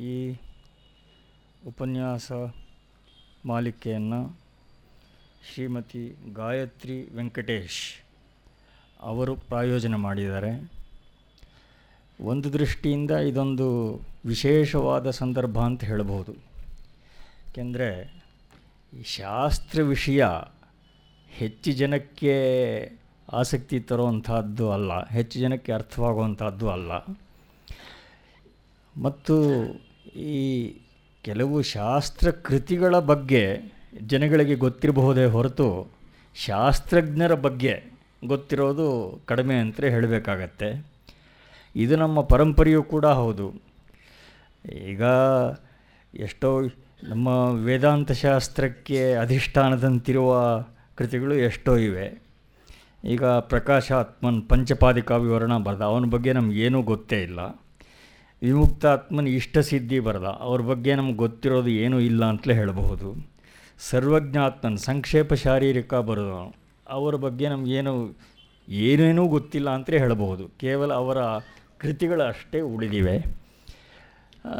ಈ ಉಪನ್ಯಾಸ ಮಾಲಿಕೆಯನ್ನು ಶ್ರೀಮತಿ ಗಾಯತ್ರಿ ವೆಂಕಟೇಶ್ ಅವರು ಪ್ರಾಯೋಜನೆ ಮಾಡಿದ್ದಾರೆ. ಒಂದು ದೃಷ್ಟಿಯಿಂದ ಇದೊಂದು ವಿಶೇಷವಾದ ಸಂದರ್ಭ ಅಂತ ಹೇಳಬಹುದು ಏಕೆಂದರೆ ಈ ಶಾಸ್ತ್ರ ವಿಷಯ ಹೆಚ್ಚು ಜನಕ್ಕೆ ಆಸಕ್ತಿ ತರುವಂಥದ್ದು ಅಲ್ಲ, ಹೆಚ್ಚು ಜನಕ್ಕೆ ಅರ್ಥವಾಗುವಂಥದ್ದು ಅಲ್ಲ. ಮತ್ತು ಈ ಕೆಲವು ಶಾಸ್ತ್ರ ಕೃತಿಗಳ ಬಗ್ಗೆ ಜನಗಳಿಗೆ ಗೊತ್ತಿರಬಹುದೇ ಹೊರತು ಶಾಸ್ತ್ರಜ್ಞರ ಬಗ್ಗೆ ಗೊತ್ತಿರೋದು ಕಡಿಮೆ ಅಂತ ಹೇಳಬೇಕಾಗತ್ತೆ. ಇದು ನಮ್ಮ ಪರಂಪರೆಯೂ ಕೂಡ ಹೌದು. ಈಗ ಎಷ್ಟೋ ನಮ್ಮ ವೇದಾಂತ ಶಾಸ್ತ್ರಕ್ಕೆ ಅಧಿಷ್ಠಾನದಂತಿರುವ ಕೃತಿಗಳು ಎಷ್ಟೋ ಇವೆ. ಈಗ ಪ್ರಕಾಶಾತ್ಮನ್ ಪಂಚಪಾದಿಕಾವ್ಯವರಣ ಬರೆದ, ಅವನ ಬಗ್ಗೆ ನಮಗೇನೂ ಗೊತ್ತೇ ಇಲ್ಲ. ವಿಮುಕ್ತಾತ್ಮನ್ ಇಷ್ಟಸಿದ್ಧಿ ಬರಲ್ಲ. ಅವ್ರ ಬಗ್ಗೆ ನಮ್ಗೆ ಗೊತ್ತಿರೋದು ಏನೂ ಇಲ್ಲ ಅಂತಲೇ ಹೇಳಬಹುದು. ಸರ್ವಜ್ಞಾತ್ಮನ್ ಸಂಕ್ಷೇಪ ಶಾರೀರಿಕ ಬರೋದು. ಅವರ ಬಗ್ಗೆ ನಮಗೇನು ಏನೇನೂ ಗೊತ್ತಿಲ್ಲ ಅಂತಲೇ ಹೇಳಬಹುದು. ಕೇವಲ ಅವರ ಕೃತಿಗಳು ಅಷ್ಟೇ ಉಳಿದಿವೆ.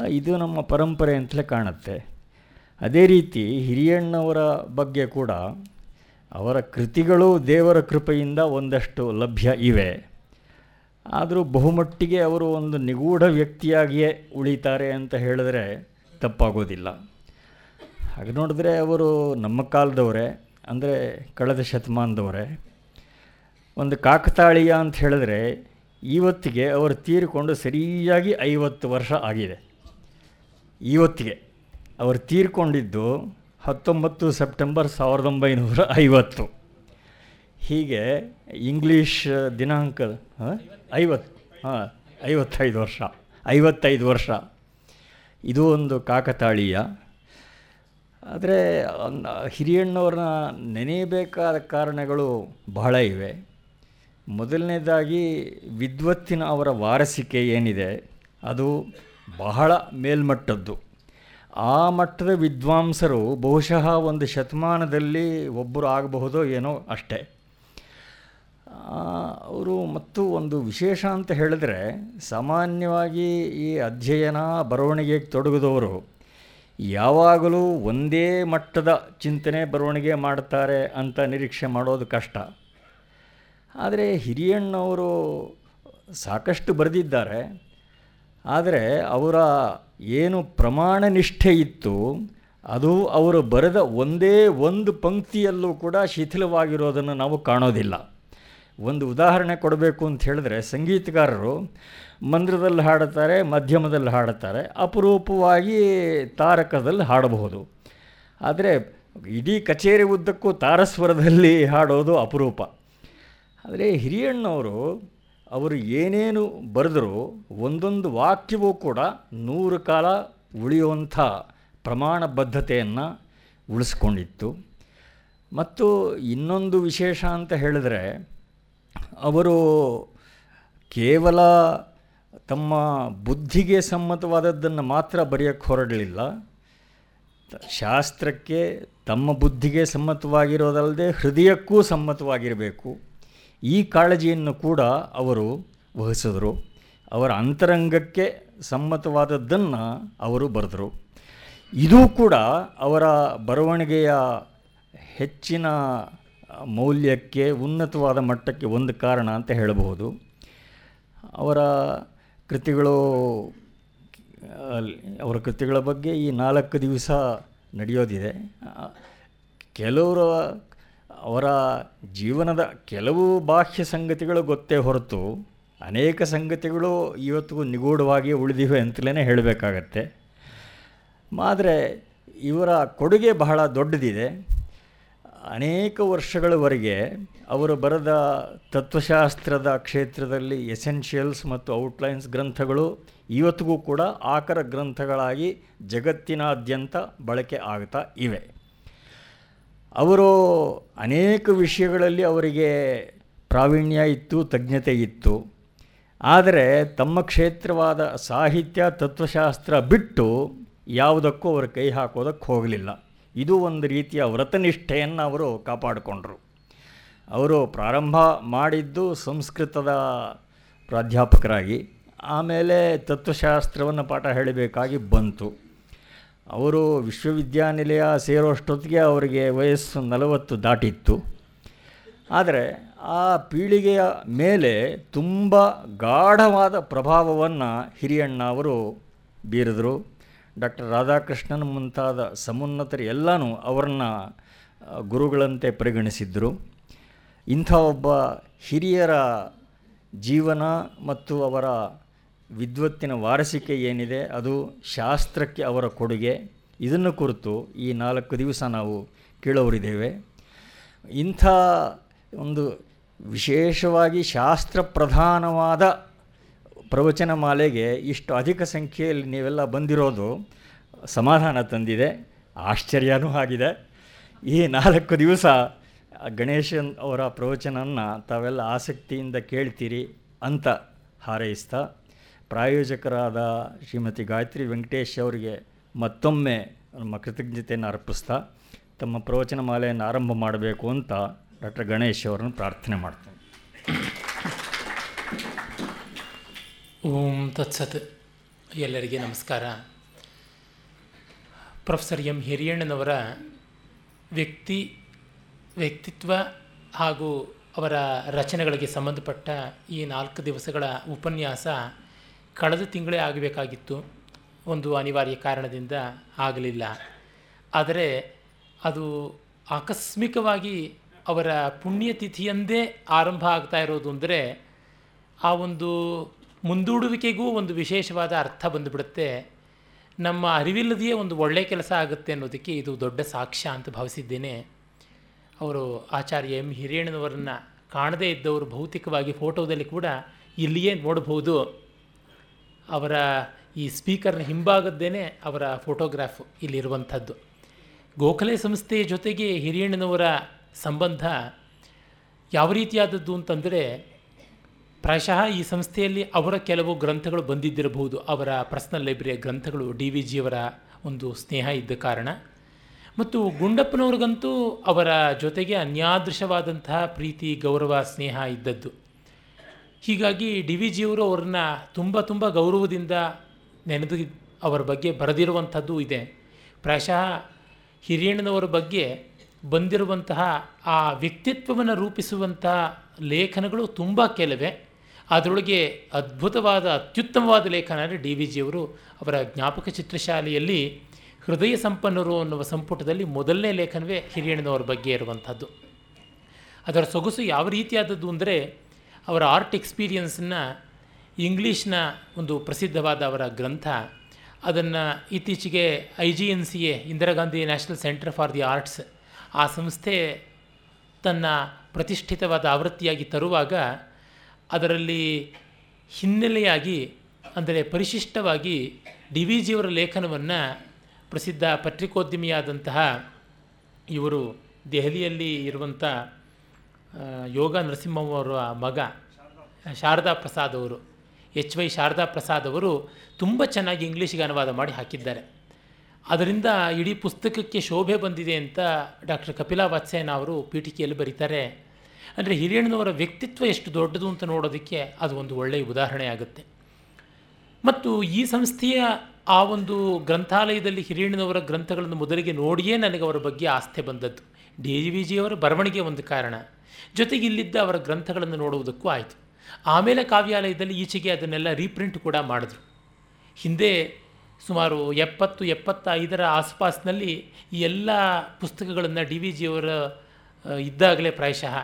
ಇದು ನಮ್ಮ ಪರಂಪರೆ ಅಂತಲೇ ಕಾಣುತ್ತೆ. ಅದೇ ರೀತಿ ಹಿರಿಯಣ್ಣವರ ಬಗ್ಗೆ ಕೂಡ ಅವರ ಕೃತಿಗಳು ದೇವರ ಕೃಪೆಯಿಂದ ಒಂದಷ್ಟು ಲಭ್ಯ ಇವೆ. ಆದರೂ ಬಹುಮಟ್ಟಿಗೆ ಅವರು ಒಂದು ನಿಗೂಢ ವ್ಯಕ್ತಿಯಾಗಿಯೇ ಉಳಿತಾರೆ ಅಂತ ಹೇಳಿದ್ರೆ ತಪ್ಪಾಗೋದಿಲ್ಲ. ಹಾಗೆ ನೋಡಿದ್ರೆ ಅವರು ನಮ್ಮ ಕಾಲದವರೇ, ಅಂದರೆ ಕಳೆದ ಶತಮಾನದವರೇ. ಒಂದು ಕಾಕತಾಳೀಯ ಅಂತ ಹೇಳಿದ್ರೆ ಇವತ್ತಿಗೆ ಅವರು ತೀರಿಕೊಂಡು ಸರಿಯಾಗಿ ಐವತ್ತು ವರ್ಷ ಆಗಿದೆ. ಇವತ್ತಿಗೆ ಅವರು ತೀರಿಕೊಂಡಿದ್ದು ಹತ್ತೊಂಬತ್ತು ಸೆಪ್ಟೆಂಬರ್ ಸಾವಿರದ ಒಂಬೈನೂರ ಐವತ್ತು. ಹೀಗೆ ಇಂಗ್ಲೀಷ್ ದಿನಾಂಕ ಐವತ್ತು ಹಾಂ ಐವತ್ತೈದು ವರ್ಷ ಐವತ್ತೈದು ವರ್ಷ. ಇದು ಒಂದು ಕಾಕತಾಳೀಯ. ಆದರೆ ಹಿರಿಯಣ್ಣವ್ರನ್ನ ನೆನೆಯಬೇಕಾದ ಕಾರಣಗಳು ಬಹಳ ಇವೆ. ಮೊದಲನೇದಾಗಿ, ವಿದ್ವತ್ತಿನ ಅವರ ವಾರಸಿಕೆ ಏನಿದೆ, ಅದು ಬಹಳ ಮೇಲ್ಮಟ್ಟದ್ದು. ಆ ಮಟ್ಟದ ವಿದ್ವಾಂಸರು ಬಹುಶಃ ಒಂದು ಶತಮಾನದಲ್ಲಿ ಒಬ್ಬರು ಆಗಬಹುದೋ ಏನೋ ಅಷ್ಟೇ. ಅವರು ಮತ್ತು ಒಂದು ವಿಶೇಷ ಅಂತ ಹೇಳಿದ್ರೆ ಸಾಮಾನ್ಯವಾಗಿ ಈ ಅಧ್ಯಯನ ಬರವಣಿಗೆಗೆ ತೊಡಗಿದವರು ಯಾವಾಗಲೂ ಒಂದೇ ಮಟ್ಟದ ಚಿಂತನೆ, ಬರವಣಿಗೆ ಮಾಡ್ತಾರೆ ಅಂತ ನಿರೀಕ್ಷೆ ಮಾಡೋದು ಕಷ್ಟ. ಆದರೆ ಹಿರಿಯಣ್ಣವರು ಸಾಕಷ್ಟು ಬರೆದಿದ್ದಾರೆ. ಆದರೆ ಅವರ ಏನು ಪ್ರಮಾಣ ನಿಷ್ಠೆ ಇತ್ತು, ಅದು ಅವರು ಬರೆದ ಒಂದೇ ಒಂದು ಪಂಕ್ತಿಯಲ್ಲೂ ಕೂಡ ಶಿಥಿಲವಾಗಿರೋದನ್ನು ನಾವು ಕಾಣೋದಿಲ್ಲ. ಒಂದು ಉದಾಹರಣೆ ಕೊಡಬೇಕು ಅಂತ ಹೇಳಿದ್ರೆ ಸಂಗೀತಗಾರರು ಮಂದ್ರದಲ್ಲಿ ಹಾಡುತ್ತಾರೆ, ಮಧ್ಯಮದಲ್ಲಿ ಹಾಡುತ್ತಾರೆ, ಅಪರೂಪವಾಗಿ ತಾರಕದಲ್ಲಿ ಹಾಡಬಹುದು. ಆದರೆ ಇಡೀ ಕಚೇರಿ ಉದ್ದಕ್ಕೂ ತಾರಸ್ವರದಲ್ಲಿ ಹಾಡೋದು ಅಪರೂಪ. ಆದರೆ ಹಿರಿಯಣ್ಣವರು ಅವರು ಏನೇನು ಬರೆದರೂ ಒಂದೊಂದು ವಾಕ್ಯವೂ ಕೂಡ ನೂರು ಕಾಲ ಉಳಿಯುವಂಥ ಪ್ರಮಾಣಬದ್ಧತೆಯನ್ನು ಉಳಿಸ್ಕೊಂಡಿತ್ತು. ಮತ್ತು ಇನ್ನೊಂದು ವಿಶೇಷ ಅಂತ ಹೇಳಿದ್ರೆ ಅವರು ಕೇವಲ ತಮ್ಮ ಬುದ್ಧಿಗೆ ಸಮ್ಮತವಾದದ್ದನ್ನು ಮಾತ್ರ ಬರೆಯೋಕ್ಕೆ ಹೊರಡಲಿಲ್ಲ. ಶಾಸ್ತ್ರಕ್ಕೆ ತಮ್ಮ ಬುದ್ಧಿಗೆ ಸಮ್ಮತವಾಗಿರೋದಲ್ಲದೆ ಹೃದಯಕ್ಕೂ ಸಮ್ಮತವಾಗಿರಬೇಕು. ಈ ಕಾಳಜಿಯನ್ನು ಕೂಡ ಅವರು ವಹಿಸಿದರು. ಅವರ ಅಂತರಂಗಕ್ಕೆ ಸಮ್ಮತವಾದದ್ದನ್ನು ಅವರು ಬರೆದರು. ಇದೂ ಕೂಡ ಅವರ ಬರವಣಿಗೆಯ ಹೆಚ್ಚಿನ ಮೌಲ್ಯಕ್ಕೆ, ಉನ್ನತವಾದ ಮಟ್ಟಕ್ಕೆ ಒಂದು ಕಾರಣ ಅಂತ ಹೇಳಬಹುದು. ಅವರ ಕೃತಿಗಳು, ಅವರ ಕೃತಿಗಳ ಬಗ್ಗೆ ಈ ನಾಲ್ಕು ದಿವಸ ನಡೆಯೋದಿದೆ. ಕೆಲವರು, ಅವರ ಜೀವನದ ಕೆಲವು ಬಾಹ್ಯ ಸಂಗತಿಗಳು ಗೊತ್ತೇ ಹೊರತು, ಅನೇಕ ಸಂಗತಿಗಳು ಇವತ್ತಿಗೂ ನಿಗೂಢವಾಗಿ ಉಳಿದಿವೆ ಅಂತಲೇ ಹೇಳಬೇಕಾಗತ್ತೆ. ಆದರೆ ಇವರ ಕೊಡುಗೆ ಬಹಳ ದೊಡ್ಡದಿದೆ. ಅನೇಕ ವರ್ಷಗಳವರೆಗೆ ಅವರು ಬರೆದ ತತ್ವಶಾಸ್ತ್ರದ ಕ್ಷೇತ್ರದಲ್ಲಿ ಎಸೆನ್ಷಿಯಲ್ಸ್ ಮತ್ತು ಔಟ್ಲೈನ್ಸ್ ಗ್ರಂಥಗಳು ಇವತ್ತಿಗೂ ಕೂಡ ಆಕರ ಗ್ರಂಥಗಳಾಗಿ ಜಗತ್ತಿನಾದ್ಯಂತ ಬಳಕೆ ಆಗ್ತಾ ಇವೆ. ಅವರು ಅನೇಕ ವಿಷಯಗಳಲ್ಲಿ ಅವರಿಗೆ ಪ್ರಾವೀಣ್ಯ ಇತ್ತು, ತಜ್ಞತೆ ಇತ್ತು. ಆದರೆ ತಮ್ಮ ಕ್ಷೇತ್ರವಾದ ಸಾಹಿತ್ಯ, ತತ್ವಶಾಸ್ತ್ರ ಬಿಟ್ಟು ಯಾವುದಕ್ಕೂ ಅವರು ಕೈ ಹಾಕೋದಕ್ಕೆ ಹೋಗಲಿಲ್ಲ. ಇದು ಒಂದು ರೀತಿಯ ವ್ರತನಿಷ್ಠೆಯನ್ನು ಅವರು ಕಾಪಾಡಿಕೊಂಡರು. ಅವರು ಪ್ರಾರಂಭ ಮಾಡಿದ್ದು ಸಂಸ್ಕೃತದ ಪ್ರಾಧ್ಯಾಪಕರಾಗಿ, ಆಮೇಲೆ ತತ್ವಶಾಸ್ತ್ರವನ್ನು ಪಾಠ ಹೇಳಬೇಕಾಗಿ ಬಂತು. ಅವರು ವಿಶ್ವವಿದ್ಯಾನಿಲಯ ಸೇರೋಷ್ಟೊತ್ತಿಗೆ ಅವರಿಗೆ ವಯಸ್ಸು ನಲವತ್ತು ದಾಟಿತ್ತು. ಆದರೆ ಆ ಪೀಳಿಗೆಯ ಮೇಲೆ ತುಂಬ ಗಾಢವಾದ ಪ್ರಭಾವವನ್ನು ಹಿರಿಯಣ್ಣ ಅವರು ಬೀರಿದರು. ಡಾಕ್ಟರ್ ರಾಧಾಕೃಷ್ಣನ್ ಮುಂತಾದ ಸಮುನ್ನತರು ಎಲ್ಲನೂ ಅವರನ್ನು ಗುರುಗಳಂತೆ ಪರಿಗಣಿಸಿದ್ದರು ಇಂಥ ಒಬ್ಬ ಹಿರಿಯರ ಜೀವನ ಮತ್ತು ಅವರ ವಿದ್ವತ್ತಿನ ವಾರಸಿಕೆ ಏನಿದೆ, ಅದು ಶಾಸ್ತ್ರಕ್ಕೆ ಅವರ ಕೊಡುಗೆ. ಇದನ್ನು ಕುರಿತು ಈ ನಾಲ್ಕು ದಿವಸ ನಾವು ಕೇಳೋರಿದ್ದೇವೆ. ಇಂಥ ಒಂದು ವಿಶೇಷವಾಗಿ ಶಾಸ್ತ್ರ ಪ್ರಧಾನವಾದ ಪ್ರವಚನ ಮಾಲೆಗೆ ಇಷ್ಟು ಅಧಿಕ ಸಂಖ್ಯೆಯಲ್ಲಿ ನೀವೆಲ್ಲ ಬಂದಿರೋದು ಸಮಾಧಾನ ತಂದಿದೆ, ಆಶ್ಚರ್ಯನೂ ಆಗಿದೆ. ಈ ನಾಲ್ಕು ದಿವಸ ಗಣೇಶನ್ ಅವರ ಪ್ರವಚನವನ್ನು ತಾವೆಲ್ಲ ಆಸಕ್ತಿಯಿಂದ ಕೇಳ್ತೀರಿ ಅಂತ ಹಾರೈಸ್ತಾ ಪ್ರಾಯೋಜಕರಾದ ಶ್ರೀಮತಿ ಗಾಯತ್ರಿ ವೆಂಕಟೇಶ್ ಅವರಿಗೆ ಮತ್ತೊಮ್ಮೆ ನಮ್ಮ ಕೃತಜ್ಞತೆಯನ್ನು ಅರ್ಪಿಸ್ತಾ ತಮ್ಮ ಪ್ರವಚನ ಮಾಲೆಯನ್ನು ಆರಂಭ ಮಾಡಬೇಕು ಅಂತ ಡಾಕ್ಟರ್ ಗಣೇಶ್ ಅವರನ್ನು ಪ್ರಾರ್ಥನೆ ಮಾಡ್ತೇನೆ. ಓಂ ತತ್ಸತ್. ಎಲ್ಲರಿಗೆ ನಮಸ್ಕಾರ. ಪ್ರೊಫೆಸರ್ ಎಂ ಹಿರಿಯಣ್ಣನವರ ವ್ಯಕ್ತಿ, ವ್ಯಕ್ತಿತ್ವ ಹಾಗೂ ಅವರ ರಚನೆಗಳಿಗೆ ಸಂಬಂಧಪಟ್ಟ ಈ ನಾಲ್ಕು ದಿವಸಗಳ ಉಪನ್ಯಾಸ ಕಳೆದ ತಿಂಗಳೇ ಆಗಬೇಕಾಗಿತ್ತು. ಒಂದು ಅನಿವಾರ್ಯ ಕಾರಣದಿಂದ ಆಗಲಿಲ್ಲ. ಆದರೆ ಅದು ಆಕಸ್ಮಿಕವಾಗಿ ಅವರ ಪುಣ್ಯತಿಥಿಯಂದೇ ಆರಂಭ ಆಗ್ತಾ ಇರೋದು ಅಂದರೆ ಆ ಒಂದು ಮುಂದೂಡುವಿಕೆಗೂ ಒಂದು ವಿಶೇಷವಾದ ಅರ್ಥ ಬಂದುಬಿಡುತ್ತೆ. ನಮ್ಮ ಅರಿವಿಲ್ಲದೆಯೇ ಒಂದು ಒಳ್ಳೆಯ ಕೆಲಸ ಆಗುತ್ತೆ ಅನ್ನೋದಕ್ಕೆ ಇದು ದೊಡ್ಡ ಸಾಕ್ಷ್ಯ ಅಂತ ಭಾವಿಸಿದ್ದೇನೆ. ಅವರು ಆಚಾರ್ಯ ಎಂ. ಹಿರಿಯಣ್ಣನವರನ್ನು ಕಾಣದೇ ಇದ್ದವರು ಭೌತಿಕವಾಗಿ ಫೋಟೋದಲ್ಲಿ ಕೂಡ ಇಲ್ಲಿಯೇ ನೋಡಬಹುದು. ಅವರ ಈ ಸ್ಪೀಕರ್ನ ಹಿಂಭಾಗದ್ದೇನೆ ಅವರ ಫೋಟೋಗ್ರಾಫ್ ಇಲ್ಲಿರುವಂಥದ್ದು. ಗೋಖಲೆ ಸಂಸ್ಥೆಯ ಜೊತೆಗೆ ಹಿರಿಯಣ್ಣನವರ ಸಂಬಂಧ ಯಾವ ರೀತಿಯಾದದ್ದು ಅಂತಂದರೆ ಪ್ರಾಯಶಃ ಈ ಸಂಸ್ಥೆಯಲ್ಲಿ ಅವರ ಕೆಲವು ಗ್ರಂಥಗಳು ಬಂದಿದ್ದಿರಬಹುದು. ಅವರ ಪರ್ಸ್ನಲ್ ಲೈಬ್ರರಿಯ ಗ್ರಂಥಗಳು ಡಿ ವಿ ಜಿಯವರ ಒಂದು ಸ್ನೇಹ ಇದ್ದ ಕಾರಣ. ಮತ್ತು ಗುಂಡಪ್ಪನವ್ರಿಗಂತೂ ಅವರ ಜೊತೆಗೆ ಅನ್ಯಾದೃಶವಾದಂತಹ ಪ್ರೀತಿ, ಗೌರವ, ಸ್ನೇಹ ಇದ್ದದ್ದು. ಹೀಗಾಗಿ ಡಿ ವಿ ಜಿಯವರು ಅವ್ರನ್ನ ತುಂಬ ತುಂಬ ಗೌರವದಿಂದ ನೆನೆದು ಅವರ ಬಗ್ಗೆ ಬರೆದಿರುವಂಥದ್ದು ಇದೆ. ಪ್ರಾಯಶಃ ಹಿರಿಯಣ್ಣನವರ ಬಗ್ಗೆ ಬಂದಿರುವಂತಹ ಆ ವ್ಯಕ್ತಿತ್ವವನ್ನು ರೂಪಿಸುವಂತಹ ಲೇಖನಗಳು ತುಂಬ ಕೆಲವೇ. ಅದರೊಳಗೆ ಅದ್ಭುತವಾದ, ಅತ್ಯುತ್ತಮವಾದ ಲೇಖನ ಅಂದರೆ ಡಿ ವಿ ಜಿಯವರು ಅವರ ಜ್ಞಾಪಕ ಚಿತ್ರಶಾಲೆಯಲ್ಲಿ ಹೃದಯ ಸಂಪನ್ನರು ಅನ್ನುವ ಸಂಪುಟದಲ್ಲಿ ಮೊದಲನೇ ಲೇಖನವೇ ಹಿರಿಯಣ್ಣನವರ ಬಗ್ಗೆ ಇರುವಂಥದ್ದು. ಅದರ ಸೊಗಸು ಯಾವ ರೀತಿಯಾದದ್ದು ಅಂದರೆ ಅವರ ಆರ್ಟ್ ಎಕ್ಸ್ಪೀರಿಯನ್ಸನ್ನು ಇಂಗ್ಲೀಷ್ನ ಒಂದು ಪ್ರಸಿದ್ಧವಾದ ಅವರ ಗ್ರಂಥ. ಅದನ್ನು ಇತ್ತೀಚೆಗೆ I G N C A, Indira Gandhi national centre for the arts ಆ ಸಂಸ್ಥೆ ತನ್ನ ಪ್ರತಿಷ್ಠಿತವಾದ ಆವೃತ್ತಿಯಾಗಿ ತರುವಾಗ ಅದರಲ್ಲಿ ಹಿನ್ನೆಲೆಯಾಗಿ, ಅಂದರೆ ಪರಿಶಿಷ್ಟವಾಗಿ ಡಿ ವಿ ಜಿಯವರ ಲೇಖನವನ್ನು ಪ್ರಸಿದ್ಧ ಪತ್ರಿಕೋದ್ಯಮಿಯಾದಂತಹ ಇವರು ದೆಹಲಿಯಲ್ಲಿ ಇರುವಂಥ ಯೋಗ ನರಸಿಂಹವರ ಮಗ, ಶಾರದಾ ಪ್ರಸಾದ್ ಅವರು, ಎಚ್ ವೈ ಶಾರದಾ ಪ್ರಸಾದ್ ಅವರು ತುಂಬ ಚೆನ್ನಾಗಿ ಇಂಗ್ಲೀಷಿಗೆ ಅನುವಾದ ಮಾಡಿ ಹಾಕಿದ್ದಾರೆ. ಅದರಿಂದ ಇಡೀ ಪುಸ್ತಕಕ್ಕೆ ಶೋಭೆ ಬಂದಿದೆ ಅಂತ ಡಾಕ್ಟರ್ ಕಪಿಲಾ ವಾತ್ಸೇನ ಅವರು ಪೀಠಿಕೆಯಲ್ಲಿ ಬರೀತಾರೆ. ಅಂದರೆ ಹಿರಿಯಣ್ಣನವರ ವ್ಯಕ್ತಿತ್ವ ಎಷ್ಟು ದೊಡ್ಡದು ಅಂತ ನೋಡೋದಕ್ಕೆ ಅದು ಒಂದು ಒಳ್ಳೆಯ ಉದಾಹರಣೆ ಆಗುತ್ತೆ. ಮತ್ತು ಈ ಸಂಸ್ಥೆಯ ಆ ಒಂದು ಗ್ರಂಥಾಲಯದಲ್ಲಿ ಹಿರಿಯಣ್ಣನವರ ಗ್ರಂಥಗಳನ್ನು ಮೊದಲಿಗೆ ನೋಡಿಯೇ ನನಗೆ ಅವರ ಬಗ್ಗೆ ಆಸ್ಥೆ ಬಂದದ್ದು. ಡಿ ವಿ ಜಿಯವರ ಬರವಣಿಗೆ ಒಂದು ಕಾರಣ. ಜೊತೆಗೆ ಇಲ್ಲಿದ್ದ ಅವರ ಗ್ರಂಥಗಳನ್ನು ನೋಡುವುದಕ್ಕೂ ಆಯಿತು. ಆಮೇಲೆ ಕಾವ್ಯಾಲಯದಲ್ಲಿ ಈಚೆಗೆ ಅದನ್ನೆಲ್ಲ ರೀಪ್ರಿಂಟ್ ಕೂಡ ಮಾಡಿದ್ರು. ಹಿಂದೆ ಸುಮಾರು ಎಪ್ಪತ್ತು, ಎಪ್ಪತ್ತೈದರ ಆಸ್ಪಾಸ್ನಲ್ಲಿ ಈ ಎಲ್ಲ ಪುಸ್ತಕಗಳನ್ನು ಡಿ ವಿ ಜಿಯವರ ಇದ್ದಾಗಲೇ ಪ್ರಾಯಶಃ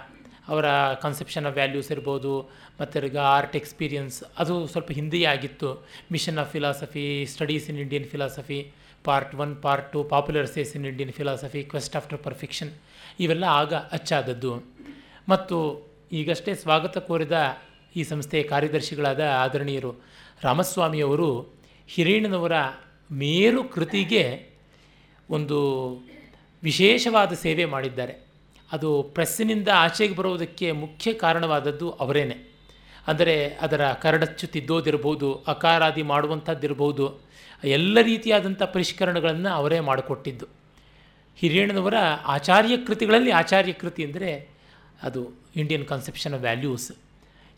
ಅವರ ಕನ್ಸೆಪ್ಷನ್ ಆಫ್ ವ್ಯಾಲ್ಯೂಸ್ ಇರ್ಬೋದು, ಮತ್ತು ಈಗ ಆರ್ಟ್ ಎಕ್ಸ್ಪೀರಿಯನ್ಸ್ ಅದು ಸ್ವಲ್ಪ ಹಿಂದೆಯೇ ಆಗಿತ್ತು. Mission of philosophy studies in Indian philosophy part one part two popular essays in Indian philosophy quest after perfection ಇವೆಲ್ಲ ಆಗ ಅಚ್ಚಾದದ್ದು. ಮತ್ತು ಈಗಷ್ಟೇ ಸ್ವಾಗತ ಕೋರಿದ ಈ ಸಂಸ್ಥೆಯ ಕಾರ್ಯದರ್ಶಿಗಳಾದ ಆದರಣೀಯರು ರಾಮಸ್ವಾಮಿಯವರು ಹಿರಿಯಣ್ಣನವರ ಮೇರು ಕೃತಿಗೆ ಒಂದು ವಿಶೇಷವಾದ ಸೇವೆ ಮಾಡಿದ್ದಾರೆ. ಅದು ಪ್ರೆಸ್ಸಿನಿಂದ ಆಚೆಗೆ ಬರುವುದಕ್ಕೆ ಮುಖ್ಯ ಕಾರಣವಾದದ್ದು ಅವರೇನೆ. ಅಂದರೆ ಅದರ ಕರಡಚ್ಚು ತಿದ್ದೋದಿರ್ಬೋದು ಅಕಾರಾದಿ ಮಾಡುವಂಥದ್ದಿರ್ಬೋದು ಎಲ್ಲ ರೀತಿಯಾದಂಥ ಪರಿಷ್ಕರಣಗಳನ್ನು ಅವರೇ ಮಾಡಿಕೊಟ್ಟಿದ್ದು. ಹಿರಿಯಣ್ಣನವರ ಆಚಾರ್ಯ ಕೃತಿಗಳಲ್ಲಿ ಆಚಾರ್ಯ ಕೃತಿ ಅಂದರೆ ಅದು ಇಂಡಿಯನ್ ಕಾನ್ಸೆಪ್ಷನ್ ಆಫ್ ವ್ಯಾಲ್ಯೂಸ್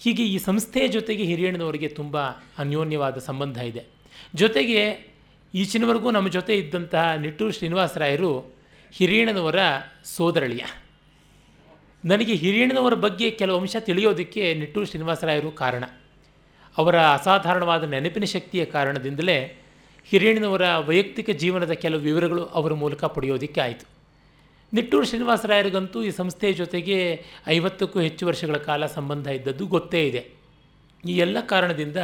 ಹೀಗೆ ಈ ಸಂಸ್ಥೆಯ ಜೊತೆಗೆ ಹಿರಿಯಣ್ಣನವರಿಗೆ ತುಂಬ ಅನ್ಯೋನ್ಯವಾದ ಸಂಬಂಧ ಇದೆ. ಜೊತೆಗೆ ಈಚಿನವರೆಗೂ ನಮ್ಮ ಜೊತೆ ಇದ್ದಂತಹ ನಿಟ್ಟೂರು ಶ್ರೀನಿವಾಸರಾಯರು ಹಿರಿಯಣ್ಣನವರ ಸೋದರಳಿಯ. ನನಗೆ ಹಿರಿಯಣ್ಣನವರ ಬಗ್ಗೆ ಕೆಲವು ಅಂಶ ತಿಳಿಯೋದಕ್ಕೆ ನಿಟ್ಟೂರು ಶ್ರೀನಿವಾಸರಾಯರು ಕಾರಣ. ಅವರ ಅಸಾಧಾರಣವಾದ ನೆನಪಿನ ಶಕ್ತಿಯ ಕಾರಣದಿಂದಲೇ ಹಿರಿಯಣ್ಣನವರ ವೈಯಕ್ತಿಕ ಜೀವನದ ಕೆಲವು ವಿವರಗಳು ಅವರ ಮೂಲಕ ಪಡೆಯೋದಕ್ಕೆ ಆಯಿತು. ನಿಟ್ಟೂರು ಶ್ರೀನಿವಾಸರಾಯರಿಗಂತೂ ಈ ಸಂಸ್ಥೆಯ ಜೊತೆಗೆ ಐವತ್ತಕ್ಕೂ ಹೆಚ್ಚು ವರ್ಷಗಳ ಕಾಲ ಸಂಬಂಧ ಇದ್ದದ್ದು ಗೊತ್ತೇ ಇದೆ. ಈ ಎಲ್ಲ ಕಾರಣದಿಂದ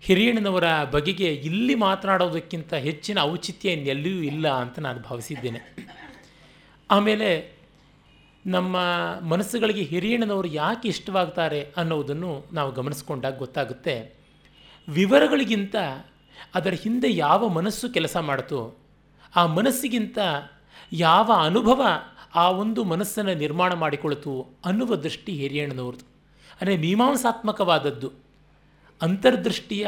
ಹಿರಿಯಣ್ಣನವರ ಬಗೆಗೆ ಇಲ್ಲಿ ಮಾತನಾಡೋದಕ್ಕಿಂತ ಹೆಚ್ಚಿನ ಔಚಿತ್ಯ ಇನ್ನೆಲ್ಲಿಯೂ ಇಲ್ಲ ಅಂತ ನಾನು ಭಾವಿಸಿದ್ದೇನೆ. ಆಮೇಲೆ ನಮ್ಮ ಮನಸ್ಸುಗಳಿಗೆ ಹಿರಿಯಣ್ಣನವರು ಯಾಕೆ ಇಷ್ಟವಾಗ್ತಾರೆ ಅನ್ನೋದನ್ನು ನಾವು ಗಮನಿಸ್ಕೊಂಡಾಗ ಗೊತ್ತಾಗುತ್ತೆ. ವಿವರಗಳಿಗಿಂತ ಅದರ ಹಿಂದೆ ಯಾವ ಮನಸ್ಸು ಕೆಲಸ ಮಾಡ್ತು ಆ ಮನಸ್ಸಿಗಿಂತ ಯಾವ ಅನುಭವ ಆ ಒಂದು ಮನಸ್ಸನ್ನು ನಿರ್ಮಾಣ ಮಾಡಿಕೊಳ್ತು ಅನ್ನುವ ದೃಷ್ಟಿ ಹಿರಿಯಣ್ಣನವ್ರದ್ದು. ಅಂದರೆ ಮೀಮಾಂಸಾತ್ಮಕವಾದದ್ದು. ಅಂತರ್ದೃಷ್ಟಿಯ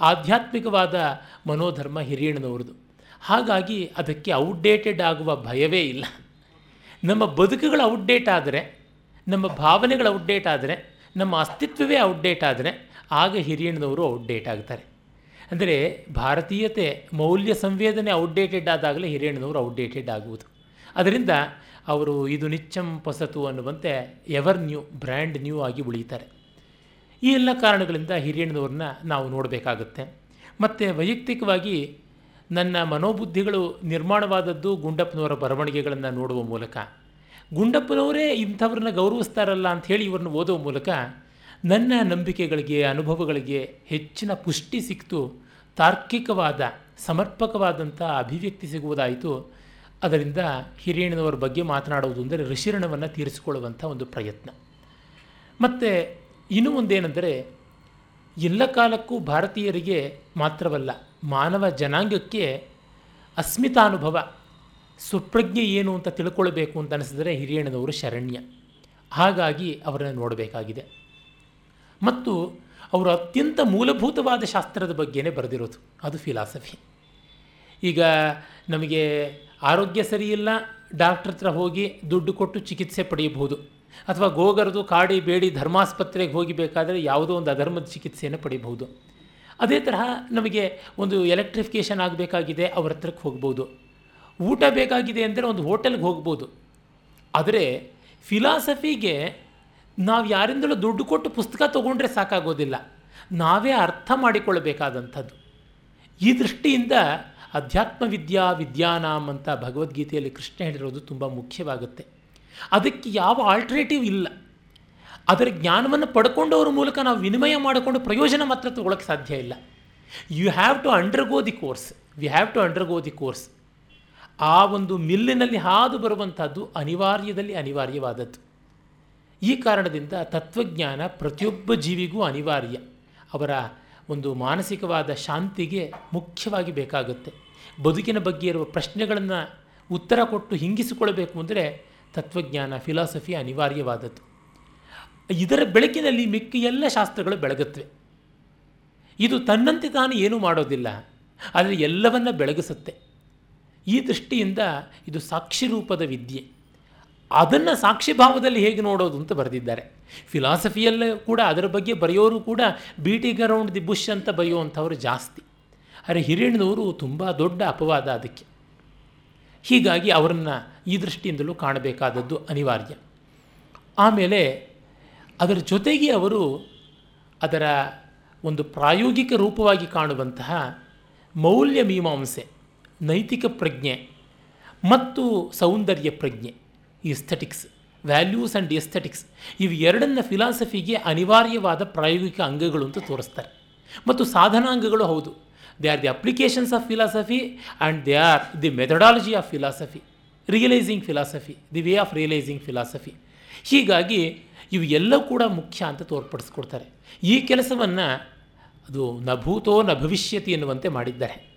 ಆಧ್ಯಾತ್ಮಿಕವಾದ ಮನೋಧರ್ಮ ಹಿರಿಯಣ್ಣನವ್ರದ್ದು. ಹಾಗಾಗಿ ಅದಕ್ಕೆ ಔಟ್ಡೇಟೆಡ್ ಆಗುವ ಭಯವೇ ಇಲ್ಲ. ನಮ್ಮ ಬದುಕುಗಳು ಔಟ್ಡೇಟ್ ಆದರೆ, ನಮ್ಮ ಭಾವನೆಗಳು ಔಟ್ಡೇಟ್ ಆದರೆ, ನಮ್ಮ ಅಸ್ತಿತ್ವವೇ ಔಟ್ಡೇಟ್ ಆದರೆ, ಆಗ ಹಿರಿಯಣ್ಣನವರು ಔಟ್ಡೇಟ್ ಆಗ್ತಾರೆ. ಅಂದರೆ ಭಾರತೀಯತೆ, ಮೌಲ್ಯ ಸಂವೇದನೆ ಔಟ್ಡೇಟೆಡ್ ಆದಾಗಲೇ ಹಿರಿಯಣ್ಣನವರು ಔಟ್ಡೇಟೆಡ್ ಆಗುವುದು. ಅದರಿಂದ ಅವರು ಇದು ನಿಚ್ಚಂ ಹೊಸತು ಅನ್ನುವಂತೆ ಎವರ್ ನ್ಯೂ ಬ್ರ್ಯಾಂಡ್ ನ್ಯೂ ಆಗಿ ಉಳಿತಾರೆ. ಈ ಎಲ್ಲ ಕಾರಣಗಳಿಂದ ಹಿರಿಯಣ್ಣನವ್ರನ್ನ ನಾವು ನೋಡಬೇಕಾಗುತ್ತೆ. ಮತ್ತು ವೈಯಕ್ತಿಕವಾಗಿ ನನ್ನ ಮನೋಬುದ್ಧಿಗಳು ನಿರ್ಮಾಣವಾದದ್ದು ಗುಂಡಪ್ಪನವರ ಬರವಣಿಗೆಗಳನ್ನು ನೋಡುವ ಮೂಲಕ. ಗುಂಡಪ್ಪನವರೇ ಇಂಥವ್ರನ್ನ ಗೌರವಿಸ್ತಾರಲ್ಲ ಅಂಥೇಳಿ ಇವ್ರನ್ನ ಓದುವ ಮೂಲಕ ನನ್ನ ನಂಬಿಕೆಗಳಿಗೆ, ಅನುಭವಗಳಿಗೆ ಹೆಚ್ಚಿನ ಪುಷ್ಟಿ ಸಿಕ್ತು. ತಾರ್ಕಿಕವಾದ, ಸಮರ್ಪಕವಾದಂಥ ಅಭಿವ್ಯಕ್ತಿ ಸಿಗುವುದಾಯಿತು. ಅದರಿಂದ ಹಿರಿಯಣ್ಣನವರ ಬಗ್ಗೆ ಮಾತನಾಡುವುದು ಅಂದರೆ ಋಷಿರಣವನ್ನು ತೀರಿಸಿಕೊಳ್ಳುವಂಥ ಒಂದು ಪ್ರಯತ್ನ. ಮತ್ತು ಇನ್ನೂ ಒಂದೇನೆಂದರೆ ಎಲ್ಲ ಕಾಲಕ್ಕೂ ಭಾರತೀಯರಿಗೆ ಮಾತ್ರವಲ್ಲ, ಮಾನವ ಜನಾಂಗಕ್ಕೆ ಅಸ್ಮಿತಾನುಭವ, ಸುಪ್ರಜ್ಞೆ ಏನು ಅಂತ ತಿಳ್ಕೊಳ್ಬೇಕು ಅಂತ ಅನಿಸಿದರೆ ಹಿರಿಯಣ್ಣನವರು ಶರಣ್ಯ. ಹಾಗಾಗಿ ಅವರನ್ನು ನೋಡಬೇಕಾಗಿದೆ. ಮತ್ತು ಅವರು ಅತ್ಯಂತ ಮೂಲಭೂತವಾದ ಶಾಸ್ತ್ರದ ಬಗ್ಗೆನೇ ಬರೆದಿರೋದು, ಅದು ಫಿಲಾಸಫಿ ಈಗ ನಮಗೆ ಆರೋಗ್ಯ ಸರಿಯಿಲ್ಲ ಡಾಕ್ಟ್ರ್ ಹತ್ರ ಹೋಗಿ ದುಡ್ಡು ಕೊಟ್ಟು ಚಿಕಿತ್ಸೆ ಪಡೆಯಬಹುದು. ಅಥವಾ ಗೋಗರದು, ಕಾಡಿ, ಬೇಡಿ, ಧರ್ಮಾಸ್ಪತ್ರೆಗೆ ಹೋಗಿ ಬೇಕಾದರೆ ಯಾವುದೋ ಒಂದು ಅಧರ್ಮದ ಚಿಕಿತ್ಸೆಯನ್ನು ಪಡೆಯಬಹುದು ಅದೇ ತರಹ ನಮಗೆ ಒಂದು ಎಲೆಕ್ಟ್ರಿಫಿಕೇಷನ್ ಆಗಬೇಕಾಗಿದೆ, ಅವ್ರ ಹತ್ರಕ್ಕೆ ಹೋಗ್ಬೋದು. ಊಟ ಬೇಕಾಗಿದೆ ಅಂದರೆ ಒಂದು ಹೋಟೆಲ್ಗೆ ಹೋಗ್ಬೋದು. ಆದರೆ ಫಿಲಾಸಫಿಗೆ ನಾವು ಯಾರಿಂದಲೂ ದುಡ್ಡು ಕೊಟ್ಟು ಪುಸ್ತಕ ತೊಗೊಂಡ್ರೆ ಸಾಕಾಗೋದಿಲ್ಲ. ನಾವೇ ಅರ್ಥ ಮಾಡಿಕೊಳ್ಳಬೇಕಾದಂಥದ್ದು. ಈ ದೃಷ್ಟಿಯಿಂದ ಅಧ್ಯಾತ್ಮ ವಿದ್ಯಾ ವಿದ್ಯಾನಾಮ್ ಅಂತ ಭಗವದ್ಗೀತೆಯಲ್ಲಿ ಕೃಷ್ಣ ಹೇಳಿರೋದು ತುಂಬ ಮುಖ್ಯವಾಗುತ್ತೆ. ಅದಕ್ಕೆ ಯಾವ ಆಲ್ಟರ್ನೇಟಿವ್ ಇಲ್ಲ. ಅದರ ಜ್ಞಾನವನ್ನು ಪಡ್ಕೊಂಡವ್ರ ಮೂಲಕ ನಾವು ವಿನಿಮಯ ಮಾಡಿಕೊಂಡು ಪ್ರಯೋಜನ ಮಾತ್ರ ತಗೊಳ್ಳಕ್ಕೆ ಸಾಧ್ಯ ಇಲ್ಲ. You have to undergo the course we have to undergo the course ಆ ಒಂದು ಮಿಲ್ಲಿನಲ್ಲಿ ಹಾದು ಬರುವಂಥದ್ದು ಅನಿವಾರ್ಯದಲ್ಲಿ ಅನಿವಾರ್ಯವಾದದ್ದು. ಈ ಕಾರಣದಿಂದ ತತ್ವಜ್ಞಾನ ಪ್ರತಿಯೊಬ್ಬ ಜೀವಿಗೂ ಅನಿವಾರ್ಯ. ಅವರ ಒಂದು ಮಾನಸಿಕವಾದ ಶಾಂತಿಗೆ ಮುಖ್ಯವಾಗಿ ಬೇಕಾಗುತ್ತೆ. ಬದುಕಿನ ಬಗ್ಗೆ ಇರುವ ಪ್ರಶ್ನೆಗಳನ್ನು ಉತ್ತರ ಕೊಟ್ಟು ಹಿಂಗಿಸಿಕೊಳ್ಬೇಕು ಅಂದರೆ ತತ್ವಜ್ಞಾನ ಫಿಲಾಸಫಿ ಅನಿವಾರ್ಯವಾದದ್ದು. ಇದರ ಬೆಳಕಿನಲ್ಲಿ ಮಿಕ್ಕ ಎಲ್ಲ ಶಾಸ್ತ್ರಗಳು ಬೆಳಗುತ್ತವೆ. ಇದು ತನ್ನಂತೆ ತಾನು ಏನೂ ಮಾಡೋದಿಲ್ಲ, ಆದರೆ ಎಲ್ಲವನ್ನ ಬೆಳಗಿಸುತ್ತೆ. ಈ ದೃಷ್ಟಿಯಿಂದ ಇದು ಸಾಕ್ಷಿ ರೂಪದ ವಿದ್ಯೆ. ಅದನ್ನು ಸಾಕ್ಷಿಭಾವದಲ್ಲಿ ಹೇಗೆ ನೋಡೋದು ಅಂತ ಬರೆದಿದ್ದಾರೆ. ಫಿಲಾಸಫಿಯಲ್ಲೂ ಕೂಡ, ಅದರ ಬಗ್ಗೆ ಬರೆಯೋರು ಕೂಡ ಬೀಟಿಂಗ್ ಅರೌಂಡ್ ದಿ ಬುಷ್ ಅಂತ ಬರೆಯುವಂಥವ್ರು ಜಾಸ್ತಿ. ಆದರೆ ಹಿರಿಯಣ್ಣನವರು ತುಂಬ ದೊಡ್ಡ ಅಪವಾದ ಅದಕ್ಕೆ. ಹೀಗಾಗಿ ಅವರನ್ನು ಈ ದೃಷ್ಟಿಯಿಂದಲೂ ಕಾಣಬೇಕಾದದ್ದು ಅನಿವಾರ್ಯ. ಆಮೇಲೆ ಅದರ ಜೊತೆಗೆ ಅವರು ಅದರ ಒಂದು ಪ್ರಾಯೋಗಿಕ ರೂಪವಾಗಿ ಕಾಣುವಂತಹ ಮೌಲ್ಯ ಮೀಮಾಂಸೆ, ನೈತಿಕ ಪ್ರಜ್ಞೆ ಮತ್ತು ಸೌಂದರ್ಯ ಪ್ರಜ್ಞೆ ಎಸ್ಥೆಟಿಕ್ಸ್ ವ್ಯಾಲ್ಯೂಸ್ ಆ್ಯಂಡ್ ಎಸ್ಥೆಟಿಕ್ಸ್ ಇವು ಎರಡನ್ನ ಫಿಲಾಸಫಿಗೆ ಅನಿವಾರ್ಯವಾದ ಪ್ರಾಯೋಗಿಕ ಅಂಗಗಳು ಅಂತ ತೋರಿಸ್ತಾರೆ. ಮತ್ತು ಸಾಧನಾಂಗಗಳು ಹೌದು. They are the applications of philosophy and they are the methodology of philosophy realising philosophy the way of realising philosophy ಹೀಗಾಗಿ ಇವೆಲ್ಲ ಕೂಡ ಮುಖ್ಯ ಅಂತ ತೋರ್ಪಡಿಸ್ಕೊಡ್ತಾರೆ. ಈ ಕೆಲಸವನ್ನು ಅದು ನ ಭೂತೋ ನ ಭವಿಷ್ಯತಿ ಎನ್ನುವಂತೆ ಮಾಡಿದ್ದಾರೆ.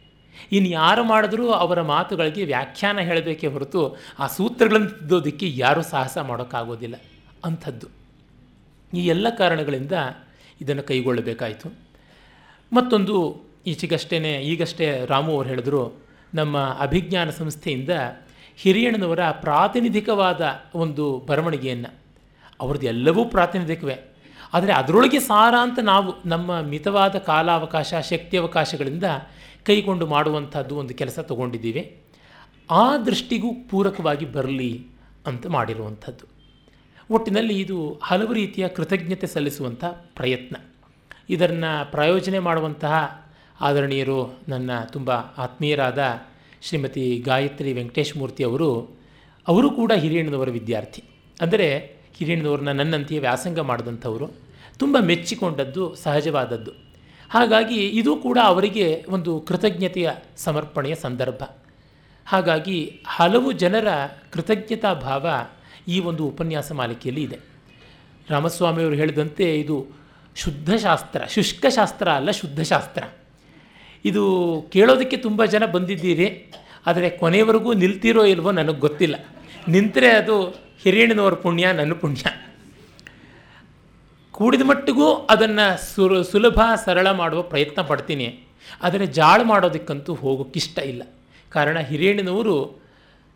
ಇನ್ನು ಯಾರು ಮಾಡಿದ್ರೂ ಅವರ ಮಾತುಗಳಿಗೆ ವ್ಯಾಖ್ಯಾನ ಹೇಳಬೇಕೇ ಹೊರತು ಆ ಸೂತ್ರಗಳನ್ನು ತಿದ್ದೋದಕ್ಕೆ ಯಾರೂ ಸಾಹಸ ಮಾಡೋಕ್ಕಾಗೋದಿಲ್ಲ. ಅಂಥದ್ದು. ಈ ಎಲ್ಲ ಕಾರಣಗಳಿಂದ ಇದನ್ನು ಕೈಗೊಳ್ಳಬೇಕಾಯಿತು. ಮತ್ತೊಂದು ಈಚೆಗಷ್ಟೇ ಈಗಷ್ಟೇ ರಾಮು ಅವರು ಹೇಳಿದ್ರು, ನಮ್ಮ ಅಭಿಜ್ಞಾನ ಸಂಸ್ಥೆಯಿಂದ ಹಿರಿಯಣ್ಣನವರ ಪ್ರಾತಿನಿಧಿಕವಾದ ಒಂದು ಬರವಣಿಗೆಯನ್ನು. ಅವ್ರದ್ದು ಎಲ್ಲವೂ ಪ್ರಾತಿನಿಧಿಕವೇ. ಆದರೆ ಅದರೊಳಗೆ ಸಾರ ಅಂತ ನಾವು ನಮ್ಮ ಮಿತವಾದ ಕಾಲಾವಕಾಶ ಶಕ್ತಿಯವಕಾಶಗಳಿಂದ ಕೈಗೊಂಡು ಮಾಡುವಂಥದ್ದು ಒಂದು ಕೆಲಸ ತಗೊಂಡಿದ್ದೀವಿ. ಆ ದೃಷ್ಟಿಗೂ ಪೂರಕವಾಗಿ ಬರಲಿ ಅಂತ ಮಾಡಿರುವಂಥದ್ದು. ಒಟ್ಟಿನಲ್ಲಿ ಇದು ಹಲವು ರೀತಿಯ ಕೃತಜ್ಞತೆ ಸಲ್ಲಿಸುವಂಥ ಪ್ರಯತ್ನ. ಇದನ್ನು ಪ್ರಾಯೋಜನೆ ಮಾಡುವಂತಹ ಆದರಣೀಯರು ನನ್ನ ತುಂಬ ಆತ್ಮೀಯರಾದ ಶ್ರೀಮತಿ ಗಾಯತ್ರಿ ವೆಂಕಟೇಶ್ ಮೂರ್ತಿ ಅವರು ಅವರು ಕೂಡ ಹಿರಿಯಣ್ಣನವರ ವಿದ್ಯಾರ್ಥಿ. ಅಂದರೆ ಹಿರಿಯಣ್ಣದವ್ರನ್ನ ನನ್ನಂತೆಯೇ ವ್ಯಾಸಂಗ ಮಾಡಿದಂಥವರು. ತುಂಬ ಮೆಚ್ಚಿಕೊಂಡದ್ದು, ಸಹಜವಾದದ್ದು. ಹಾಗಾಗಿ ಇದು ಕೂಡ ಅವರಿಗೆ ಒಂದು ಕೃತಜ್ಞತೆಯ ಸಮರ್ಪಣೆಯ ಸಂದರ್ಭ. ಹಾಗಾಗಿ ಹಲವು ಜನರ ಕೃತಜ್ಞತಾ ಭಾವ ಈ ಒಂದು ಉಪನ್ಯಾಸ ಮಾಲಿಕೆಯಲ್ಲಿ ಇದೆ. ರಾಮಸ್ವಾಮಿಯವರು ಹೇಳಿದಂತೆ ಇದು ಶುದ್ಧ ಶಾಸ್ತ್ರ ಶುಷ್ಕ ಶಾಸ್ತ್ರ ಅಲ್ಲ ಶುದ್ಧ ಶಾಸ್ತ್ರ ಇದು ಕೇಳೋದಕ್ಕೆ ತುಂಬ ಜನ ಬಂದಿದ್ದೀರಿ, ಆದರೆ ಕೊನೆಯವರೆಗೂ ನಿಲ್ತಿರೋ ಇಲ್ವೋ ನನಗೆ ಗೊತ್ತಿಲ್ಲ. ನಿಂತರೆ ಅದು ಹಿರಿಯಣ್ಣನವರ ಪುಣ್ಯ, ನನ್ನ ಪುಣ್ಯ. ಕೂಡಿದ ಮಟ್ಟಿಗೂ ಅದನ್ನು ಸುರು, ಸುಲಭ, ಸರಳ ಮಾಡುವ ಪ್ರಯತ್ನ ಪಡ್ತೀನಿ. ಆದರೆ ಜಾಳು ಮಾಡೋದಕ್ಕಂತೂ ಹೋಗೋಕ್ಕಿಷ್ಟ ಇಲ್ಲ. ಕಾರಣ ಹಿರಿಯಣ್ಣನವರು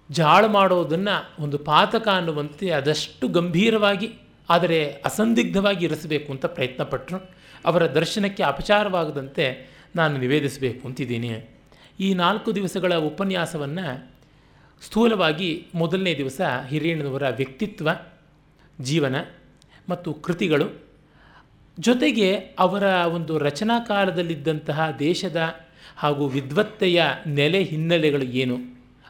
ಜಾಳು ಮಾಡೋದನ್ನು ಒಂದು ಪಾತಕ ಅನ್ನುವಂತೆ ಅದಷ್ಟು ಗಂಭೀರವಾಗಿ, ಆದರೆ ಅಸಂದಿಗ್ಧವಾಗಿ ಇರಿಸಬೇಕು ಅಂತ ಪ್ರಯತ್ನ ಪಟ್ಟರು ಅವರ ದರ್ಶನಕ್ಕೆ ಅಪಚಾರವಾಗದಂತೆ ನಾನು ನಿವೇದಿಸಬೇಕು ಅಂತಿದ್ದೀನಿ. ಈ ನಾಲ್ಕು ದಿವಸಗಳ ಉಪನ್ಯಾಸವನ್ನು ಸ್ಥೂಲವಾಗಿ ಮೊದಲನೇ ದಿವಸ ಹಿರಿಯಣ್ಣನವರ ವ್ಯಕ್ತಿತ್ವ, ಜೀವನ ಮತ್ತು ಕೃತಿಗಳು ಜೊತೆಗೆ ಅವರ ಒಂದು ರಚನಾ ಕಾಲದಲ್ಲಿದ್ದಂತಹ ದೇಶದ ಹಾಗೂ ವಿದ್ವತ್ತೆಯ ನೆಲೆ ಹಿನ್ನೆಲೆಗಳು ಏನು,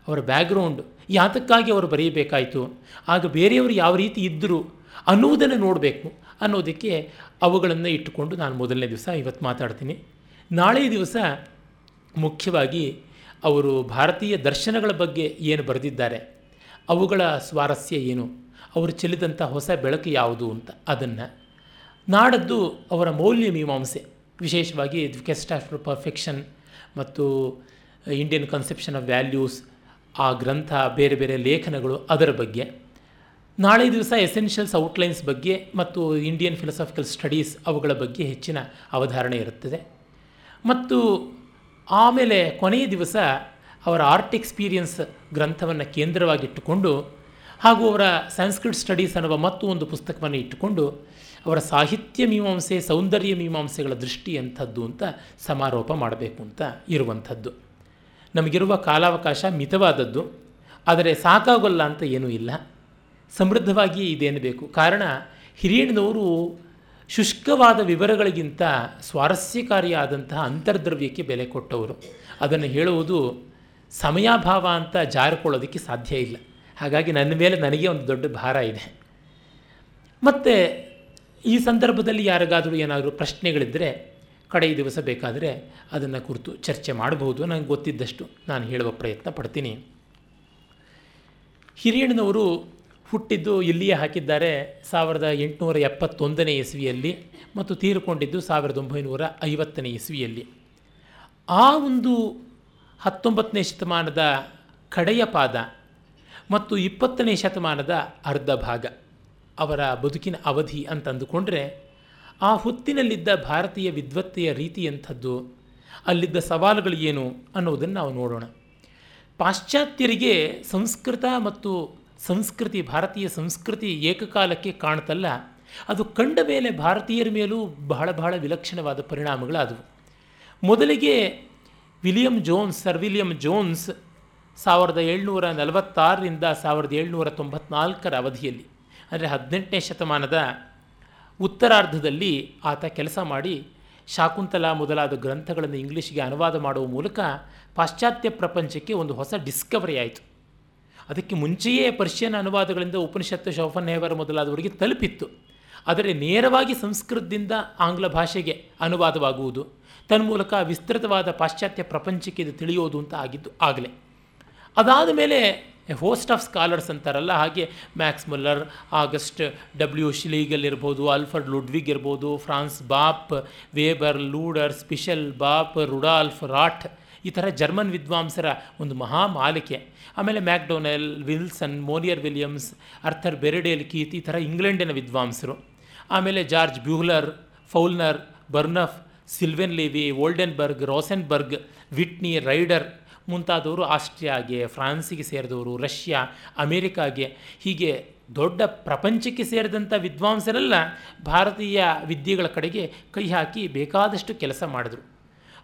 ಅವರ ಬ್ಯಾಕ್ಗ್ರೌಂಡ್ ಯಾತಕ್ಕಾಗಿ ಅವರು ಬರೆಯಬೇಕಾಯಿತು, ಆಗ ಬೇರೆಯವರು ಯಾವ ರೀತಿ ಇದ್ದರು ಅನ್ನುವುದನ್ನು ನೋಡಬೇಕು ಅನ್ನೋದಕ್ಕೆ ಅವುಗಳನ್ನು ಇಟ್ಟುಕೊಂಡು ನಾನು ಮೊದಲನೇ ದಿವಸ ಇವತ್ತು ಮಾತಾಡ್ತೀನಿ. ನಾಳೆ ದಿವಸ ಮುಖ್ಯವಾಗಿ ಅವರು ಭಾರತೀಯ ದರ್ಶನಗಳ ಬಗ್ಗೆ ಏನು ಬರೆದಿದ್ದಾರೆ, ಅವುಗಳ ಸ್ವಾರಸ್ಯ ಏನು, ಅವರು ಚೆಲ್ಲಿದಂಥ ಹೊಸ ಬೆಳಕು ಯಾವುದು ಅಂತ ಅದನ್ನು ನಾಡದ್ದು ಅವರ ಮೌಲ್ಯ ಮೀಮಾಂಸೆ, ವಿಶೇಷವಾಗಿ ಕ್ವೆಸ್ಟ್ ಆಫ್ ಪರ್ಫೆಕ್ಷನ್ ಮತ್ತು ಇಂಡಿಯನ್ ಕನ್ಸೆಪ್ಷನ್ ಆಫ್ ವ್ಯಾಲ್ಯೂಸ್, ಆ ಗ್ರಂಥ, ಬೇರೆ ಬೇರೆ ಲೇಖನಗಳು ಅದರ ಬಗ್ಗೆ, ನಾಳೆ ದಿವಸ ಎಸೆನ್ಷಿಯಲ್ಸ್ ಔಟ್ಲೈನ್ಸ್ ಬಗ್ಗೆ ಮತ್ತು ಇಂಡಿಯನ್ ಫಿಲಸಾಫಿಕಲ್ ಸ್ಟಡೀಸ್ ಅವುಗಳ ಬಗ್ಗೆ ಹೆಚ್ಚಿನ ಅವಧಾರಣೆ ಇರುತ್ತದೆ. ಮತ್ತು ಆಮೇಲೆ ಕೊನೆಯ ದಿವಸ ಅವರ ಆರ್ಟ್ ಎಕ್ಸ್ಪೀರಿಯನ್ಸ್ ಗ್ರಂಥವನ್ನು ಕೇಂದ್ರವಾಗಿಟ್ಟುಕೊಂಡು ಹಾಗೂ ಅವರ ಸಂಸ್ಕೃತ್ ಸ್ಟಡೀಸ್ ಅನ್ನುವ ಮತ್ತು ಒಂದು ಪುಸ್ತಕವನ್ನು ಇಟ್ಟುಕೊಂಡು ಅವರ ಸಾಹಿತ್ಯ ಮೀಮಾಂಸೆ, ಸೌಂದರ್ಯ ಮೀಮಾಂಸೆಗಳ ದೃಷ್ಟಿ ಅಂಥದ್ದು ಅಂತ ಸಮಾರೋಪ ಮಾಡಬೇಕು ಅಂತ ಇರುವಂಥದ್ದು. ನಮಗಿರುವ ಕಾಲಾವಕಾಶ ಮಿತವಾದದ್ದು, ಆದರೆ ಸಾಕಾಗೋಲ್ಲ ಅಂತ ಏನೂ ಇಲ್ಲ. ಸಮೃದ್ಧವಾಗಿ ಇದೇನು ಬೇಕು ಕಾರಣ, ಹಿರಿಯಣ್ಣನವರು ಶುಷ್ಕವಾದ ವಿವರಗಳಿಗಿಂತ ಸ್ವಾರಸ್ಯಕಾರಿಯಾದಂತಹ ಅಂತರ್ದ್ರವ್ಯಕ್ಕೆ ಬೆಲೆ ಕೊಟ್ಟವರು. ಅದನ್ನು ಹೇಳುವುದು ಸಮಯಾಭಾವ ಅಂತ ಜಾರಿಕೊಳ್ಳೋದಕ್ಕೆ ಸಾಧ್ಯ ಇಲ್ಲ. ಹಾಗಾಗಿ ನನ್ನ ಮೇಲೆ ನನಗೆ ಒಂದು ದೊಡ್ಡ ಭಾರ ಇದೆ. ಮತ್ತು ಈ ಸಂದರ್ಭದಲ್ಲಿ ಯಾರಿಗಾದರೂ ಏನಾದರೂ ಪ್ರಶ್ನೆಗಳಿದ್ದರೆ ಕಡೆಯ ದಿವಸ ಬೇಕಾದರೆ ಅದನ್ನು ಕುರಿತು ಚರ್ಚೆ ಮಾಡಬಹುದು. ನನಗೆ ಗೊತ್ತಿದ್ದಷ್ಟು ನಾನು ಹೇಳುವ ಪ್ರಯತ್ನ ಪಡ್ತೀನಿ. ಹಿರಿಯಣ್ಣನವರು ಹುಟ್ಟಿದ್ದು ಇಲ್ಲಿಯೇ ಹಾಕಿದ್ದಾರೆ ಸಾವಿರದ ಎಂಟುನೂರ ಎಪ್ಪತ್ತೊಂದನೇ ಇಸ್ವಿಯಲ್ಲಿ ಮತ್ತು ತೀರಿಕೊಂಡಿದ್ದು ಸಾವಿರದ ಒಂಬೈನೂರ ಐವತ್ತನೇ ಇಸ್ವಿಯಲ್ಲಿ. ಆ ಒಂದು ಹತ್ತೊಂಬತ್ತನೇ ಶತಮಾನದ ಕಡೆಯ ಪಾದ ಮತ್ತು ಇಪ್ಪತ್ತನೇ ಶತಮಾನದ ಅರ್ಧ ಭಾಗ ಅವರ ಬದುಕಿನ ಅವಧಿ ಅಂತಂದುಕೊಂಡ್ರೆ ಆ ಹೊತ್ತಿನಲ್ಲಿದ್ದ ಭಾರತೀಯ ವಿದ್ವತ್ತೆಯ ರೀತಿಯಂಥದ್ದು ಅಲ್ಲಿದ್ದ ಸವಾಲುಗಳು ಏನು ಅನ್ನೋದನ್ನು ನಾವು ನೋಡೋಣ. ಪಾಶ್ಚಾತ್ಯರಿಗೆ ಸಂಸ್ಕೃತ ಮತ್ತು ಸಂಸ್ಕೃತಿ, ಭಾರತೀಯ ಸಂಸ್ಕೃತಿ ಏಕಕಾಲಕ್ಕೆ ಕಾಣ್ತಲ್ಲ. ಅದು ಕಂಡ ಮೇಲೆ ಭಾರತೀಯರ ಮೇಲೂ ಬಹಳ ಬಹಳ ವಿಲಕ್ಷಣವಾದ ಪರಿಣಾಮಗಳಾದವು. ಮೊದಲಿಗೆ William Jones, sir William Jones ಸಾವಿರದ ಏಳ್ನೂರ ನಲವತ್ತಾರರಿಂದ ಸಾವಿರದ ಏಳ್ನೂರ ತೊಂಬತ್ನಾಲ್ಕರ ಅವಧಿಯಲ್ಲಿ, ಅಂದರೆ ಹದಿನೆಂಟನೇ ಶತಮಾನದ ಉತ್ತರಾರ್ಧದಲ್ಲಿ ಆತ ಕೆಲಸ ಮಾಡಿ ಶಾಕುಂತಲ ಮೊದಲಾದ ಗ್ರಂಥಗಳನ್ನು ಇಂಗ್ಲೀಷ್ಗೆ ಅನುವಾದ ಮಾಡುವ ಮೂಲಕ ಪಾಶ್ಚಾತ್ಯ ಪ್ರಪಂಚಕ್ಕೆ ಒಂದು ಹೊಸ ಡಿಸ್ಕವರಿ ಆಯಿತು. ಅದಕ್ಕೆ ಮುಂಚೆಯೇ ಪರ್ಷಿಯನ್ ಅನುವಾದಗಳಿಂದ ಉಪನಿಷತ್ತು ಶೌಫನ್ ಹೇವರ್ ಮೊದಲಾದವರಿಗೆ ತಲುಪಿತ್ತು. ಆದರೆ ನೇರವಾಗಿ ಸಂಸ್ಕೃತದಿಂದ ಆಂಗ್ಲ ಭಾಷೆಗೆ ಅನುವಾದವಾಗುವುದು, ತನ್ಮೂಲಕ ವಿಸ್ತೃತವಾದ ಪಾಶ್ಚಾತ್ಯ ಪ್ರಪಂಚಕ್ಕೆ ಇದು ತಿಳಿಯೋದು ಅಂತ ಆಗಿದ್ದು ಆಗಲೇ. ಅದಾದ ಮೇಲೆ ಹೋಸ್ಟ್ ಆಫ್ ಸ್ಕಾಲರ್ಸ್ ಅಂತಾರಲ್ಲ, ಹಾಗೆ Max Muller, August W Schlegel ಇರ್ಬೋದು, ಆಲ್ಫರ್ಡ್ ಲುಡ್ವಿಗ್ ಇರ್ಬೋದು, Franz Bopp, Weber, Luders, Pischel Bopp, Rudolph Roth, ಈ ಥರ ಜರ್ಮನ್ ವಿದ್ವಾಂಸರ ಒಂದು ಮಹಾ ಮಾಲಿಕೆ ಆಮೇಲೆ Macdonell, Wilson, Monier Williams Arthur Berriedale, Keith, ಈ ಥರ ಇಂಗ್ಲೆಂಡಿನ ವಿದ್ವಾಂಸರು. ಆಮೇಲೆ George Buhler ಫೌಲ್ನರ್, Burnouf, Sylvain Levi Oldenberg Rosenberg, Whitney, Ryder ಮುಂತಾದವರು ಆಸ್ಟ್ರಿಯಾಗೆ, ಫ್ರಾನ್ಸಿಗೆ ಸೇರಿದವರು, ರಷ್ಯಾ, ಅಮೇರಿಕಾಗೆ, ಹೀಗೆ ದೊಡ್ಡ ಪ್ರಪಂಚಕ್ಕೆ ಸೇರಿದಂಥ ವಿದ್ವಾಂಸರೆಲ್ಲ, ಭಾರತೀಯ ವಿದ್ಯೆಗಳ ಕಡೆಗೆ ಕೈ ಹಾಕಿ ಬೇಕಾದಷ್ಟು ಕೆಲಸ ಮಾಡಿದ್ರು.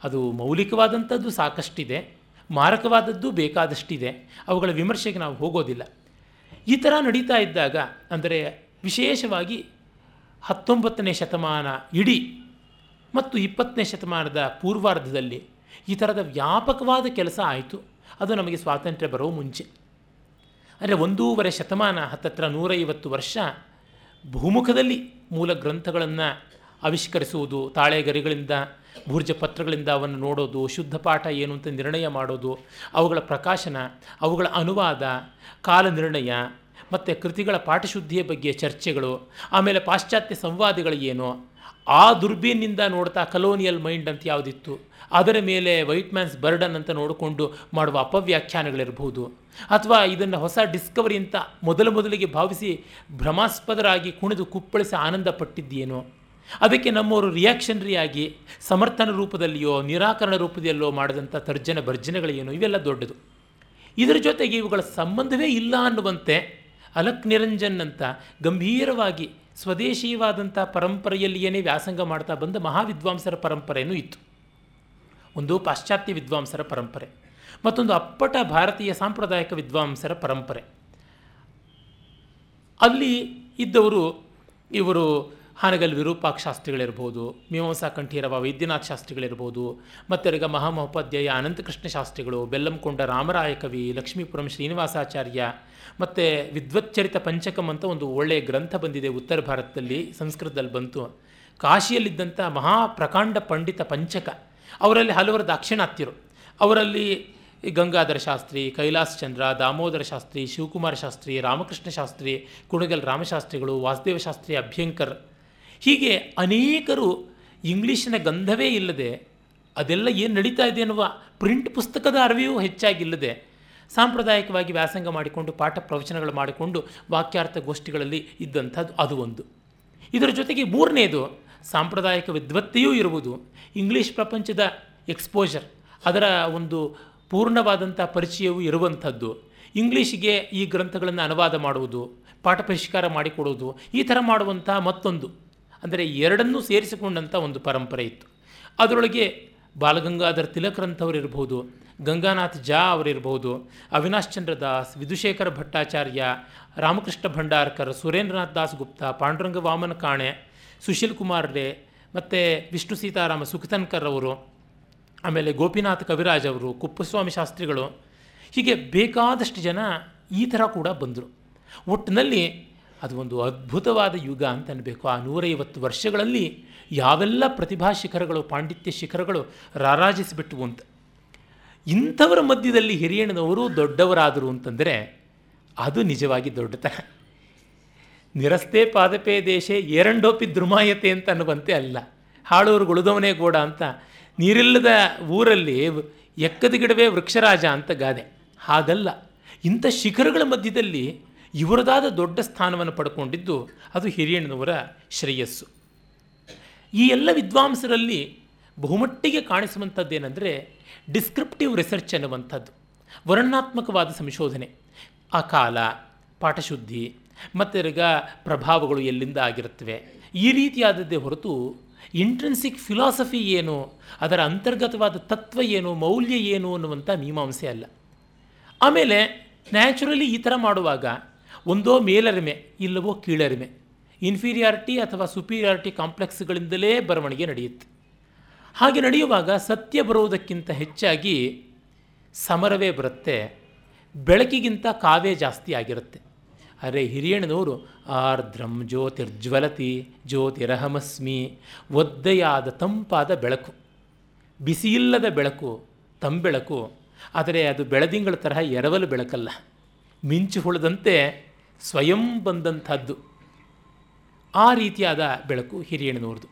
ಅದು ಮೌಲಿಕವಾದಂಥದ್ದು ಸಾಕಷ್ಟಿದೆ. ಮಾರಕವಾದದ್ದು ಬೇಕಾದಷ್ಟಿದೆ. ಅವುಗಳ ವಿಮರ್ಶೆಗೆ ನಾವು ಹೋಗೋದಿಲ್ಲ. ಈ ಥರ ನಡೀತಾ ಇದ್ದಾಗ, ಅಂದರೆ ವಿಶೇಷವಾಗಿ ಹತ್ತೊಂಬತ್ತನೇ ಶತಮಾನ ಇಡೀ ಮತ್ತು ಇಪ್ಪತ್ತನೇ ಶತಮಾನದ ಪೂರ್ವಾರ್ಧದಲ್ಲಿ ಈ ಥರದ ವ್ಯಾಪಕವಾದ ಕೆಲಸ ಆಯಿತು. ಅದು ನಮಗೆ ಸ್ವಾತಂತ್ರ್ಯ ಬರೋ ಮುಂಚೆ. ಅಂದರೆ ಒಂದೂವರೆ ಶತಮಾನ, ಹತ್ತತ್ರ ನೂರೈವತ್ತು ವರ್ಷ ಭೂಮುಖದಲ್ಲಿ ಮೂಲ ಗ್ರಂಥಗಳನ್ನು ಆವಿಷ್ಕರಿಸುವುದು, ತಾಳೆಗರಿಗಳಿಂದ ಭೂರ್ಜ ಪತ್ರಗಳಿಂದ ಅವನ್ನು ನೋಡೋದು, ಶುದ್ಧ ಪಾಠ ಏನು ಅಂತ ನಿರ್ಣಯ ಮಾಡೋದು, ಅವುಗಳ ಪ್ರಕಾಶನ, ಅವುಗಳ ಅನುವಾದ, ಕಾಲ ನಿರ್ಣಯ, ಮತ್ತು ಕೃತಿಗಳ ಪಾಠಶುದ್ಧಿಯ ಬಗ್ಗೆ ಚರ್ಚೆಗಳು, ಆಮೇಲೆ ಪಾಶ್ಚಾತ್ಯ ಸಂವಾದಗಳು ಏನು, ಆ ದುರ್ಬೀನಿಂದ ನೋಡ್ತಾ ಕಲೋನಿಯಲ್ ಮೈಂಡ್ ಅಂತ ಯಾವುದಿತ್ತು, ಅದರ ಮೇಲೆ ವೈಟ್ ಮ್ಯಾನ್ಸ್ ಬರ್ಡನ್ ಅಂತ ನೋಡಿಕೊಂಡು ಮಾಡುವ ಅಪವ್ಯಾಖ್ಯಾನಗಳಿರ್ಬೋದು ಅಥವಾ ಇದನ್ನು ಹೊಸ ಡಿಸ್ಕವರಿ ಅಂತ ಮೊದಲು ಮೊದಲಿಗೆ ಭಾವಿಸಿ ಭ್ರಮಾಸ್ಪದರಾಗಿ ಕುಣಿದು ಕುಪ್ಪಳಿಸಿ ಆನಂದ ಪಟ್ಟಿದ್ದೇನೋ ಅದಕ್ಕೆ ನಮ್ಮವರು ರಿಯಾಕ್ಷನರಿಯಾಗಿ ಸಮರ್ಥನ ರೂಪದಲ್ಲಿಯೋ, ನಿರಾಕರಣ ರೂಪದಲ್ಲಿಯೋ ಮಾಡಿದಂಥ ತರ್ಜನ ಭರ್ಜನೆಗಳೇನೋ? ಇವೆಲ್ಲ ದೊಡ್ಡದು. ಇದರ ಜೊತೆಗೆ ಇವುಗಳ ಸಂಬಂಧವೇ ಇಲ್ಲ ಅನ್ನುವಂತೆ ಅಲಕ್ ನಿರಂಜನ್ ಅಂತ ಗಂಭೀರವಾಗಿ ಸ್ವದೇಶೀಯವಾದಂಥ ಪರಂಪರೆಯಲ್ಲಿಯೇ ವ್ಯಾಸಂಗ ಮಾಡ್ತಾ ಬಂದ ಮಹಾವಿದ್ವಾಂಸರ ಪರಂಪರೆಯೂ ಇತ್ತು. ಒಂದು ಪಾಶ್ಚಾತ್ಯ ವಿದ್ವಾಂಸರ ಪರಂಪರೆ, ಮತ್ತೊಂದು ಅಪ್ಪಟ ಭಾರತೀಯ ಸಾಂಪ್ರದಾಯಿಕ ವಿದ್ವಾಂಸರ ಪರಂಪರೆ. ಅಲ್ಲಿ ಇದ್ದವರು ಇವರು ಹಾನಗಲ್ ವಿರೂಪಾಕ್ಷ ಶಾಸ್ತ್ರಿಗಳಿರ್ಬೋದು, ಮೀಮಾಂಸಾ ಕಂಠೀರವ ವೈದ್ಯನಾಥ್ ಶಾಸ್ತ್ರಿಗಳಿರ್ಬೋದು ಮತ್ತರೀಗ ಮಹಾಮಹೋಪಾಧ್ಯಾಯ ಅನಂತಕೃಷ್ಣ ಶಾಸ್ತ್ರಿಗಳು, ಬೆಲ್ಲಂಕೊಂಡ ರಾಮರಾಯ ಕವಿ, ಲಕ್ಷ್ಮೀಪುರಂ ಶ್ರೀನಿವಾಸಾಚಾರ್ಯ, ಮತ್ತು ವಿದ್ವಚ್ಚರಿತ ಪಂಚಕಂ ಅಂತ ಒಂದು ಒಳ್ಳೆಯ ಗ್ರಂಥ ಬಂದಿದೆ ಉತ್ತರ ಭಾರತದಲ್ಲಿ, ಸಂಸ್ಕೃತದಲ್ಲಿ ಬಂತು. ಕಾಶಿಯಲ್ಲಿದ್ದಂಥ ಮಹಾಪ್ರಕಾಂಡ ಪಂಡಿತ ಪಂಚಕ, ಅವರಲ್ಲಿ ಹಲವರು ದಾಕ್ಷಿಣಾತ್ಯರು. ಅವರಲ್ಲಿ ಗಂಗಾಧರ ಶಾಸ್ತ್ರಿ, ಕೈಲಾಸ್ ಚಂದ್ರ, ದಾಮೋದರ ಶಾಸ್ತ್ರಿ, ಶಿವಕುಮಾರ ಶಾಸ್ತ್ರಿ, ರಾಮಕೃಷ್ಣ ಶಾಸ್ತ್ರಿ, ಕುಣಗಲ್ ರಾಮಶಾಸ್ತ್ರಿಗಳು, ವಾಸುದೇವ ಶಾಸ್ತ್ರಿ ಅಭ್ಯಂಕರ್ ಹೀಗೆ ಅನೇಕರು ಇಂಗ್ಲೀಷಿನ ಗಂಧವೇ ಇಲ್ಲದೆ ಅದೆಲ್ಲ ಏನು ನಡೀತಾ ಇದೆ ಅನ್ನುವ ಪ್ರಿಂಟ್ ಪುಸ್ತಕದ ಅರಿವೆಯೂ ಹೆಚ್ಚಾಗಿಲ್ಲದೆ ಸಾಂಪ್ರದಾಯಿಕವಾಗಿ ವ್ಯಾಸಂಗ ಮಾಡಿಕೊಂಡು ಪಾಠ ಪ್ರವಚನಗಳು ಮಾಡಿಕೊಂಡು ವಾಕ್ಯಾರ್ಥ ಗೋಷ್ಠಿಗಳಲ್ಲಿ ಇದ್ದಂಥದ್ದು ಅದು ಒಂದು. ಇದರ ಜೊತೆಗೆ ಮೂರನೇದು ಸಾಂಪ್ರದಾಯಿಕ ವಿದ್ವತ್ತೆಯೂ ಇರುವುದು, ಇಂಗ್ಲೀಷ್ ಪ್ರಪಂಚದ ಎಕ್ಸ್ಪೋಜರ್ ಅದರ ಒಂದು ಪೂರ್ಣವಾದಂಥ ಪರಿಚಯವೂ ಇರುವಂಥದ್ದು. ಇಂಗ್ಲೀಷಿಗೆ ಈ ಗ್ರಂಥಗಳನ್ನು ಅನುವಾದ ಮಾಡುವುದು, ಪಾಠ ಪರಿಷ್ಕಾರ ಮಾಡಿಕೊಡುವುದು, ಈ ಥರ ಮಾಡುವಂಥ ಮತ್ತೊಂದು. ಅಂದರೆ ಎರಡನ್ನೂ ಸೇರಿಸಿಕೊಂಡಂಥ ಒಂದು ಪರಂಪರೆ ಇತ್ತು. ಅದರೊಳಗೆ ಬಾಲಗಂಗಾಧರ್ ತಿಲಕ್ರಂಥವರಿರ್ಬೋದು ಗಂಗಾನಾಥ್ ಜಾ ಅವರಿರ್ಬೋದು, ಅವಿನಾಶ್ ಚಂದ್ರ ದಾಸ್ ವಿಧುಶೇಖರ ಭಟ್ಟಾಚಾರ್ಯ, ರಾಮಕೃಷ್ಣ ಭಂಡಾರ್ಕರ್, ಸುರೇಂದ್ರನಾಥ್ ದಾಸ್ ಗುಪ್ತಾ ಪಾಂಡುರಂಗ ವಾಮನ ಕಾಣೆ, ಸುಶೀಲ್ ಕುಮಾರ್ ರೇ, ಮತ್ತು ವಿಷ್ಣು ಸೀತಾರಾಮ ಸುಖತನ್ಕರ್ ಅವರು ಆಮೇಲೆ ಗೋಪಿನಾಥ್ ಕವಿರಾಜ್ ಅವರು, ಕುಪ್ಪಸ್ವಾಮಿ ಶಾಸ್ತ್ರಿಗಳು, ಹೀಗೆ ಬೇಕಾದಷ್ಟು ಜನ ಈ ಥರ ಕೂಡ ಬಂದರು. ಒಟ್ಟಿನಲ್ಲಿ ಅದು ಒಂದು ಅದ್ಭುತವಾದ ಯುಗ ಅಂತ ಅನ್ನಬೇಕು ಆ ನೂರೈವತ್ತು ವರ್ಷಗಳಲ್ಲಿ ಯಾವೆಲ್ಲ ಪ್ರತಿಭಾ ಶಿಖರಗಳು ಪಾಂಡಿತ್ಯ ಶಿಖರಗಳು ರಾರಾಜಿಸಿಬಿಟ್ಟವು ಅಂತ. ಇಂಥವರ ಮಧ್ಯದಲ್ಲಿ ಹಿರಿಯಣ್ಣನವರು ದೊಡ್ಡವರಾದರು ಅಂತಂದರೆ ಅದು ನಿಜವಾಗಿ ದೊಡ್ಡತನ ನಿರಸ್ತೆ ಪಾದಪೇ ದೇಶೆ ಏರಂಡೋಪಿ ದ್ರುಮಾಯತೆ ಅಂತ ಅನ್ನುವಂತೆ ಅಲ್ಲ. ಹಾಳೂರು ಗುಳುದವನೇ ಗೋಡ ಅಂತ. ನೀರಿಲ್ಲದ ಊರಲ್ಲಿ ಎಕ್ಕದ ಗಿಡವೇ ವೃಕ್ಷರಾಜ ಅಂತ ಗಾದೆ. ಹಾಗಲ್ಲ. ಇಂಥ ಶಿಖರಗಳ ಮಧ್ಯದಲ್ಲಿ ಇವರದಾದ ದೊಡ್ಡ ಸ್ಥಾನವನ್ನು ಪಡ್ಕೊಂಡಿದ್ದು ಅದು ಹಿರಿಯಣ್ಣನವರ ಶ್ರೇಯಸ್ಸು. ಈ ಎಲ್ಲ ವಿದ್ವಾಂಸರಲ್ಲಿ ಬಹುಮಟ್ಟಿಗೆ ಕಾಣಿಸುವಂಥದ್ದೇನೆಂದರೆ ಡಿಸ್ಕ್ರಿಪ್ಟಿವ್ ರಿಸರ್ಚ್ ಅನ್ನುವಂಥದ್ದು ವರ್ಣಾತ್ಮಕವಾದ ಸಂಶೋಧನೆ. ಆ ಕಾಲ ಪಾಠಶುದ್ಧಿ ಮತ್ತೆರಗ ಪ್ರಭಾವಗಳು ಎಲ್ಲಿಂದ ಆಗಿರುತ್ತವೆ. ಈ ರೀತಿಯಾದದ್ದೇ ಹೊರತು ಇಂಟ್ರೆನ್ಸಿಕ್ ಫಿಲಾಸಫಿ ಏನು, ಅದರ ಅಂತರ್ಗತವಾದ ತತ್ವ ಏನು, ಮೌಲ್ಯ ಏನು ಅನ್ನುವಂಥ ಮೀಮಾಂಸೆ ಅಲ್ಲ. ಆಮೇಲೆ ನ್ಯಾಚುರಲಿ ಈ ಥರ ಮಾಡುವಾಗ ಒಂದೋ ಮೇಲರಿಮೆ, ಇಲ್ಲವೋ ಕೀಳರಿಮೆ. ಇನ್ಫೀರಿಯಾರಿಟಿ ಅಥವಾ ಸುಪೀರಿಯಾರಿಟಿ ಕಾಂಪ್ಲೆಕ್ಸ್ಗಳಿಂದಲೇ ಬರವಣಿಗೆ ನಡೆಯುತ್ತೆ. ಹಾಗೆ ನಡೆಯುವಾಗ ಸತ್ಯ ಬರುವುದಕ್ಕಿಂತ ಹೆಚ್ಚಾಗಿ ಸಮರವೇ ಬರುತ್ತೆ. ಬೆಳಕಿಗಿಂತ ಕಾವೇ ಜಾಸ್ತಿ ಆಗಿರುತ್ತೆ. ಅರೆ ಹಿರಿಯಣ್ಣನವರು, ಆರ್ದ್ರಂ ಜ್ಯೋತಿರ್ಜ್ವಲತಿ, ಜ್ಯೋತಿರಹಮಸ್ಮಿ, ಒದ್ದೆಯಾದ ತಂಪಾದ ಬೆಳಕು, ಬಿಸಿಯಿಲ್ಲದ ಬೆಳಕು, ತಂಬೆಳಕು, ಆದರೆ ಅದು ಬೆಳದಿಂಗಳ ತರಹ ಎರವಲು ಬೆಳಕಲ್ಲ. ಮಿಂಚು ಹುಳದಂತೆ ಸ್ವಯಂ ಬಂದಂಥದ್ದು. ಆ ರೀತಿಯಾದ ಬೆಳಕು ಹಿರಿಯಣ್ಣನವ್ರದ್ದು.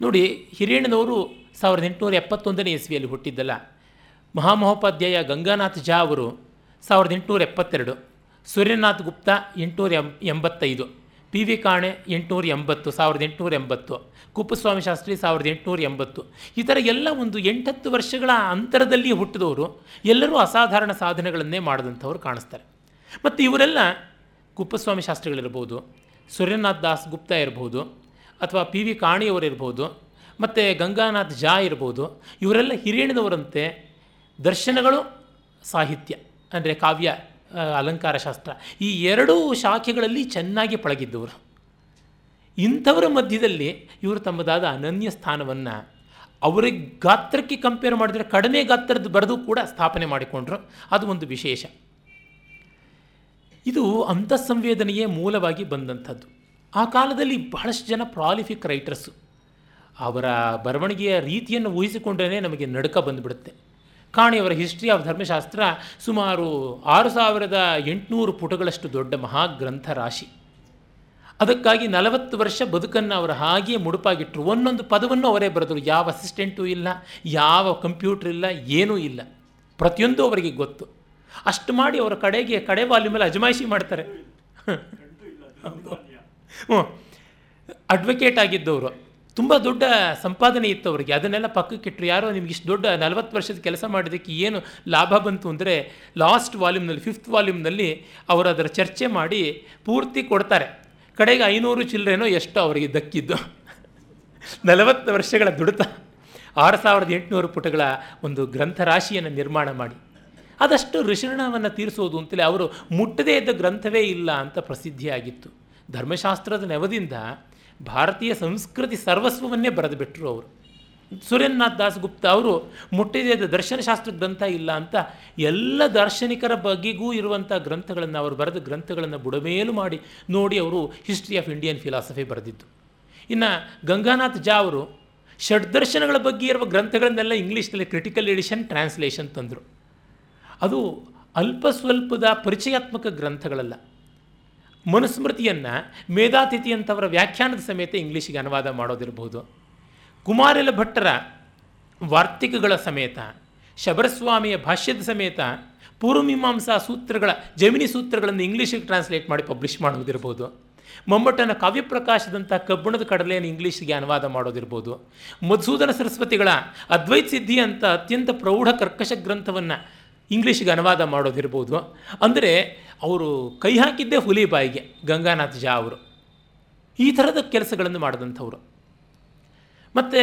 ನೋಡಿ, ಹಿರಿಯಣ್ಣನವರು ಸಾವಿರದ ಎಂಟುನೂರ ಎಪ್ಪತ್ತೊಂದನೇ ಇಸ್ವಿಯಲ್ಲಿ ಹುಟ್ಟಿದ್ದಲ್ಲ. ಮಹಾಮಹೋಪಾಧ್ಯಾಯ ಗಂಗಾನಾಥ್ ಝಾ ಅವರು ಸಾವಿರದ ಎಂಟುನೂರ ಎಪ್ಪತ್ತೆರಡು, ಸೂರ್ಯನಾಥ್ ಗುಪ್ತಾ ಎಂಟುನೂರ ಎಂ, ಎಂಬತ್ತೈದು, ಪಿ ವಿ ಕಾಣೆ ಎಂಟುನೂರ ಎಂಬತ್ತು, ಸಾವಿರದ ಎಂಟುನೂರ ಎಂಬತ್ತು, ಕುಪ್ಪಸ್ವಾಮಿ ಶಾಸ್ತ್ರಿ ಸಾವಿರದ ಎಂಟುನೂರ ಎಂಬತ್ತು. ಈ ಥರ ಎಲ್ಲ ಒಂದು ಎಂಟತ್ತು ವರ್ಷಗಳ ಅಂತರದಲ್ಲಿ ಹುಟ್ಟಿದವರು ಎಲ್ಲರೂ ಅಸಾಧಾರಣ ಸಾಧನೆಗಳನ್ನೇ ಮಾಡಿದಂಥವ್ರು ಕಾಣಿಸ್ತಾರೆ. ಮತ್ತು ಇವರೆಲ್ಲ ಕುಪ್ಪಸ್ವಾಮಿ ಶಾಸ್ತ್ರಿಗಳಿರ್ಬೋದು, ಸೂರ್ಯನಾಥ್ ದಾಸ್ ಗುಪ್ತ ಇರ್ಬೋದು, ಅಥವಾ ಪಿ ವಿ ಕಾಣಿಯವರಿರ್ಬೋದು ಮತ್ತು ಗಂಗಾನಾಥ್ ಜಾ ಇರ್ಬೋದು, ಇವರೆಲ್ಲ ಹಿರಿಯಣದವರಂತೆ ದರ್ಶನಗಳು, ಸಾಹಿತ್ಯ, ಅಂದರೆ ಕಾವ್ಯ ಅಲಂಕಾರ ಶಾಸ್ತ್ರ, ಈ ಎರಡೂ ಶಾಖೆಗಳಲ್ಲಿ ಚೆನ್ನಾಗಿ ಪಳಗಿದ್ದವರು. ಇಂಥವರ ಮಧ್ಯದಲ್ಲಿ ಇವರು ತಮ್ಮದಾದ ಅನನ್ಯ ಸ್ಥಾನವನ್ನು ಅವರಿಗೆ ಗಾತ್ರಕ್ಕೆ ಕಂಪೇರ್ ಮಾಡಿದರೆ ಕಡಿಮೆ ಗಾತ್ರದ ಬರೆದು ಕೂಡ ಸ್ಥಾಪನೆ ಮಾಡಿಕೊಂಡ್ರು. ಅದು ಒಂದು ವಿಶೇಷ. ಇದು ಅಂತಃಸಂವೇದನೆಯೇ ಮೂಲವಾಗಿ ಬಂದಂಥದ್ದು. ಆ ಕಾಲದಲ್ಲಿ ಬಹಳಷ್ಟು ಜನ ಪ್ರಾಲಿಫಿಕ್ ರೈಟರ್ಸು ಅವರ ಬರವಣಿಗೆಯ ರೀತಿಯನ್ನು ಊಹಿಸಿಕೊಂಡೇ ನಮಗೆ ನಡುಕ ಬಂದುಬಿಡುತ್ತೆ. ಕಾಣಿಯವರ ಹಿಸ್ಟ್ರಿ ಆಫ್ ಧರ್ಮಶಾಸ್ತ್ರ ಸುಮಾರು ಆರು ಸಾವಿರದ ಎಂಟುನೂರು ಪುಟಗಳಷ್ಟು ದೊಡ್ಡ ಮಹಾಗ್ರಂಥ ರಾಶಿ. ಅದಕ್ಕಾಗಿ ನಲವತ್ತು ವರ್ಷ ಬದುಕನ್ನು ಅವರು ಹಾಗೆಯೇ ಮುಡುಪಾಗಿಟ್ಟರು ಒಂದೊಂದು ಪದವನ್ನು ಅವರೇ ಬರೆದರು. ಯಾವ ಅಸಿಸ್ಟೆಂಟೂ ಇಲ್ಲ, ಯಾವ ಕಂಪ್ಯೂಟರ್ ಇಲ್ಲ, ಏನೂ ಇಲ್ಲ. ಪ್ರತಿಯೊಂದು ಅವರಿಗೆ ಗೊತ್ತು. ಅಷ್ಟು ಮಾಡಿ ಅವರ ಕಡೆಗೆ ಕಡೆ ಮೇಲೆ ಅಜಮಾಯಿಷಿ ಮಾಡ್ತಾರೆ. ಹ್ಞೂ ಅಡ್ವೊಕೇಟ್ ಆಗಿದ್ದವರು, ತುಂಬ ದೊಡ್ಡ ಸಂಪಾದನೆ ಇತ್ತು ಅವರಿಗೆ. ಅದನ್ನೆಲ್ಲ ಪಕ್ಕಕ್ಕಿಟ್ಟರು ಯಾರೋ ನಿಮ್ಗೆ ಇಷ್ಟು ದೊಡ್ಡ ನಲವತ್ತು ವರ್ಷದ ಕೆಲಸ ಮಾಡಿದ್ದಕ್ಕೆ ಏನು ಲಾಭ ಬಂತು ಅಂದರೆ ಲಾಸ್ಟ್ ವಾಲ್ಯೂಮ್ನಲ್ಲಿ ಫಿಫ್ತ್ ವಾಲ್ಯೂಮ್ನಲ್ಲಿ ಅವರು ಅದರ ಚರ್ಚೆ ಮಾಡಿ ಪೂರ್ತಿ ಕೊಡ್ತಾರೆ. ಕಡೆಗೆ ಐನೂರು ಚಿಲ್ಲರೆನೋ ಎಷ್ಟು ಅವರಿಗೆ ದಕ್ಕಿದ್ದು. ನಲವತ್ತು ವರ್ಷಗಳ ದುಡಿತ. ಆರು ಸಾವಿರದ ಎಂಟುನೂರು ಪುಟಗಳ ಒಂದು ಗ್ರಂಥರಾಶಿಯನ್ನು ನಿರ್ಮಾಣ ಮಾಡಿ. ಅದಷ್ಟು ಋಷಿಋಣವನ್ನು ತೀರಿಸೋದು ಅಂತಲೇ ಅವರು ಮುಟ್ಟದೇ ಇದ್ದ ಗ್ರಂಥವೇ ಇಲ್ಲ ಅಂತ ಪ್ರಸಿದ್ಧಿಯಾಗಿತ್ತು. ಧರ್ಮಶಾಸ್ತ್ರದ ನೆವದಿಂದ ಭಾರತೀಯ ಸಂಸ್ಕೃತಿ ಸರ್ವಸ್ವವನ್ನೇ ಬರೆದುಬಿಟ್ರು ಅವರು. ಸುರೇಂದ್ರನಾಥ್ ದಾಸ್ ಗುಪ್ತಾ ಅವರು ಮುಟ್ಟಿದೇ ದರ್ಶನಶಾಸ್ತ್ರ ಗ್ರಂಥ ಇಲ್ಲ ಅಂತ ಎಲ್ಲ ದಾರ್ಶನಿಕರ ಬಗೆಗೂ ಇರುವಂಥ ಗ್ರಂಥಗಳನ್ನು ಅವರು ಬರೆದ ಗ್ರಂಥಗಳನ್ನು ಬುಡಮೇಲು ಮಾಡಿ ನೋಡಿ ಅವರು ಹಿಸ್ಟ್ರಿ ಆಫ್ ಇಂಡಿಯನ್ ಫಿಲಾಸಫಿ ಬರೆದಿದ್ದು. ಇನ್ನು ಗಂಗಾನಾಥ್ ಜಾ ಅವರು ಷಡ್ದರ್ಶನಗಳ ಬಗ್ಗೆ ಇರುವ ಗ್ರಂಥಗಳನ್ನೆಲ್ಲ ಇಂಗ್ಲೀಷ್ನಲ್ಲಿ ಕ್ರಿಟಿಕಲ್ ಎಡಿಷನ್ ಟ್ರಾನ್ಸ್ಲೇಷನ್ ತಂದರು. ಅದು ಅಲ್ಪ ಸ್ವಲ್ಪದ ಪರಿಚಯಾತ್ಮಕ ಗ್ರಂಥಗಳಲ್ಲ. ಮನುಸ್ಮೃತಿಯನ್ನು ಮೇಧಾತಿಥಿ ಅಂತವರ ವ್ಯಾಖ್ಯಾನದ ಸಮೇತ ಇಂಗ್ಲೀಷಿಗೆ ಅನುವಾದ ಮಾಡೋದಿರಬಹುದು ಕುಮಾರಲ ಭಟ್ಟರ ವಾರ್ತಿಕಗಳ ಸಮೇತ, ಶಬರಸ್ವಾಮಿಯ ಭಾಷ್ಯದ ಸಮೇತ, ಪೂರ್ವಮೀಮಾಂಸಾ ಸೂತ್ರಗಳ, ಜಮಿನಿ ಸೂತ್ರಗಳನ್ನು ಇಂಗ್ಲೀಷಿಗೆ ಟ್ರಾನ್ಸ್ಲೇಟ್ ಮಾಡಿ ಪಬ್ಲಿಷ್ ಮಾಡೋದಿರ್ಬೋದು. ಮಮ್ಮಟನ ಕಾವ್ಯಪ್ರಕಾಶದಂಥ ಕಬ್ಬಣದ ಕಡಲೆಯನ್ನು ಇಂಗ್ಲೀಷಿಗೆ ಅನುವಾದ ಮಾಡೋದಿರ್ಬೋದು. ಮಧುಸೂದನ ಸರಸ್ವತಿಗಳ ಅದ್ವೈತ ಸಿದ್ಧಿ ಅಂತ ಅತ್ಯಂತ ಪ್ರೌಢ ಕರ್ಕಶ ಗ್ರಂಥವನ್ನು ಇಂಗ್ಲೀಷಿಗೆ ಅನುವಾದ ಮಾಡೋದಿರ್ಬೋದು. ಅಂದರೆ ಅವರು ಕೈ ಹಾಕಿದ್ದೇ ಹುಲಿ ಬಾಯಿಗೆ ಗಂಗಾನಾಥ್ ಜಾ ಅವರು. ಈ ಥರದ ಕೆಲಸಗಳನ್ನು ಮಾಡಿದಂಥವ್ರು. ಮತ್ತು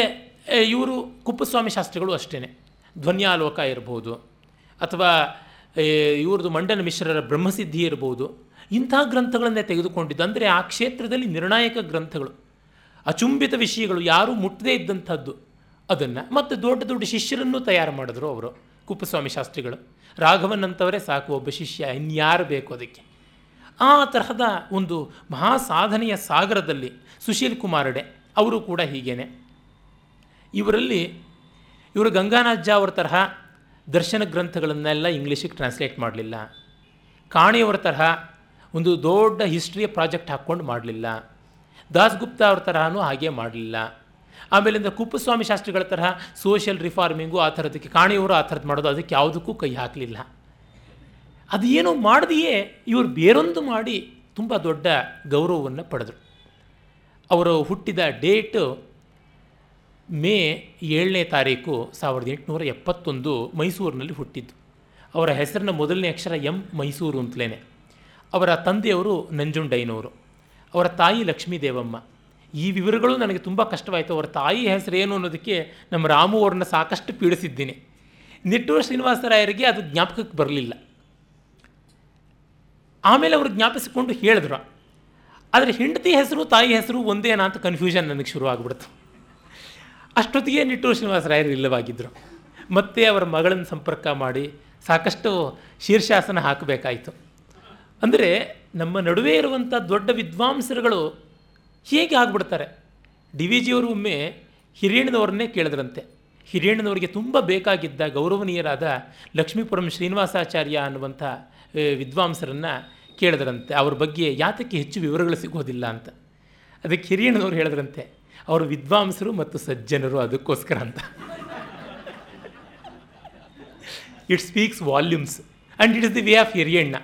ಇವರು ಕುಪ್ಪಸ್ವಾಮಿ ಶಾಸ್ತ್ರಿಗಳು ಅಷ್ಟೇ ಧ್ವನ್ಯಾಲೋಕ ಇರ್ಬೋದು, ಅಥವಾ ಇವ್ರದ್ದು ಮಂಡನ ಮಿಶ್ರರ ಬ್ರಹ್ಮಸಿದ್ಧಿ ಇರ್ಬೋದು, ಇಂಥ ಗ್ರಂಥಗಳನ್ನೇ ತೆಗೆದುಕೊಂಡಿದ್ದು. ಅಂದರೆ ಆ ಕ್ಷೇತ್ರದಲ್ಲಿ ನಿರ್ಣಾಯಕ ಗ್ರಂಥಗಳು. ಅಚುಂಬಿತ ವಿಷಯಗಳು ಯಾರೂ ಮುಟ್ಟದೇ ಇದ್ದಂಥದ್ದು. ಅದನ್ನು ಮತ್ತು ದೊಡ್ಡ ದೊಡ್ಡ ಶಿಷ್ಯರನ್ನು ತಯಾರು ಮಾಡಿದ್ರು ಅವರು, ಕುಪ್ಪಸ್ವಾಮಿ ಶಾಸ್ತ್ರಿಗಳು. ರಾಘವನ್ ಅಂತವರೇ ಸಾಕು ಒಬ್ಬ ಶಿಷ್ಯ, ಇನ್ಯಾರು ಬೇಕು ಅದಕ್ಕೆ? ಆ ತರಹದ ಒಂದು ಮಹಾ ಸಾಧನೆಯ ಸಾಗರದಲ್ಲಿ ಸುಶೀಲ್ ಕುಮಾರಡೆ, ಅವರು ಕೂಡ ಹೀಗೇನೆ. ಇವರಲ್ಲಿ ಇವರು ಗಂಗಾನಾಜ್ಜ ಅವರ ತರಹ ದರ್ಶನ ಗ್ರಂಥಗಳನ್ನೆಲ್ಲ ಇಂಗ್ಲೀಷಿಗೆ ಟ್ರಾನ್ಸ್ಲೇಟ್ ಮಾಡಲಿಲ್ಲ. ಕಾಣಿಯವರ ತರಹ ಒಂದು ದೊಡ್ಡ ಹಿಸ್ಟ್ರಿಯ ಪ್ರಾಜೆಕ್ಟ್ ಹಾಕ್ಕೊಂಡು ಮಾಡಲಿಲ್ಲ. ದಾಸ್ ಗುಪ್ತಾ ಅವ್ರ ತರಹನೂ ಹಾಗೆ ಮಾಡಲಿಲ್ಲ. ಆಮೇಲಿಂದ ಕುಪ್ಪಸ್ವಾಮಿ ಶಾಸ್ತ್ರಿಗಳ ತರಹ ಸೋಷಿಯಲ್ ರಿಫಾರ್ಮಿಂಗು ಆ ಥರದಕ್ಕೆ ಕಾಣಿಯವರು ಆ ಥರದ್ದು ಮಾಡೋದು ಅದಕ್ಕೆ ಯಾವುದಕ್ಕೂ ಕೈ ಹಾಕಲಿಲ್ಲ. ಅದೇನೋ ಮಾಡದೆಯೇ ಇವರು ಬೇರೊಂದು ಮಾಡಿ ತುಂಬ ದೊಡ್ಡ ಗೌರವವನ್ನು ಪಡೆದರು. ಅವರು ಹುಟ್ಟಿದ ಡೇಟು ಮೇ ಏಳನೇ ತಾರೀಕು ಸಾವಿರದ ಎಂಟುನೂರ ಎಪ್ಪತ್ತೊಂದು ಮೈಸೂರಿನಲ್ಲಿ ಹುಟ್ಟಿದ್ದು. ಅವರ ಹೆಸರಿನ ಮೊದಲನೇ ಅಕ್ಷರ ಎಂ ಮೈಸೂರು ಅಂತಲೇ ಅವರ ತಂದೆಯವರು ನಂಜುಂಡೈನವರು. ಅವರ ತಾಯಿ ಲಕ್ಷ್ಮೀ ದೇವಮ್ಮ ಈ ವಿವರಗಳು ನನಗೆ ತುಂಬ ಕಷ್ಟವಾಯಿತು. ಅವರ ತಾಯಿ ಹೆಸರು ಏನು ಅನ್ನೋದಕ್ಕೆ ನಮ್ಮ ರಾಮು ಅವ್ರನ್ನ ಸಾಕಷ್ಟು ಪೀಡಿಸಿದ್ದೀನಿ. ನಿಟ್ಟೂರು ಶ್ರೀನಿವಾಸರಾಯರಿಗೆ ಅದು ಜ್ಞಾಪಕಕ್ಕೆ ಬರಲಿಲ್ಲ. ಆಮೇಲೆ ಅವರು ಜ್ಞಾಪಿಸಿಕೊಂಡು ಹೇಳಿದ್ರು. ಆದರೆ ಹೆಂಡತಿ ಹೆಸರು, ತಾಯಿ ಹೆಸರು ಒಂದೇನಾ ಅಂತ ಕನ್ಫ್ಯೂಷನ್ ನನಗೆ ಶುರು ಆಗ್ಬಿಡ್ತು ಅಷ್ಟೊತ್ತಿಗೆ ನಿಟ್ಟೂರು ಶ್ರೀನಿವಾಸರಾಯರು ಇಲ್ಲವಾಗಿದ್ದರು ಮತ್ತೆ ಅವರ ಮಗಳನ್ನು ಸಂಪರ್ಕ ಮಾಡಿ ಸಾಕಷ್ಟು ಶೀರ್ಷಾಸನ ಹಾಕಬೇಕಾಯಿತು. ಅಂದರೆ ನಮ್ಮ ನಡುವೆ ಇರುವಂಥ ದೊಡ್ಡ ವಿದ್ವಾಂಸರುಗಳು ಹೇಗೆ ಆಗ್ಬಿಡ್ತಾರೆ? ಡಿ ವಿ ಜಿಯವರು ಒಮ್ಮೆ ಹಿರಿಯಣ್ಣನವ್ರನ್ನೇ ಕೇಳಿದ್ರಂತೆ. ಹಿರಿಯಣ್ಣನವರಿಗೆ ತುಂಬ ಬೇಕಾಗಿದ್ದ ಗೌರವನೀಯರಾದ ಲಕ್ಷ್ಮೀಪುರಂ ಶ್ರೀನಿವಾಸಾಚಾರ್ಯ ಅನ್ನುವಂಥ ವಿದ್ವಾಂಸರನ್ನು ಕೇಳಿದ್ರಂತೆ. ಅವ್ರ ಬಗ್ಗೆ ಯಾತಕ್ಕೆ ಹೆಚ್ಚು ವಿವರಗಳು ಸಿಗೋದಿಲ್ಲ ಅಂತ. ಅದಕ್ಕೆ ಹಿರಿಯಣ್ಣನವ್ರು ಹೇಳಿದ್ರಂತೆ, ಅವರು ವಿದ್ವಾಂಸರು ಮತ್ತು ಸಜ್ಜನರು ಅದಕ್ಕೋಸ್ಕರ ಅಂತ. It speaks volumes and it is the way of Hiriyanna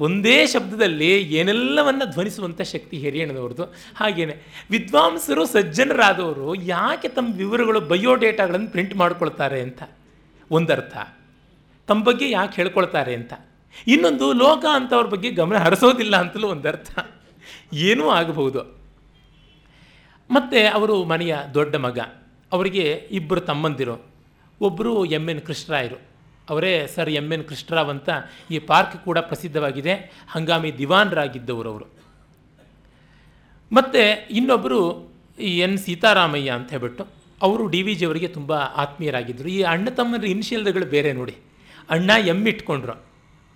ಒಂದೇ ಶಬ್ದದಲ್ಲಿ ಏನೆಲ್ಲವನ್ನು ಧ್ವನಿಸುವಂಥ ಶಕ್ತಿ ಹಿರಿಯಣ್ಣನವ್ರದ್ದು ಹಾಗೆಯೇ ವಿದ್ವಾಂಸರು, ಸಜ್ಜನರಾದವರು ಯಾಕೆ ತಮ್ಮ ವಿವರಗಳು, ಬಯೋಡೇಟಾಗಳನ್ನು ಪ್ರಿಂಟ್ ಮಾಡ್ಕೊಳ್ತಾರೆ ಅಂತ? ಒಂದರ್ಥ. ತಮ್ಮ ಬಗ್ಗೆ ಯಾಕೆ ಹೇಳ್ಕೊಳ್ತಾರೆ ಅಂತ? ಇನ್ನೊಂದು, ಲೋಕ ಅಂತವ್ರ ಬಗ್ಗೆ ಗಮನ ಹರಿಸೋದಿಲ್ಲ ಅಂತಲೂ ಒಂದರ್ಥ. ಏನೂ ಆಗಬಹುದು. ಮತ್ತು ಅವರು ಮನೆಯ ದೊಡ್ಡ ಮಗ. ಅವರಿಗೆ ಇಬ್ಬರು ತಮ್ಮಂದಿರು. ಒಬ್ಬರು ಎಂ ಎನ್ ಕೃಷ್ಣರಾಯರು. ಅವರೇ ಸರ್ ಎಂ ಎನ್ ಕೃಷ್ಣರಾವ್ ಅಂತ ಈ ಪಾರ್ಕ್ ಕೂಡ ಪ್ರಸಿದ್ಧವಾಗಿದೆ. ಹಂಗಾಮಿ ದಿವಾನ್ರಾಗಿದ್ದವರು ಅವರು. ಮತ್ತು ಇನ್ನೊಬ್ಬರು ಈ ಎನ್ ಸೀತಾರಾಮಯ್ಯ ಅಂತ ಹೇಳ್ಬಿಟ್ಟು ಅವರು ಡಿ ವಿ ಜಿ ಅವರಿಗೆ ತುಂಬ ಆತ್ಮೀಯರಾಗಿದ್ದರು. ಈ ಅಣ್ಣ ತಮ್ಮನ ಇನಿಷಿಯಲ್ಗಳು ಬೇರೆ ನೋಡಿ. ಅಣ್ಣ ಎಂ ಇಟ್ಕೊಂಡ್ರು.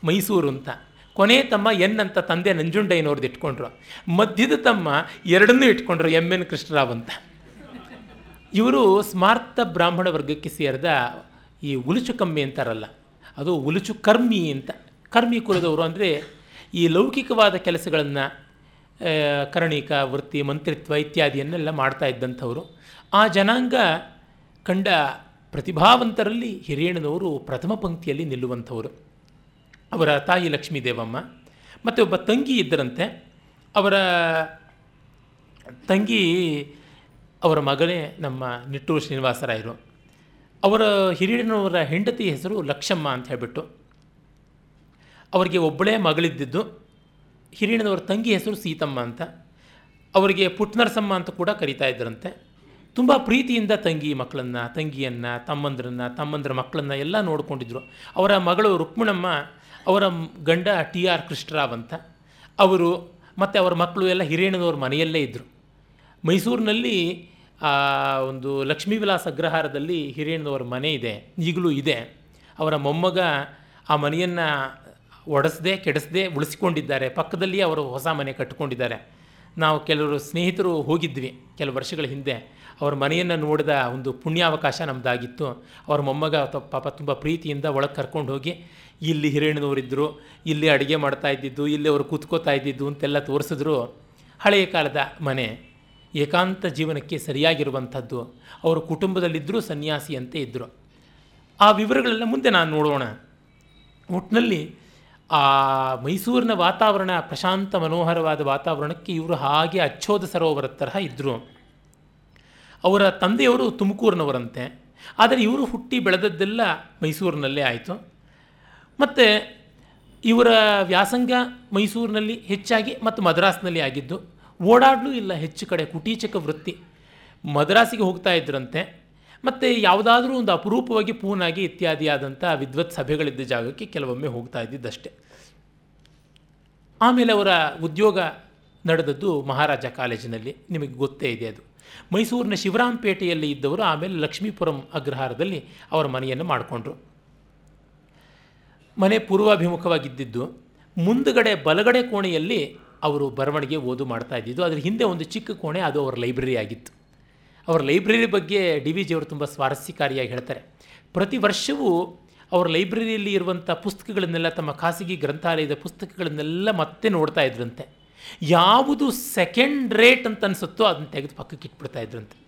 ಮೈಸೂರು ಅಂತ. ಕೊನೆ ತಮ್ಮ ಎನ್ ಅಂತ ತಂದೆ ನಂಜುಂಡಯ್ಯನವ್ರದ್ದು ಇಟ್ಕೊಂಡ್ರು. ಮಧ್ಯದ ತಮ್ಮ ಎರಡನ್ನೂ ಇಟ್ಕೊಂಡ್ರು ಎಂ ಎನ್ ಕೃಷ್ಣರಾವ್ ಅಂತ. ಇವರು ಸ್ಮಾರ್ಥ ಬ್ರಾಹ್ಮಣ ವರ್ಗಕ್ಕೆ ಸೇರಿದ ಈ ಉಲುಚು ಕಮ್ಮಿ ಅಂತಾರಲ್ಲ, ಅದು ಉಲುಚು ಕರ್ಮಿ ಅಂತ. ಕರ್ಮಿ ಕುಲದವರು ಅಂದರೆ ಈ ಲೌಕಿಕವಾದ ಕೆಲಸಗಳನ್ನು ಕರ್ಣಿಕ, ವೃತ್ತಿ, ಮಂತ್ರಿತ್ವ ಇತ್ಯಾದಿಯನ್ನೆಲ್ಲ ಮಾಡ್ತಾ ಇದ್ದಂಥವರು. ಆ ಜನಾಂಗ ಕಂಡ ಪ್ರತಿಭಾವಂತರಲ್ಲಿ ಹಿರಿಯಣ್ಣನವರು ಪ್ರಥಮ ಪಂಕ್ತಿಯಲ್ಲಿ ನಿಲ್ಲುವಂಥವರು. ಅವರ ತಾಯಿ ಲಕ್ಷ್ಮೀ ದೇವಮ್ಮ ಮತ್ತು ಒಬ್ಬ ತಂಗಿ ಇದ್ದರಂತೆ. ಅವರ ತಂಗಿ, ಅವರ ಮಗನೇ ನಮ್ಮ ನಿಟ್ಟೂರು ಶ್ರೀನಿವಾಸರಾಯರು. ಅವರ ಹಿರಿಯಣ್ಣನವರ ಹೆಂಡತಿ ಹೆಸರು ಲಕ್ಷಮ್ಮ ಅಂತ ಹೇಳಿಬಿಟ್ಟು ಅವರಿಗೆ ಒಬ್ಬಳೇ ಮಗಳಿದ್ದಿದ್ದು ಹಿರಿಯಣ್ಣನವರ ತಂಗಿ ಹೆಸರು ಸೀತಮ್ಮ ಅಂತ. ಅವರಿಗೆ ಪುಟ್ನರಸಮ್ಮ ಅಂತ ಕೂಡ ಕರೀತಾ ಇದ್ದರಂತೆ ತುಂಬ ಪ್ರೀತಿಯಿಂದ ತಂಗಿ ಮಕ್ಕಳನ್ನು, ತಂಗಿಯನ್ನು, ತಮ್ಮಂದ್ರನ್ನು, ತಮ್ಮಂದ್ರ ಮಕ್ಕಳನ್ನು ಎಲ್ಲ ನೋಡಿಕೊಂಡಿದ್ರು. ಅವರ ಮಗಳು ರುಕ್ಮಿಣಮ್ಮ, ಅವರ ಗಂಡ ಟಿ ಆರ್ ಕೃಷ್ಣರಾವ್ ಅಂತ. ಅವರು ಮತ್ತು ಅವರ ಮಕ್ಕಳು ಎಲ್ಲ ಹಿರಿಯಣ್ಣನವ್ರ ಮನೆಯಲ್ಲೇ ಇದ್ದರು ಮೈಸೂರಿನಲ್ಲಿ ಆ, ಒಂದು ಲಕ್ಷ್ಮೀ ವಿಲಾಸ ಅಗ್ರಹಾರದಲ್ಲಿ ಹಿರಿಯಣ್ಣವರ ಮನೆ ಇದೆ, ಈಗಲೂ ಇದೆ. ಅವರ ಮೊಮ್ಮಗ ಆ ಮನೆಯನ್ನು ಒಡೆಸದೆ, ಕೆಡಿಸದೆ ಉಳಿಸಿಕೊಂಡಿದ್ದಾರೆ. ಪಕ್ಕದಲ್ಲಿ ಅವರು ಹೊಸ ಮನೆ ಕಟ್ಟಿಕೊಂಡಿದ್ದಾರೆ. ನಾವು ಕೆಲವರು ಸ್ನೇಹಿತರು ಹೋಗಿದ್ವಿ ಕೆಲವು ವರ್ಷಗಳ ಹಿಂದೆ. ಅವ್ರ ಮನೆಯನ್ನು ನೋಡಿದ ಒಂದು ಪುಣ್ಯಾವಕಾಶ ನಮ್ಮದಾಗಿತ್ತು ಅವ್ರ ಮೊಮ್ಮಗ ಪಾಪ ತುಂಬ ಪ್ರೀತಿಯಿಂದ ಒಳಗೆ ಕರ್ಕೊಂಡು ಹೋಗಿ ಇಲ್ಲಿ ಹಿರಿಯಣ್ಣನವರಿದ್ದರು ಇಲ್ಲಿ ಅಡುಗೆ ಮಾಡ್ತಾ ಇದ್ದಿದ್ದು, ಇಲ್ಲಿ ಅವರು ಕೂತ್ಕೋತಾ ಇದ್ದಿದ್ದು ಅಂತೆಲ್ಲ ತೋರಿಸಿದ್ರು. ಹಳೆಯ ಕಾಲದ ಮನೆ. ಏಕಾಂತ ಜೀವನಕ್ಕೆ ಸರಿಯಾಗಿರುವಂಥದ್ದು. ಅವರು ಕುಟುಂಬದಲ್ಲಿದ್ದರೂ ಸನ್ಯಾಸಿಯಂತೆ ಇದ್ದರು. ಆ ವಿವರಗಳೆಲ್ಲ ಮುಂದೆ ನಾನು ನೋಡೋಣ. ಒಟ್ಟಿನಲ್ಲಿ ಆ ಮೈಸೂರಿನ ವಾತಾವರಣ, ಪ್ರಶಾಂತ ಮನೋಹರವಾದ ವಾತಾವರಣಕ್ಕೆ ಇವರು ಹಾಗೆ ಅಚ್ಚೋದ ಸರೋವರ ತರಹ ಇದ್ದರು. ಅವರ ತಂದೆಯವರು ತುಮಕೂರಿನವರಂತೆ. ಆದರೆ ಇವರು ಹುಟ್ಟಿ ಬೆಳೆದದ್ದೆಲ್ಲ ಮೈಸೂರಿನಲ್ಲೇ ಆಯಿತು. ಮತ್ತು ಇವರ ವ್ಯಾಸಂಗ ಮೈಸೂರಿನಲ್ಲಿ ಹೆಚ್ಚಾಗಿ ಮತ್ತು ಮದ್ರಾಸ್ನಲ್ಲಿ ಆಗಿದ್ದು ಓಡಾಡಲೂ ಇಲ್ಲ ಹೆಚ್ಚು ಕಡೆ, ಕುಟೀಚಕ ವೃತ್ತಿ. ಮದ್ರಾಸಿಗೆ ಹೋಗ್ತಾ ಇದ್ರಂತೆ, ಮತ್ತು ಯಾವುದಾದ್ರೂ ಒಂದು ಅಪರೂಪವಾಗಿ ಪೂನಾಗಿ ಇತ್ಯಾದಿ ಆದಂಥ ವಿದ್ವತ್ ಸಭೆಗಳಿದ್ದ ಜಾಗಕ್ಕೆ ಕೆಲವೊಮ್ಮೆ ಹೋಗ್ತಾ ಇದ್ದಿದ್ದಷ್ಟೇ. ಆಮೇಲೆ ಅವರ ಉದ್ಯೋಗ ನಡೆದದ್ದು ಮಹಾರಾಜ ಕಾಲೇಜಿನಲ್ಲಿ, ನಿಮಗೆ ಗೊತ್ತೇ ಇದೆ ಅದು. ಮೈಸೂರಿನ ಶಿವರಾಂಪೇಟೆಯಲ್ಲಿ ಇದ್ದವರು, ಆಮೇಲೆ ಲಕ್ಷ್ಮೀಪುರಂ ಅಗ್ರಹಾರದಲ್ಲಿ ಅವರ ಮನೆಯನ್ನು ಮಾಡಿಕೊಂಡ್ರು. ಮನೆ ಪೂರ್ವಾಭಿಮುಖವಾಗಿದ್ದಿದ್ದು, ಮುಂದುಗಡೆ ಬಲಗಡೆ ಕೋಣೆಯಲ್ಲಿ ಅವರು ಬರವಣಿಗೆ ಓದು ಮಾಡ್ತಾ ಇದ್ದಿದ್ದು. ಅದ್ರ ಹಿಂದೆ ಒಂದು ಚಿಕ್ಕ ಕೋಣೆ, ಅದು ಅವರ ಲೈಬ್ರರಿ ಆಗಿತ್ತು. ಅವರ ಲೈಬ್ರರಿ ಬಗ್ಗೆ ಡಿ ವಿ ಜಿಯವರು ತುಂಬ ಸ್ವಾರಸ್ಯಕಾರಿಯಾಗಿ ಹೇಳ್ತಾರೆ. ಪ್ರತಿ ವರ್ಷವೂ ಅವರ ಲೈಬ್ರರಿಯಲ್ಲಿ ಇರುವಂಥ ಪುಸ್ತಕಗಳನ್ನೆಲ್ಲ, ತಮ್ಮ ಖಾಸಗಿ ಗ್ರಂಥಾಲಯದ ಪುಸ್ತಕಗಳನ್ನೆಲ್ಲ ಮತ್ತೆ ನೋಡ್ತಾ ಇದ್ರಂತೆ. ಯಾವುದು ಸೆಕೆಂಡ್ ರೇಟ್ ಅಂತ ಅನಿಸುತ್ತೋ ಅದನ್ನು ತೆಗೆದು ಪಕ್ಕಕ್ಕೆ ಇಟ್ಬಿಡ್ತಾ ಇದ್ರಂತೆ.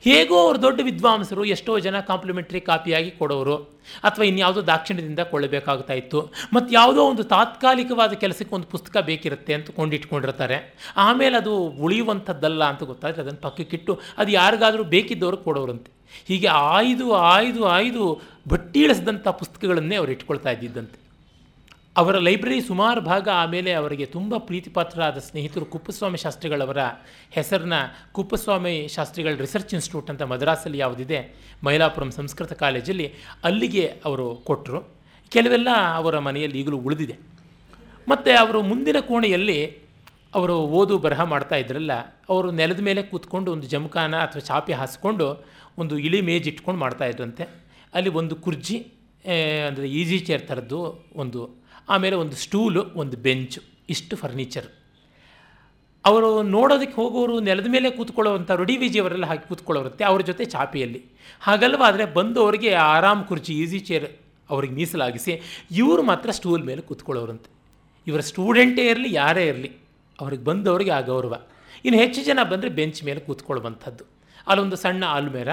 ಹೇಗೋ ಅವರು ದೊಡ್ಡ ವಿದ್ವಾಂಸರು ಎಷ್ಟೋ ಜನ ಕಾಂಪ್ಲಿಮೆಂಟ್ರಿ ಕಾಪಿಯಾಗಿ ಕೊಡೋರು. ಅಥವಾ ಇನ್ಯಾವುದೋ ದಾಕ್ಷಿಣ್ಯದಿಂದ ಕೊಳ್ಳಬೇಕಾಗ್ತಾ ಇತ್ತು. ಮತ್ತು ಯಾವುದೋ ಒಂದು ತಾತ್ಕಾಲಿಕವಾದ ಕೆಲಸಕ್ಕೆ ಒಂದು ಪುಸ್ತಕ ಬೇಕಿರುತ್ತೆ ಅಂತ ಕೊಂಡಿಟ್ಕೊಂಡಿರ್ತಾರೆ. ಆಮೇಲೆ ಅದು ಉಳಿಯುವಂಥದ್ದಲ್ಲ ಅಂತ ಗೊತ್ತಾದರೆ ಅದನ್ನು ಪಕ್ಕಕ್ಕಿಟ್ಟು ಅದು ಯಾರಿಗಾದರೂ ಬೇಕಿದ್ದವ್ರಿಗೆ ಕೊಡೋರಂತೆ. ಹೀಗೆ ಆಯ್ದು ಆಯ್ದು ಆಯ್ದು ಭಟ್ಟೀಳಿಸಿದಂಥ ಪುಸ್ತಕಗಳನ್ನೇ ಅವ್ರು ಇಟ್ಕೊಳ್ತಾ ಇದ್ದಿದ್ದಂತೆ. ಅವರ ಲೈಬ್ರರಿ ಸುಮಾರು ಭಾಗ ಆಮೇಲೆ ಅವರಿಗೆ ತುಂಬ ಪ್ರೀತಿಪಾತ್ರರಾದ ಸ್ನೇಹಿತರು ಕುಪ್ಪಸ್ವಾಮಿ ಶಾಸ್ತ್ರಿಗಳವರ ಹೆಸರನ್ನ ಕುಪ್ಪಸ್ವಾಮಿ ಶಾಸ್ತ್ರಿಗಳ ರಿಸರ್ಚ್ ಇನ್ಸ್ಟಿಟ್ಯೂಟ್ ಅಂತ ಮದ್ರಾಸಲ್ಲಿ ಯಾವುದಿದೆ, ಮೈಲಾಪುರಂ ಸಂಸ್ಕೃತ ಕಾಲೇಜಲ್ಲಿ ಅಲ್ಲಿಗೆ ಅವರು ಕೊಟ್ಟರು. ಕೆಲವೆಲ್ಲ ಅವರ ಮನೆಯಲ್ಲಿ ಈಗಲೂ ಉಳಿದಿದೆ. ಮತ್ತು ಅವರು ಮುಂದಿನ ಕೋಣೆಯಲ್ಲಿ ಅವರು ಓದು ಬರಹ ಮಾಡ್ತಾ ಇದ್ರಲ್ಲ, ಅವರು ನೆಲದ ಮೇಲೆ ಕೂತ್ಕೊಂಡು ಒಂದು ಜಮಖಾನ ಅಥವಾ ಚಾಪೆ ಹಾಸ್ಕೊಂಡು ಒಂದು ಇಳಿ ಮೇಜ್ ಇಟ್ಕೊಂಡು ಮಾಡ್ತಾಯಿದ್ರಂತೆ ಅಲ್ಲಿ ಒಂದು ಕುರ್ಜಿ ಅಂದರೆ ಈಸಿ ಚೇರ್ ಥರದ್ದು ಒಂದು ಆಮೇಲೆ ಒಂದು ಸ್ಟೂಲು, ಒಂದು ಬೆಂಚು, ಇಷ್ಟು ಫರ್ನಿಚರ್. ಅವರು ನೋಡೋದಕ್ಕೆ ಹೋಗೋರು ನೆಲದ ಮೇಲೆ ಕೂತ್ಕೊಳ್ಳೋವಂಥ ಡಿ ವಿಜಿಯವರೆಲ್ಲ ಹಾಕಿ ಕೂತ್ಕೊಳ್ಳೋರುತ್ತೆ, ಅವ್ರ ಜೊತೆ ಚಾಪೆಯಲ್ಲಿ. ಹಾಗಲ್ವಾದರೆ ಬಂದವರಿಗೆ ಆರಾಮ್ ಕುರ್ಚಿ ಈಸಿ ಚೇರ್ ಅವ್ರಿಗೆ ಮೀಸಲಾಗಿಸಿ ಇವರು ಮಾತ್ರ ಸ್ಟೂಲ್ ಮೇಲೆ ಕೂತ್ಕೊಳ್ಳೋರಂತೆ. ಇವರ ಸ್ಟೂಡೆಂಟೇ ಇರಲಿ, ಯಾರೇ ಇರಲಿ, ಅವ್ರಿಗೆ ಬಂದವರಿಗೆ ಆ ಗೌರವ. ಇನ್ನು ಹೆಚ್ಚು ಜನ ಬಂದರೆ ಬೆಂಚ್ ಮೇಲೆ ಕೂತ್ಕೊಳ್ಳುವಂಥದ್ದು. ಅಲ್ಲೊಂದು ಸಣ್ಣ ಆಲ್ಮೇರ,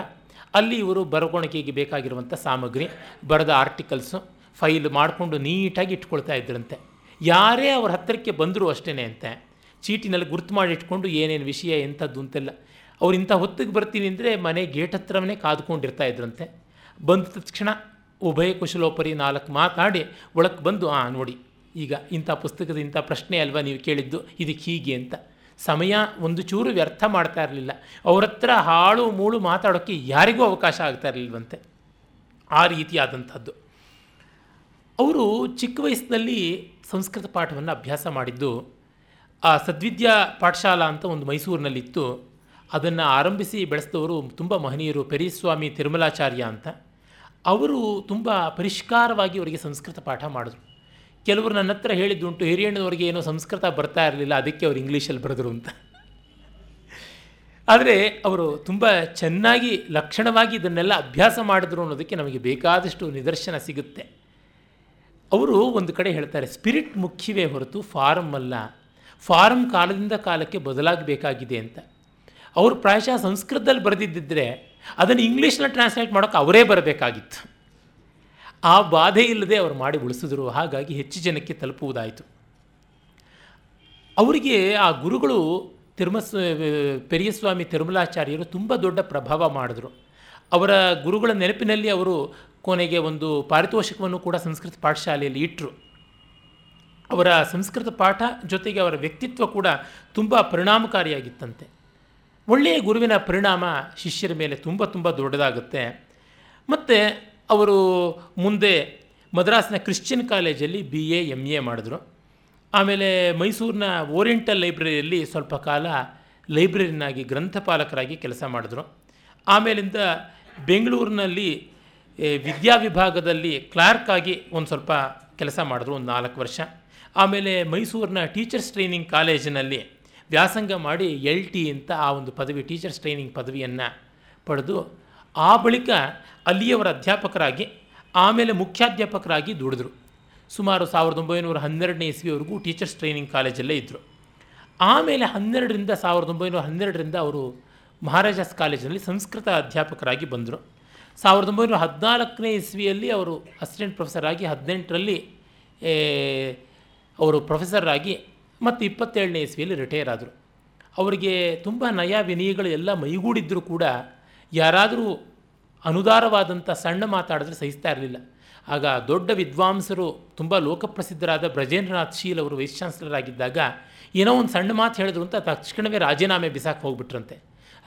ಅಲ್ಲಿ ಇವರು ಬರವಣಿಗೆಗೆ ಬೇಕಾಗಿರುವಂಥ ಸಾಮಗ್ರಿ, ಬರೆದ ಆರ್ಟಿಕಲ್ಸು ಫೈಲ್ ಮಾಡಿಕೊಂಡು ನೀಟಾಗಿ ಇಟ್ಕೊಳ್ತಾ ಇದ್ರಂತೆ. ಯಾರೇ ಅವ್ರ ಹತ್ತಿರಕ್ಕೆ ಬಂದರೂ ಅಷ್ಟೇ ಅಂತೆ. ಚೀಟಿನಲ್ಲಿ ಗುರ್ತು ಮಾಡಿ ಇಟ್ಕೊಂಡು ಏನೇನು ವಿಷಯ ಎಂಥದ್ದು ಅಂತೆಲ್ಲ. ಅವ್ರು ಇಂಥ ಹೊತ್ತಿಗೆ ಬರ್ತೀನಿ ಅಂದರೆ ಮನೆ ಗೇಟ್ ಹತ್ರವೇ ಕಾದ್ಕೊಂಡಿರ್ತಾ ಇದ್ರಂತೆ. ಬಂದ ತಕ್ಷಣ ಉಭಯ ಕುಶಲೋಪರಿ ನಾಲ್ಕು ಮಾತಾಡಿ ಒಳಕ್ಕೆ ಬಂದು, ಆ, ನೋಡಿ, ಈಗ ಇಂಥ ಪುಸ್ತಕದ ಇಂಥ ಪ್ರಶ್ನೆ ಅಲ್ವಾ ನೀವು ಕೇಳಿದ್ದು? ಇದಕ್ಕೆ ಹೀಗೆ ಅಂತ. ಸಮಯ ಒಂದು ಚೂರು ವ್ಯರ್ಥ ಮಾಡ್ತಾ ಇರಲಿಲ್ಲ. ಅವ್ರ ಹತ್ರ ಹಾಳು ಮೂಳು ಮಾತಾಡೋಕ್ಕೆ ಯಾರಿಗೂ ಅವಕಾಶ ಆಗ್ತಾ ಇರಲಿಲ್ವಂತೆ. ಆ ರೀತಿಯಾದಂಥದ್ದು. ಅವರು ಚಿಕ್ಕ ವಯಸ್ಸಿನಲ್ಲಿ ಸಂಸ್ಕೃತ ಪಾಠವನ್ನು ಅಭ್ಯಾಸ ಮಾಡಿದ್ದು, ಆ ಸದ್ವಿದ್ಯಾ ಪಾಠಶಾಲಾ ಅಂತ ಒಂದು ಮೈಸೂರಿನಲ್ಲಿತ್ತು. ಅದನ್ನು ಆರಂಭಿಸಿ ಬೆಳೆಸಿದವರು ತುಂಬ ಮಹನೀಯರು ಪೆರಿಸ್ವಾಮಿ ತಿರುಮಲಾಚಾರ್ಯ ಅಂತ. ಅವರು ತುಂಬ ಪರಿಷ್ಕಾರವಾಗಿ ಅವರಿಗೆ ಸಂಸ್ಕೃತ ಪಾಠ ಮಾಡಿದ್ರು. ಕೆಲವರು ನನ್ನ ಹತ್ರ ಹೇಳಿದ್ದುಂಟು, ಹಿರಿಯಣ್ಣನವರಿಗೆ ಏನೋ ಸಂಸ್ಕೃತ ಬರ್ತಾ ಇರಲಿಲ್ಲ, ಅದಕ್ಕೆ ಅವರು ಇಂಗ್ಲೀಷಲ್ಲಿ ಬರೆದರು ಅಂತ. ಆದರೆ ಅವರು ತುಂಬ ಚೆನ್ನಾಗಿ ಲಕ್ಷಣವಾಗಿ ಇದನ್ನೆಲ್ಲ ಅಭ್ಯಾಸ ಮಾಡಿದ್ರು ಅನ್ನೋದಕ್ಕೆ ನಮಗೆ ಬೇಕಾದಷ್ಟು ನಿದರ್ಶನ ಸಿಗುತ್ತೆ. ಅವರು ಒಂದು ಕಡೆ ಹೇಳ್ತಾರೆ ಸ್ಪಿರಿಟ್ ಮುಖ್ಯವೇ ಹೊರತು ಫಾರಮ್ ಅಲ್ಲ. ಫಾರಮ್ ಕಾಲದಿಂದ ಕಾಲಕ್ಕೆ ಬದಲಾಗಬೇಕಾಗಿದೆ ಅಂತ. ಅವರು ಪ್ರಾಯಶಃ ಸಂಸ್ಕೃತದಲ್ಲಿ ಬರೆದಿದ್ದರೆ ಅದನ್ನು ಇಂಗ್ಲೀಷ್ನ ಟ್ರಾನ್ಸ್ಲೇಟ್ ಮಾಡೋಕ್ಕೆ ಅವರೇ ಬರಬೇಕಾಗಿತ್ತು. ಆ ಬಾಧೆ ಇಲ್ಲದೆ ಅವರು ಮಾಡಿ ಉಳಿಸಿದ್ರು. ಹಾಗಾಗಿ ಹೆಚ್ಚು ಜನಕ್ಕೆ ತಲುಪುವುದಾಯಿತು. ಅವರಿಗೆ ಆ ಗುರುಗಳು ತಿರುಮಸ್, ಪೆರಿಯಸ್ವಾಮಿ ತಿರುಮಲಾಚಾರ್ಯರು ತುಂಬ ದೊಡ್ಡ ಪ್ರಭಾವ ಮಾಡಿದ್ರು. ಅವರ ಗುರುಗಳ ನೆನಪಿನಲ್ಲಿ ಅವರು ಕೊನೆಗೆ ಒಂದು ಪಾರಿತೋಷಿಕವನ್ನು ಕೂಡ ಸಂಸ್ಕೃತ ಪಾಠಶಾಲೆಯಲ್ಲಿ ಇಟ್ಟರು ಅವರ ಸಂಸ್ಕೃತ ಪಾಠ ಜೊತೆಗೆ ಅವರ ವ್ಯಕ್ತಿತ್ವ ಕೂಡ ತುಂಬ ಪರಿಣಾಮಕಾರಿಯಾಗಿತ್ತಂತೆ. ಒಳ್ಳೆಯ ಗುರುವಿನ ಪರಿಣಾಮ ಶಿಷ್ಯರ ಮೇಲೆ ತುಂಬ ತುಂಬ ದೊಡ್ಡದಾಗುತ್ತೆ. ಮತ್ತು ಅವರು ಮುಂದೆ ಮದ್ರಾಸ್ನ ಕ್ರಿಶ್ಚಿಯನ್ ಕಾಲೇಜಲ್ಲಿ ಬಿ ಎ ಎಂ ಎ ಮಾಡಿದ್ರು. ಆಮೇಲೆ ಮೈಸೂರಿನ ಓರಿಯೆಂಟಲ್ ಲೈಬ್ರರಿಯಲ್ಲಿ ಸ್ವಲ್ಪ ಕಾಲ ಲೈಬ್ರರಿನಾಗಿ ಗ್ರಂಥಪಾಲಕರಾಗಿ ಕೆಲಸ ಮಾಡಿದ್ರು. ಆಮೇಲಿಂದ ಬೆಂಗಳೂರಿನಲ್ಲಿ ವಿದ್ಯಾ ವಿಭಾಗದಲ್ಲಿ ಕ್ಲಾರ್ಕ್ ಆಗಿ ಒಂದು ಸ್ವಲ್ಪ ಕೆಲಸ ಮಾಡಿದ್ರು ಒಂದು ನಾಲ್ಕು ವರ್ಷ. ಆಮೇಲೆ ಮೈಸೂರಿನ ಟೀಚರ್ಸ್ ಟ್ರೈನಿಂಗ್ ಕಾಲೇಜಿನಲ್ಲಿ ವ್ಯಾಸಂಗ ಮಾಡಿ ಎಲ್ ಟಿ ಅಂತ ಆ ಒಂದು ಪದವಿ, ಟೀಚರ್ಸ್ ಟ್ರೈನಿಂಗ್ ಪದವಿಯನ್ನು ಪಡೆದು, ಆ ಬಳಿಕ ಅಲ್ಲಿಯವರ ಅಧ್ಯಾಪಕರಾಗಿ, ಆಮೇಲೆ ಮುಖ್ಯಾಧ್ಯಾಪಕರಾಗಿ ದುಡಿದ್ರು. ಸುಮಾರು ಸಾವಿರದ ಒಂಬೈನೂರ ಹನ್ನೆರಡನೇ ಇಸ್ವಿವರೆಗೂ ಟೀಚರ್ಸ್ ಟ್ರೈನಿಂಗ್ ಕಾಲೇಜಲ್ಲೇ ಇದ್ದರು ಆಮೇಲೆ ಹನ್ನೆರಡರಿಂದ, ಸಾವಿರದ ಒಂಬೈನೂರ ಹನ್ನೆರಡರಿಂದ ಅವರು ಮಹಾರಾಜಾಸ್ ಕಾಲೇಜಿನಲ್ಲಿ ಸಂಸ್ಕೃತ ಅಧ್ಯಾಪಕರಾಗಿ ಬಂದರು. ಸಾವಿರದ ಒಂಬೈನೂರ ಹದಿನಾಲ್ಕನೇ ಇಸ್ವಿಯಲ್ಲಿ ಅವರು ಅಸಿಸ್ಟೆಂಟ್ ಪ್ರೊಫೆಸರ್ ಆಗಿ ಹದಿನೆಂಟರಲ್ಲಿ ಅವರು ಪ್ರೊಫೆಸರ್ ಆಗಿ ಮತ್ತು ಇಪ್ಪತ್ತೇಳನೇ ಇಸ್ವಿಯಲ್ಲಿ ರಿಟೈರ್ ಆದರು. ಅವರಿಗೆ ತುಂಬ ನಯ ವಿನಯಗಳು ಎಲ್ಲ ಮೈಗೂಡಿದ್ದರೂ ಕೂಡ ಯಾರಾದರೂ ಅನುದಾರವಾದಂಥ ಸಣ್ಣ ಮಾತಾಡಿದ್ರೆ ಸಹಿಸ್ತಾ ಇರಲಿಲ್ಲ. ಆಗ ದೊಡ್ಡ ವಿದ್ವಾಂಸರು, ತುಂಬ ಲೋಕಪ್ರಸಿದ್ಧರಾದ ಬ್ರಜೇಂದ್ರನಾಥ್ ಶೀಲ್ ಅವರು ವೈಸ್ ಚಾನ್ಸಲರ್ ಆಗಿದ್ದಾಗ ಏನೋ ಒಂದು ಸಣ್ಣ ಮಾತು ಹೇಳಿದ್ರು ಅಂತ ತಕ್ಷಣವೇ ರಾಜೀನಾಮೆ ಬಿಸಾಕಿ ಹೋಗ್ಬಿಟ್ರಂತೆ.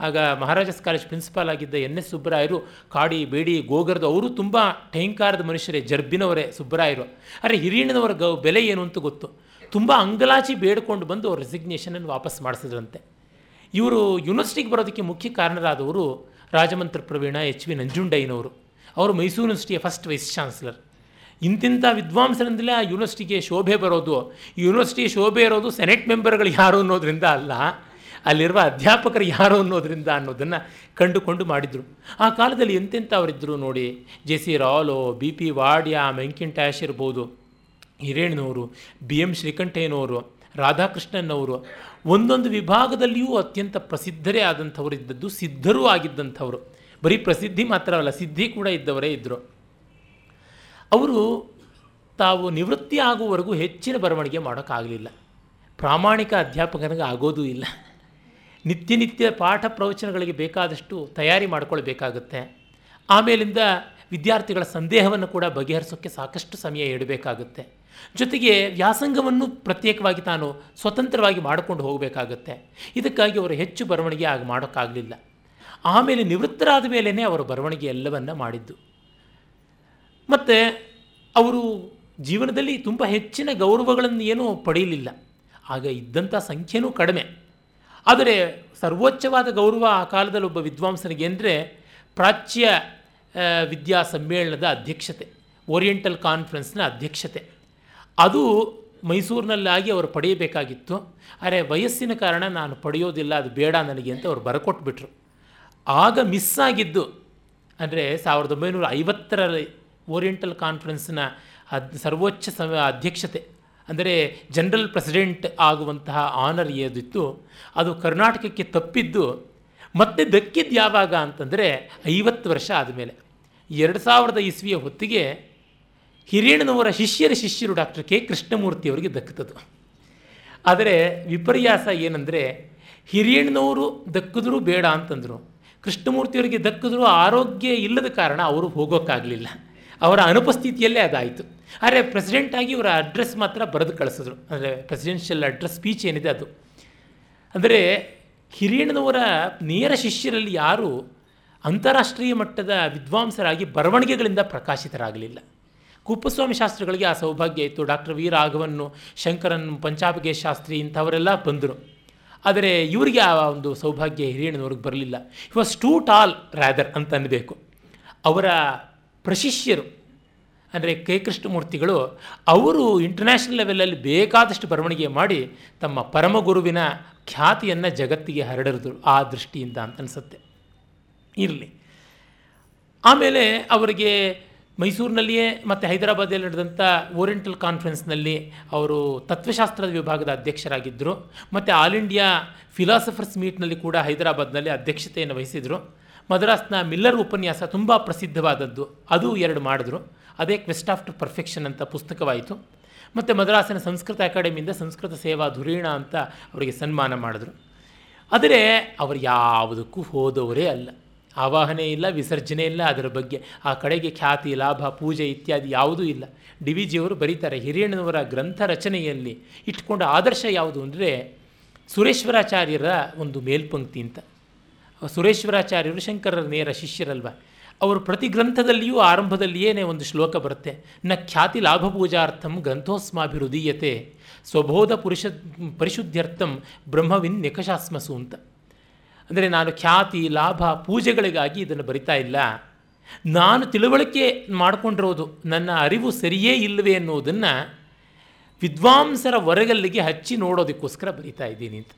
ಆಗ ಮಹಾರಾಜಸ್ ಕಾಲೇಜ್ ಪ್ರಿನ್ಸಿಪಾಲ್ ಆಗಿದ್ದ ಎನ್ ಎಸ್ ಸುಬ್ಬರಾಯರು, ಕಾಡಿ, ಬೇಡಿ, ಗೋಗರ್ದು, ಅವರು ತುಂಬ ಟೈಂಕಾರದ ಮನುಷ್ಯರೇ, ಜರ್ಬಿನವರೇ ಸುಬ್ಬರಾಯರು. ಅರೆ ಹಿರಿಯಣ್ಣನವರ ಗೌ, ಬೆಲೆ ಏನು ಅಂತ ಗೊತ್ತು. ತುಂಬ ಅಂಗಲಾಚಿ ಬೇಡ್ಕೊಂಡು ಬಂದು ಅವ್ರ ರೆಸಿಗ್ನೇಷನನ್ನು ವಾಪಸ್ ಮಾಡಿಸಿದ್ರಂತೆ. ಇವರು ಯೂನಿವರ್ಸಿಟಿಗೆ ಬರೋದಕ್ಕೆ ಮುಖ್ಯ ಕಾರಣರಾದವರು ರಾಜಮಂತ್ರ ಪ್ರವೀಣ ಎಚ್ ವಿ ನಂಜುಂಡಯ್ಯನವರು. ಅವರು ಮೈಸೂರು ಯೂನಿವರ್ಸಿಟಿಯ ಫಸ್ಟ್ ವೈಸ್ ಚಾನ್ಸಲರ್ ಇಂತಿಂಥ ವಿದ್ವಾಂಸರಿಂದಲೇ ಆ ಯೂನಿವರ್ಸಿಟಿಗೆ ಶೋಭೆ ಬರೋದು. ಯೂನಿವರ್ಸಿಟಿ ಶೋಭೆ ಇರೋದು ಸೆನೆಟ್ ಮೆಂಬರ್ಗಳು ಯಾರು ಅನ್ನೋದರಿಂದ ಅಲ್ಲ. ಅಲ್ಲಿರುವ ಅಧ್ಯಾಪಕರು ಯಾರು ಅನ್ನೋದರಿಂದ ಅನ್ನೋದನ್ನು ಕಂಡುಕೊಂಡು ಮಾಡಿದರು. ಆ ಕಾಲದಲ್ಲಿ ಎಂತೆಂಥ ಅವರಿದ್ದರು ನೋಡಿ, J C Rollo B P Wadia Mackintosh ಇರ್ಬೋದು ಹಿರೇಣ್ಣನವರು ಬಿ ಎಂ ಶ್ರೀಕಂಠಯ್ಯನವರು, ರಾಧಾಕೃಷ್ಣನ್ನವರು, ಒಂದೊಂದು ವಿಭಾಗದಲ್ಲಿಯೂ ಅತ್ಯಂತ ಪ್ರಸಿದ್ಧರೇ ಆದಂಥವರು ಇದ್ದದ್ದು ಸಿದ್ಧರೂ ಆಗಿದ್ದಂಥವರು. ಬರೀ ಪ್ರಸಿದ್ಧಿ ಮಾತ್ರವಲ್ಲ ಸಿದ್ಧಿ ಕೂಡ ಇದ್ದವರೇ ಇದ್ದರು ಅವರು ತಾವು ನಿವೃತ್ತಿ ಆಗುವವರೆಗೂ ಹೆಚ್ಚಿನ ಬರವಣಿಗೆ ಮಾಡೋಕ್ಕಾಗಲಿಲ್ಲ. ಪ್ರಾಮಾಣಿಕ ಅಧ್ಯಾಪಕನಿಗೆ ಆಗೋದೂ ಇಲ್ಲ. ನಿತ್ಯ ನಿತ್ಯ ಪಾಠ ಪ್ರವಚನಗಳಿಗೆ ಬೇಕಾದಷ್ಟು ತಯಾರಿ ಮಾಡಿಕೊಳ್ಬೇಕಾಗುತ್ತೆ. ಆಮೇಲಿಂದ ವಿದ್ಯಾರ್ಥಿಗಳ ಸಂದೇಹವನ್ನು ಕೂಡ ಬಗೆಹರಿಸೋಕ್ಕೆ ಸಾಕಷ್ಟು ಸಮಯ ಇಡಬೇಕಾಗುತ್ತೆ. ಜೊತೆಗೆ ವ್ಯಾಸಂಗವನ್ನು ಪ್ರತ್ಯೇಕವಾಗಿ ತಾನು ಸ್ವತಂತ್ರವಾಗಿ ಮಾಡಿಕೊಂಡು ಹೋಗಬೇಕಾಗುತ್ತೆ. ಇದಕ್ಕಾಗಿ ಅವರು ಹೆಚ್ಚು ಬರವಣಿಗೆ ಆಗ ಮಾಡೋಕ್ಕಾಗಲಿಲ್ಲ. ಆಮೇಲೆ ನಿವೃತ್ತರಾದ ಮೇಲೇ ಅವರು ಬರವಣಿಗೆ ಎಲ್ಲವನ್ನ ಮಾಡಿದ್ದು. ಮತ್ತು ಅವರು ಜೀವನದಲ್ಲಿ ತುಂಬ ಹೆಚ್ಚಿನ ಗೌರವಗಳನ್ನು ಏನೂ ಪಡೆಯಲಿಲ್ಲ. ಆಗ ಇದ್ದಂಥ ಸಂಖ್ಯೆನೂ ಕಡಿಮೆ. ಆದರೆ ಸರ್ವೋಚ್ಚವಾದ ಗೌರವ ಆ ಕಾಲದಲ್ಲಿ ಒಬ್ಬ ವಿದ್ವಾಂಸನಿಗೆ ಅಂದರೆ ಪ್ರಾಚ್ಯ ವಿದ್ಯಾ ಸಮ್ಮೇಳನದ ಅಧ್ಯಕ್ಷತೆ, ಓರಿಯೆಂಟಲ್ ಕಾನ್ಫರೆನ್ಸ್ನ ಅಧ್ಯಕ್ಷತೆ. ಅದು ಮೈಸೂರಿನಲ್ಲಾಗಿ ಅವರು ಪಡೆಯಬೇಕಾಗಿತ್ತು. ಆದರೆ ವಯಸ್ಸಿನ ಕಾರಣ ನಾನು ಪಡೆಯೋದಿಲ್ಲ, ಅದು ಬೇಡ ನನಗೆ ಅಂತ ಅವರು ಬರಕೊಟ್ಬಿಟ್ರು. ಆಗ ಮಿಸ್ ಆಗಿದ್ದು, ಅಂದರೆ ಸಾವಿರದ ಒಂಬೈನೂರ ಐವತ್ತರಲ್ಲಿ ಓರಿಯೆಂಟಲ್ ಕಾನ್ಫರೆನ್ಸ್ನ ಅದ್, ಸರ್ವೋಚ್ಚ ಸಮ, ಅಧ್ಯಕ್ಷತೆ ಅಂದರೆ ಜನರಲ್ ಪ್ರೆಸಿಡೆಂಟ್ ಆಗುವಂತಹ ಆನರ್ ಏದಿತ್ತು ಅದು ಕರ್ನಾಟಕಕ್ಕೆ ತಪ್ಪಿದ್ದು, ಮತ್ತೆ ದಕ್ಕಿದ್ದು ಯಾವಾಗ ಅಂತಂದರೆ ಐವತ್ತು ವರ್ಷ ಆದಮೇಲೆ. ಎರಡು ಸಾವಿರದ ಇಸ್ವಿಯ ಹೊತ್ತಿಗೆ ಹಿರಿಯಣ್ಣನವರ ಶಿಷ್ಯರ ಶಿಷ್ಯರು ಡಾಕ್ಟರ್ ಕೆ ಕೃಷ್ಣಮೂರ್ತಿಯವರಿಗೆ ದಕ್ಕುತ್ತದು. ಆದರೆ ವಿಪರ್ಯಾಸ ಏನಂದರೆ ಹಿರಿಯಣ್ಣನವರು ದಕ್ಕಿದ್ರು ಬೇಡ ಅಂತಂದರು. ಕೃಷ್ಣಮೂರ್ತಿಯವರಿಗೆ ದಕ್ಕಿದ್ರು ಆರೋಗ್ಯ ಇಲ್ಲದ ಕಾರಣ ಅವರು ಹೋಗೋಕ್ಕಾಗಲಿಲ್ಲ. ಅವರ ಅನುಪಸ್ಥಿತಿಯಲ್ಲೇ ಅದಾಯಿತು. ಆದರೆ ಪ್ರೆಸಿಡೆಂಟಾಗಿ ಇವರ ಅಡ್ರೆಸ್ ಮಾತ್ರ ಬರೆದು ಕಳಿಸಿದ್ರು. ಅಂದರೆ ಪ್ರೆಸಿಡೆನ್ಷಿಯಲ್ ಅಡ್ರೆಸ್ ಸ್ಪೀಚ್ ಏನಿದೆ ಅದು. ಅಂದರೆ ಹಿರಿಯಣ್ಣನವರ ನೇರ ಶಿಷ್ಯರಲ್ಲಿ ಯಾರು ಅಂತಾರಾಷ್ಟ್ರೀಯ ಮಟ್ಟದ ವಿದ್ವಾಂಸರಾಗಿ ಬರವಣಿಗೆಗಳಿಂದ ಪ್ರಕಾಶಿತರಾಗಲಿಲ್ಲ. ಕುಪ್ಪಸ್ವಾಮಿ ಶಾಸ್ತ್ರಿಗಳಿಗೆ ಆ ಸೌಭಾಗ್ಯ ಇತ್ತು. ಡಾಕ್ಟರ್ ವಿ ರಾಘವನ್ನು ಶಂಕರನ್ ಪಂಚಾಬಗೇಶ್ ಶಾಸ್ತ್ರಿ ಇಂಥವರೆಲ್ಲ ಬಂದರು. ಆದರೆ ಇವರಿಗೆ ಆ ಒಂದು ಸೌಭಾಗ್ಯ ಹಿರಿಯಣ್ಣನವ್ರಿಗೆ ಬರಲಿಲ್ಲ. ವಾಸ್ ಟೂ ಟಾಲ್ ರ್ಯಾದರ್ ಅಂತ ಅನ್ನಬೇಕು. ಅವರ ಪ್ರಶಿಷ್ಯರು ಅಂದರೆ ಕೆ ಕೃಷ್ಣಮೂರ್ತಿಗಳು ಅವರು ಇಂಟರ್ನ್ಯಾಷನಲ್ ಲೆವೆಲಲ್ಲಿ ಬೇಕಾದಷ್ಟು ಬರವಣಿಗೆ ಮಾಡಿ ತಮ್ಮ ಪರಮಗುರುವಿನ ಖ್ಯಾತಿಯನ್ನು ಜಗತ್ತಿಗೆ ಹರಡಿದ್ರು ಆ ದೃಷ್ಟಿಯಿಂದ ಅಂತ ಅನಿಸುತ್ತೆ. ಇರಲಿ. ಆಮೇಲೆ ಅವರಿಗೆ ಮೈಸೂರಿನಲ್ಲಿಯೇ ಮತ್ತು ಹೈದರಾಬಾದಲ್ಲಿ ನಡೆದಂಥ ಓರಿಯೆಂಟಲ್ ಕಾನ್ಫರೆನ್ಸ್ನಲ್ಲಿ ಅವರು ತತ್ವಶಾಸ್ತ್ರದ ವಿಭಾಗದ ಅಧ್ಯಕ್ಷರಾಗಿದ್ದರು ಮತ್ತು ಆಲ್ ಇಂಡಿಯಾ ಫಿಲಾಸಫರ್ಸ್ ಮೀಟ್ನಲ್ಲಿ ಕೂಡ ಹೈದರಾಬಾದ್ನಲ್ಲಿ ಅಧ್ಯಕ್ಷತೆಯನ್ನು ವಹಿಸಿದರು. ಮದ್ರಾಸ್ನ ಮಿಲ್ಲರ್ ಉಪನ್ಯಾಸ ತುಂಬ ಪ್ರಸಿದ್ಧವಾದದ್ದು. ಅದು ಎರಡು ಮಾಡಿದ್ರು. ಅದೇ ಕ್ವೆಸ್ಟ್ ಆಫ್ ಟು ಪರ್ಫೆಕ್ಷನ್ ಅಂತ ಪುಸ್ತಕವಾಯಿತು. ಮತ್ತು ಮದ್ರಾಸಿನ ಸಂಸ್ಕೃತ ಅಕಾಡೆಮಿಯಿಂದ ಸಂಸ್ಕೃತ ಸೇವಾ ಧುರೀಣ ಅಂತ ಅವರಿಗೆ ಸನ್ಮಾನ ಮಾಡಿದ್ರು. ಆದರೆ ಅವರು ಯಾವುದಕ್ಕೂ ಹೋದವರೇ ಅಲ್ಲ. ಆವಾಹನೆ ಇಲ್ಲ, ವಿಸರ್ಜನೆ ಇಲ್ಲ, ಅದರ ಬಗ್ಗೆ ಆ ಕಡೆಗೆ ಖ್ಯಾತಿ, ಲಾಭ, ಪೂಜೆ ಇತ್ಯಾದಿ ಯಾವುದೂ ಇಲ್ಲ. ಡಿ ವಿ ಜಿಯವರು ಬರೀತಾರೆ ಹಿರಿಯಣ್ಣನವರ ಗ್ರಂಥ ರಚನೆಯಲ್ಲಿ ಇಟ್ಕೊಂಡ ಆದರ್ಶ ಯಾವುದು ಅಂದರೆ ಸುರೇಶ್ವರಾಚಾರ್ಯರ ಒಂದು ಮೇಲ್ಪಂಕ್ತಿ ಅಂತ. ಸುರೇಶ್ವರಾಚಾರ್ಯರು ಶಂಕರರ ನೇರ ಶಿಷ್ಯರಲ್ವ? ಅವರು ಪ್ರತಿ ಗ್ರಂಥದಲ್ಲಿಯೂ ಆರಂಭದಲ್ಲಿಯೇ ಒಂದು ಶ್ಲೋಕ ಬರುತ್ತೆ. ನ ಖ್ಯಾತಿ ಲಾಭ ಪೂಜಾರ್ಥಂ ಗ್ರಂಥೋಸ್ಮಾಭಿರುದೀಯತೆ ಸ್ವಬೋಧ ಪುರುಷ ಪರಿಶುದ್ಧ್ಯರ್ಥಂ ಬ್ರಹ್ಮವಿನ್ ನಿಕಷಾಸ್ಮಸು ಅಂತ. ಅಂದರೆ ನಾನು ಖ್ಯಾತಿ, ಲಾಭ, ಪೂಜೆಗಳಿಗಾಗಿ ಇದನ್ನು ಬರಿತಾ ಇಲ್ಲ. ನಾನು ತಿಳುವಳಿಕೆ ಮಾಡಿಕೊಂಡಿರೋದು, ನನ್ನ ಅರಿವು ಸರಿಯೇ ಇಲ್ಲವೇ ಅನ್ನೋದನ್ನು ವಿದ್ವಾಂಸರ ಹೊರಗಲ್ಲಿಗೆ ಹಚ್ಚಿ ನೋಡೋದಕ್ಕೋಸ್ಕರ ಬರಿತಾ ಇದ್ದೀನಿ ಅಂತ.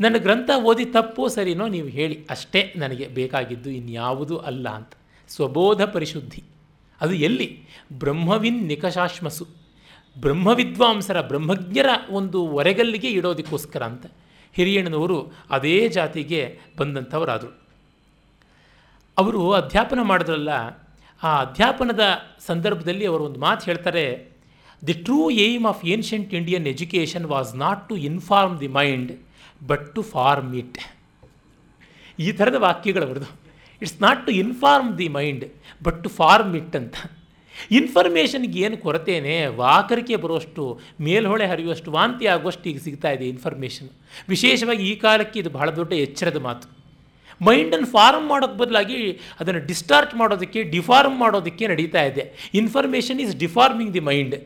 ನನ್ನ ಗ್ರಂಥ ಓದಿ ತಪ್ಪು ಸರಿನೋ ನೀವು ಹೇಳಿ, ಅಷ್ಟೇ ನನಗೆ ಬೇಕಾಗಿದ್ದು ಇನ್ಯಾವುದೂ ಅಲ್ಲ ಅಂತ. ಸ್ವಬೋಧ ಪರಿಶುದ್ಧಿ ಅದು ಎಲ್ಲಿ? ಬ್ರಹ್ಮವಿನ್ ನಿಕಷಾಶ್ಮಸು. ಬ್ರಹ್ಮವಿದ್ವಾಂಸರ ಬ್ರಹ್ಮಜ್ಞರ ಒಂದು ಒರೆಗಲ್ಲಿಗೆ ಇಡೋದಕ್ಕೋಸ್ಕರ ಅಂತ ಹಿರಿಯಣ್ಣನವರು ಅದೇ ಜಾತಿಗೆ ಬಂದಂಥವರಾದರು. ಅವರು ಅಧ್ಯಾಪನ ಮಾಡಿದ್ರಲ್ಲ, ಆ ಅಧ್ಯಾಪನದ ಸಂದರ್ಭದಲ್ಲಿ ಅವರು ಒಂದು ಮಾತು ಹೇಳ್ತಾರೆ the true aim of ancient Indian education was not to inform the mind but to form it ಈ ಥರದ ವಾಕ್ಯಗಳವರದು it's not to inform the mind but to form it ಅಂತ. ಇನ್ಫಾರ್ಮೇಷನ್ಗೆ ಏನು ಕೊರತೆಯೇ ವಾಕರಿಕೆ ಬರುವಷ್ಟು, ಮೇಲ್ಹೊಳೆ ಹರಿಯುವಷ್ಟು ವಾಂತಿ ಆಗುವಷ್ಟು ಈಗ ಸಿಗ್ತಾ ಇದೆ ಇನ್ಫಾರ್ಮೇಷನ್ ವಿಶೇಷವಾಗಿ ಈ ಕಾಲಕ್ಕೆ ಇದು ಬಹಳ ದೊಡ್ಡ ಎಚ್ಚರದ ಮಾತು. ಮೈಂಡನ್ನು ಫಾರ್ಮ್ ಮಾಡೋಕ್ಕೆ ಬದಲಾಗಿ ಅದನ್ನು ಡಿಸ್ಟಾರ್ಚ್ ಮಾಡೋದಕ್ಕೆ ಡಿಫಾರ್ಮ್ ಮಾಡೋದಕ್ಕೆ ನಡೀತಾ ಇದೆ. Information is deforming the mind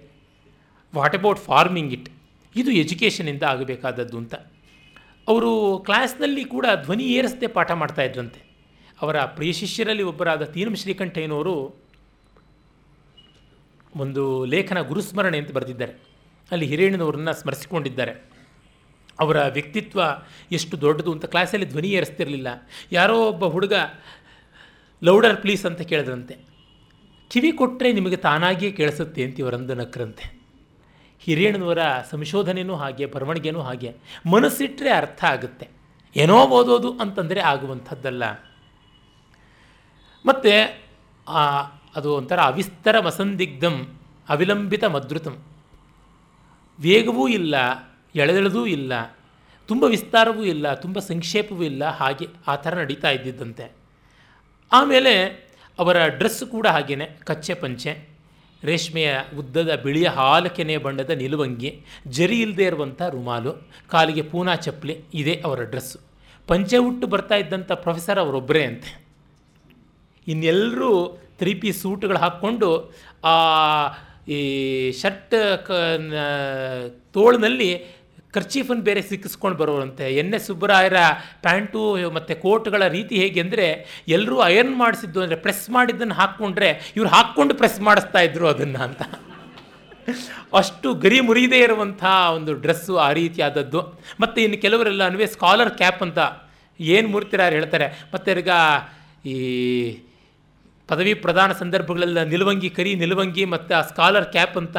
what about forming it ಇದು ಎಜುಕೇಷನಿಂದ ಆಗಬೇಕಾದದ್ದು ಅಂತ. ಅವರು ಕ್ಲಾಸ್ನಲ್ಲಿ ಕೂಡ ಧ್ವನಿ ಏರಿಸದೆ ಪಾಠ ಮಾಡ್ತಾ ಇದ್ರಂತೆ. ಅವರ ಪ್ರಿಯ ಶಿಷ್ಯರಲ್ಲಿ ಒಬ್ಬರಾದ ತೀನಂ ಶ್ರೀಕಂಠಯ್ಯನವರು ಒಂದು ಲೇಖನ ಗುರುಸ್ಮರಣೆ ಅಂತ ಬರೆದಿದ್ದಾರೆ. ಅಲ್ಲಿ ಹಿರಿಯಣ್ಣನವರನ್ನು ಸ್ಮರಿಸಿಕೊಂಡಿದ್ದಾರೆ. ಅವರ ವ್ಯಕ್ತಿತ್ವ ಎಷ್ಟು ದೊಡ್ಡದು ಅಂತ ಕ್ಲಾಸಲ್ಲಿ ಧ್ವನಿ ಏರಿಸ್ತಿರಲಿಲ್ಲ. ಯಾರೋ ಒಬ್ಬ ಹುಡುಗ, ಲೌಡರ್ ಪ್ಲೀಸ್ ಅಂತ ಕೇಳಿದ್ರಂತೆ. ಕಿವಿ ಕೊಟ್ಟರೆ ನಿಮಗೆ ತಾನಾಗಿಯೇ ಕೇಳಿಸುತ್ತೆ ಅಂತ ಇವರಂದು ನಕ್ರಂತೆ. ಹಿರಿಯಣ್ಣನವರ ಸಂಶೋಧನೆಯೂ ಹಾಗೆ, ಬರವಣಿಗೆನೂ ಹಾಗೆ ಮನಸ್ಸಿಟ್ಟರೆ ಅರ್ಥ ಆಗುತ್ತೆ. ಏನೋ ಓದೋದು ಅಂತಂದರೆ ಆಗುವಂಥದ್ದಲ್ಲ. ಮತ್ತು ಅದು ಒಂಥರ ಅವಿಸ್ತರ ಮಸಂದಿಗ್ಧಂ ಅವಿಲಂಬಿತ ಮದ್ರುತಂ. ವೇಗವೂ ಇಲ್ಲ, ಎಳೆದೆಳೆದೂ ಇಲ್ಲ, ತುಂಬ ವಿಸ್ತಾರವೂ ಇಲ್ಲ, ತುಂಬ ಸಂಕ್ಷೇಪವೂ ಇಲ್ಲ, ಹಾಗೆ ಆ ಥರ ನಡೀತಾ ಇದ್ದಿದ್ದಂತೆ. ಆಮೇಲೆ ಅವರ ಡ್ರೆಸ್ ಕೂಡ ಹಾಗೆಯೇ ಕಚ್ಚೆ ಪಂಚೆ, ರೇಷ್ಮೆಯ ಉದ್ದದ ಬಿಳಿಯ ಹಾಲಕೆನೆ ಬಣ್ಣದ ನಿಲುವಂಗಿ, ಜರಿ ಇಲ್ಲದೆ ಇರುವಂಥ ರುಮಾಲು, ಕಾಲಿಗೆ ಪೂನಾ ಚಪ್ಪಲಿ, ಇದೇ ಅವರ ಡ್ರೆಸ್ಸು. ಪಂಚೆ ಹುಟ್ಟು ಬರ್ತಾ ಇದ್ದಂಥ ಪ್ರೊಫೆಸರ್ ಅವರೊಬ್ಬರೇ ಅಂತೆ. ಇನ್ನೆಲ್ಲರೂ ತ್ರೀ ಪೀಸ್ ಸೂಟ್ಗಳು ಹಾಕ್ಕೊಂಡು ಆ, ಈ ಶರ್ಟ್ ಕ ತೋಳಿನಲ್ಲಿ ಖರ್ಚೀಫನ್ನು ಬೇರೆ ಸಿಕ್ಕಿಸ್ಕೊಂಡು ಬರೋರಂತೆ ಎನ್ ಎಸ್ ಸುಬ್ಬರಾಯರ ಪ್ಯಾಂಟು ಮತ್ತು ಕೋಟ್ಗಳ ರೀತಿ ಹೇಗೆ ಅಂದರೆ ಎಲ್ಲರೂ ಅಯರ್ನ್ ಮಾಡಿಸಿದ್ದು ಅಂದರೆ ಪ್ರೆಸ್ ಮಾಡಿದ್ದನ್ನು ಹಾಕ್ಕೊಂಡ್ರೆ ಇವ್ರು ಹಾಕ್ಕೊಂಡು ಪ್ರೆಸ್ ಮಾಡಿಸ್ತಾ ಇದ್ರು ಅದನ್ನು ಅಂತ. ಅಷ್ಟು ಗರಿ ಮುರಿದೇ ಇರುವಂಥ ಒಂದು ಡ್ರೆಸ್ಸು ಆ ರೀತಿಯಾದದ್ದು. ಮತ್ತು ಇನ್ನು ಕೆಲವರೆಲ್ಲ ಅನ್ವೇ ಸ್ಕಾಲರ್ ಕ್ಯಾಪ್ ಅಂತ ಏನು ಮುರ್ತಿರಾರು ಹೇಳ್ತಾರೆ. ಮತ್ತು ಈಗ ಈ ಪದವಿ ಪ್ರದಾನ ಸಂದರ್ಭಗಳೆಲ್ಲ ನಿಲುವಂಗಿ ಕರಿ, ನಿಲುವಂಗಿ ಮತ್ತು ಆ ಸ್ಕಾಲರ್ ಕ್ಯಾಪ್ ಅಂತ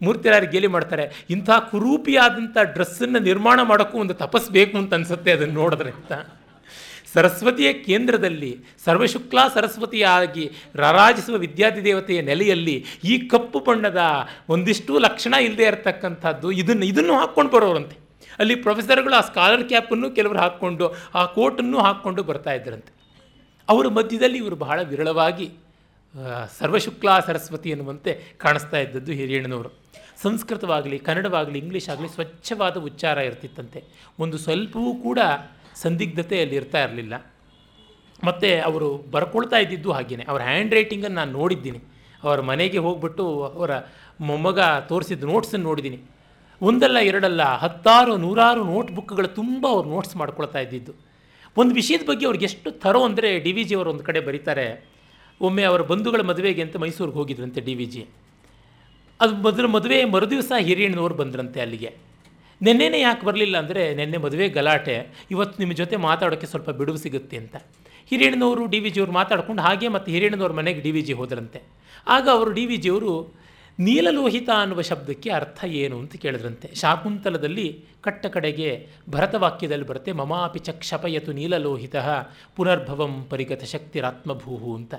ಮೂರ್ತಿರಾರು ಗೇಲಿ ಮಾಡ್ತಾರೆ. ಇಂಥ ಕುರೂಪಿಯಾದಂಥ ಡ್ರೆಸ್ಸನ್ನು ನಿರ್ಮಾಣ ಮಾಡೋಕ್ಕೂ ಒಂದು ತಪಸ್ ಬೇಕು ಅಂತ ಅನಿಸುತ್ತೆ ಅದನ್ನು ನೋಡಿದ್ರೆ ಅಂತ. ಸರಸ್ವತಿಯ ಕೇಂದ್ರದಲ್ಲಿ ಸರ್ವಶುಕ್ಲಾ ಸರಸ್ವತಿಯಾಗಿ ರಾರಾಜಿಸುವ ವಿದ್ಯಾರ್ಥಿ ದೇವತೆಯ ನೆಲೆಯಲ್ಲಿ ಈ ಕಪ್ಪು ಬಣ್ಣದ ಒಂದಿಷ್ಟು ಲಕ್ಷಣ ಇಲ್ಲದೆ ಇರತಕ್ಕಂಥದ್ದು ಇದನ್ನು ಇದನ್ನು ಹಾಕ್ಕೊಂಡು ಬರೋರಂತೆ. ಅಲ್ಲಿ ಪ್ರೊಫೆಸರ್ಗಳು ಆ ಸ್ಕಾಲರ್ ಕ್ಯಾಪನ್ನು ಕೆಲವರು ಹಾಕ್ಕೊಂಡು, ಆ ಕೋಟನ್ನು ಹಾಕ್ಕೊಂಡು ಬರ್ತಾ ಇದ್ರಂತೆ. ಅವರ ಮಧ್ಯದಲ್ಲಿ ಇವರು ಬಹಳ ವಿರಳವಾಗಿ ಸರ್ವಶುಕ್ಲಾ ಸರಸ್ವತಿ ಎನ್ನುವಂತೆ ಕಾಣಿಸ್ತಾ ಇದ್ದದ್ದು ಹಿರಿಯಣ್ಣನವರು. ಸಂಸ್ಕೃತವಾಗಲಿ, ಕನ್ನಡವಾಗಲಿ ಇಂಗ್ಲೀಷ್ ಆಗಲಿ ಸ್ವಚ್ಛವಾದ ಉಚ್ಚಾರ ಇರ್ತಿತ್ತಂತೆ. ಒಂದು ಸ್ವಲ್ಪವೂ ಕೂಡ ಸಂದಿಗ್ಧತೆ ಅಲ್ಲಿ ಇರ್ತಾ ಇರಲಿಲ್ಲ. ಮತ್ತು ಅವರು ಬರ್ಕೊಳ್ತಾ ಇದ್ದಿದ್ದು ಹಾಗೇನೆ. ಅವ್ರ ಹ್ಯಾಂಡ್ ರೈಟಿಂಗನ್ನು ನಾನು ನೋಡಿದ್ದೀನಿ. ಅವರ ಮನೆಗೆ ಹೋಗ್ಬಿಟ್ಟು ಅವರ ಮೊಮ್ಮಗ ತೋರಿಸಿದ ನೋಟ್ಸನ್ನು ನೋಡಿದ್ದೀನಿ. ಒಂದಲ್ಲ ಎರಡಲ್ಲ ಹತ್ತಾರು ನೂರಾರು ನೋಟ್ಬುಕ್ಗಳು ತುಂಬ ಅವ್ರು ನೋಟ್ಸ್ ಮಾಡ್ಕೊಳ್ತಾ ಇದ್ದಿದ್ದು. ಒಂದು ವಿಷಯದ ಬಗ್ಗೆ ಅವ್ರಿಗೆ ಎಷ್ಟು ಥರೋ ಅಂದರೆ ಡಿ ವಿ ಜಿ ಅವರು ಒಂದು ಕಡೆ ಬರೀತಾರೆ, ಒಮ್ಮೆ ಅವರ ಬಂಧುಗಳ ಮದುವೆಗೆ ಅಂತ ಮೈಸೂರಿಗೆ ಹೋಗಿದ್ರಂತೆ ಡಿ ವಿ ಜಿ. ಅದು ಮೊದಲು ಮದುವೆ ಮರುದಿವಸ ಹಿರಿಯಣ್ಣನವ್ರು ಬಂದ್ರಂತೆ ಅಲ್ಲಿಗೆ. ನಿನ್ನೆನೇ ಯಾಕೆ ಬರಲಿಲ್ಲ ಅಂದರೆ ನಿನ್ನೆ ಮದುವೆ ಗಲಾಟೆ, ಇವತ್ತು ನಿಮ್ಮ ಜೊತೆ ಮಾತಾಡೋಕ್ಕೆ ಸ್ವಲ್ಪ ಬಿಡುವು ಸಿಗುತ್ತೆ ಅಂತ. ಹಿರಿಯಣ್ಣನವರು ಡಿ ವಿ ಜಿಯವರು ಮಾತಾಡ್ಕೊಂಡು ಹಾಗೆ ಮತ್ತು ಹಿರಿಯಣ್ಣನವ್ರ ಮನೆಗೆ ಡಿ ವಿ ಜಿ ಹೋದ್ರಂತೆ. ಆಗ ಅವರು ಡಿ ವಿ ಜಿಯವರು ನೀಲಲೋಹಿತ ಅನ್ನುವ ಶಬ್ದಕ್ಕೆ ಅರ್ಥ ಏನು ಅಂತ ಕೇಳಿದ್ರಂತೆ. ಶಾಕುಂತಲದಲ್ಲಿ ಕಟ್ಟ ಕಡೆಗೆ ಭರತವಾಕ್ಯದಲ್ಲಿ ಬರುತ್ತೆ, ಮಮಾಪಿ ಚಕ್ಷಪಯತು ನೀಲಲೋಹಿತ ಪುನರ್ಭವಂ ಪರಿಗತ ಶಕ್ತಿರಾತ್ಮಭೂಹು ಅಂತ.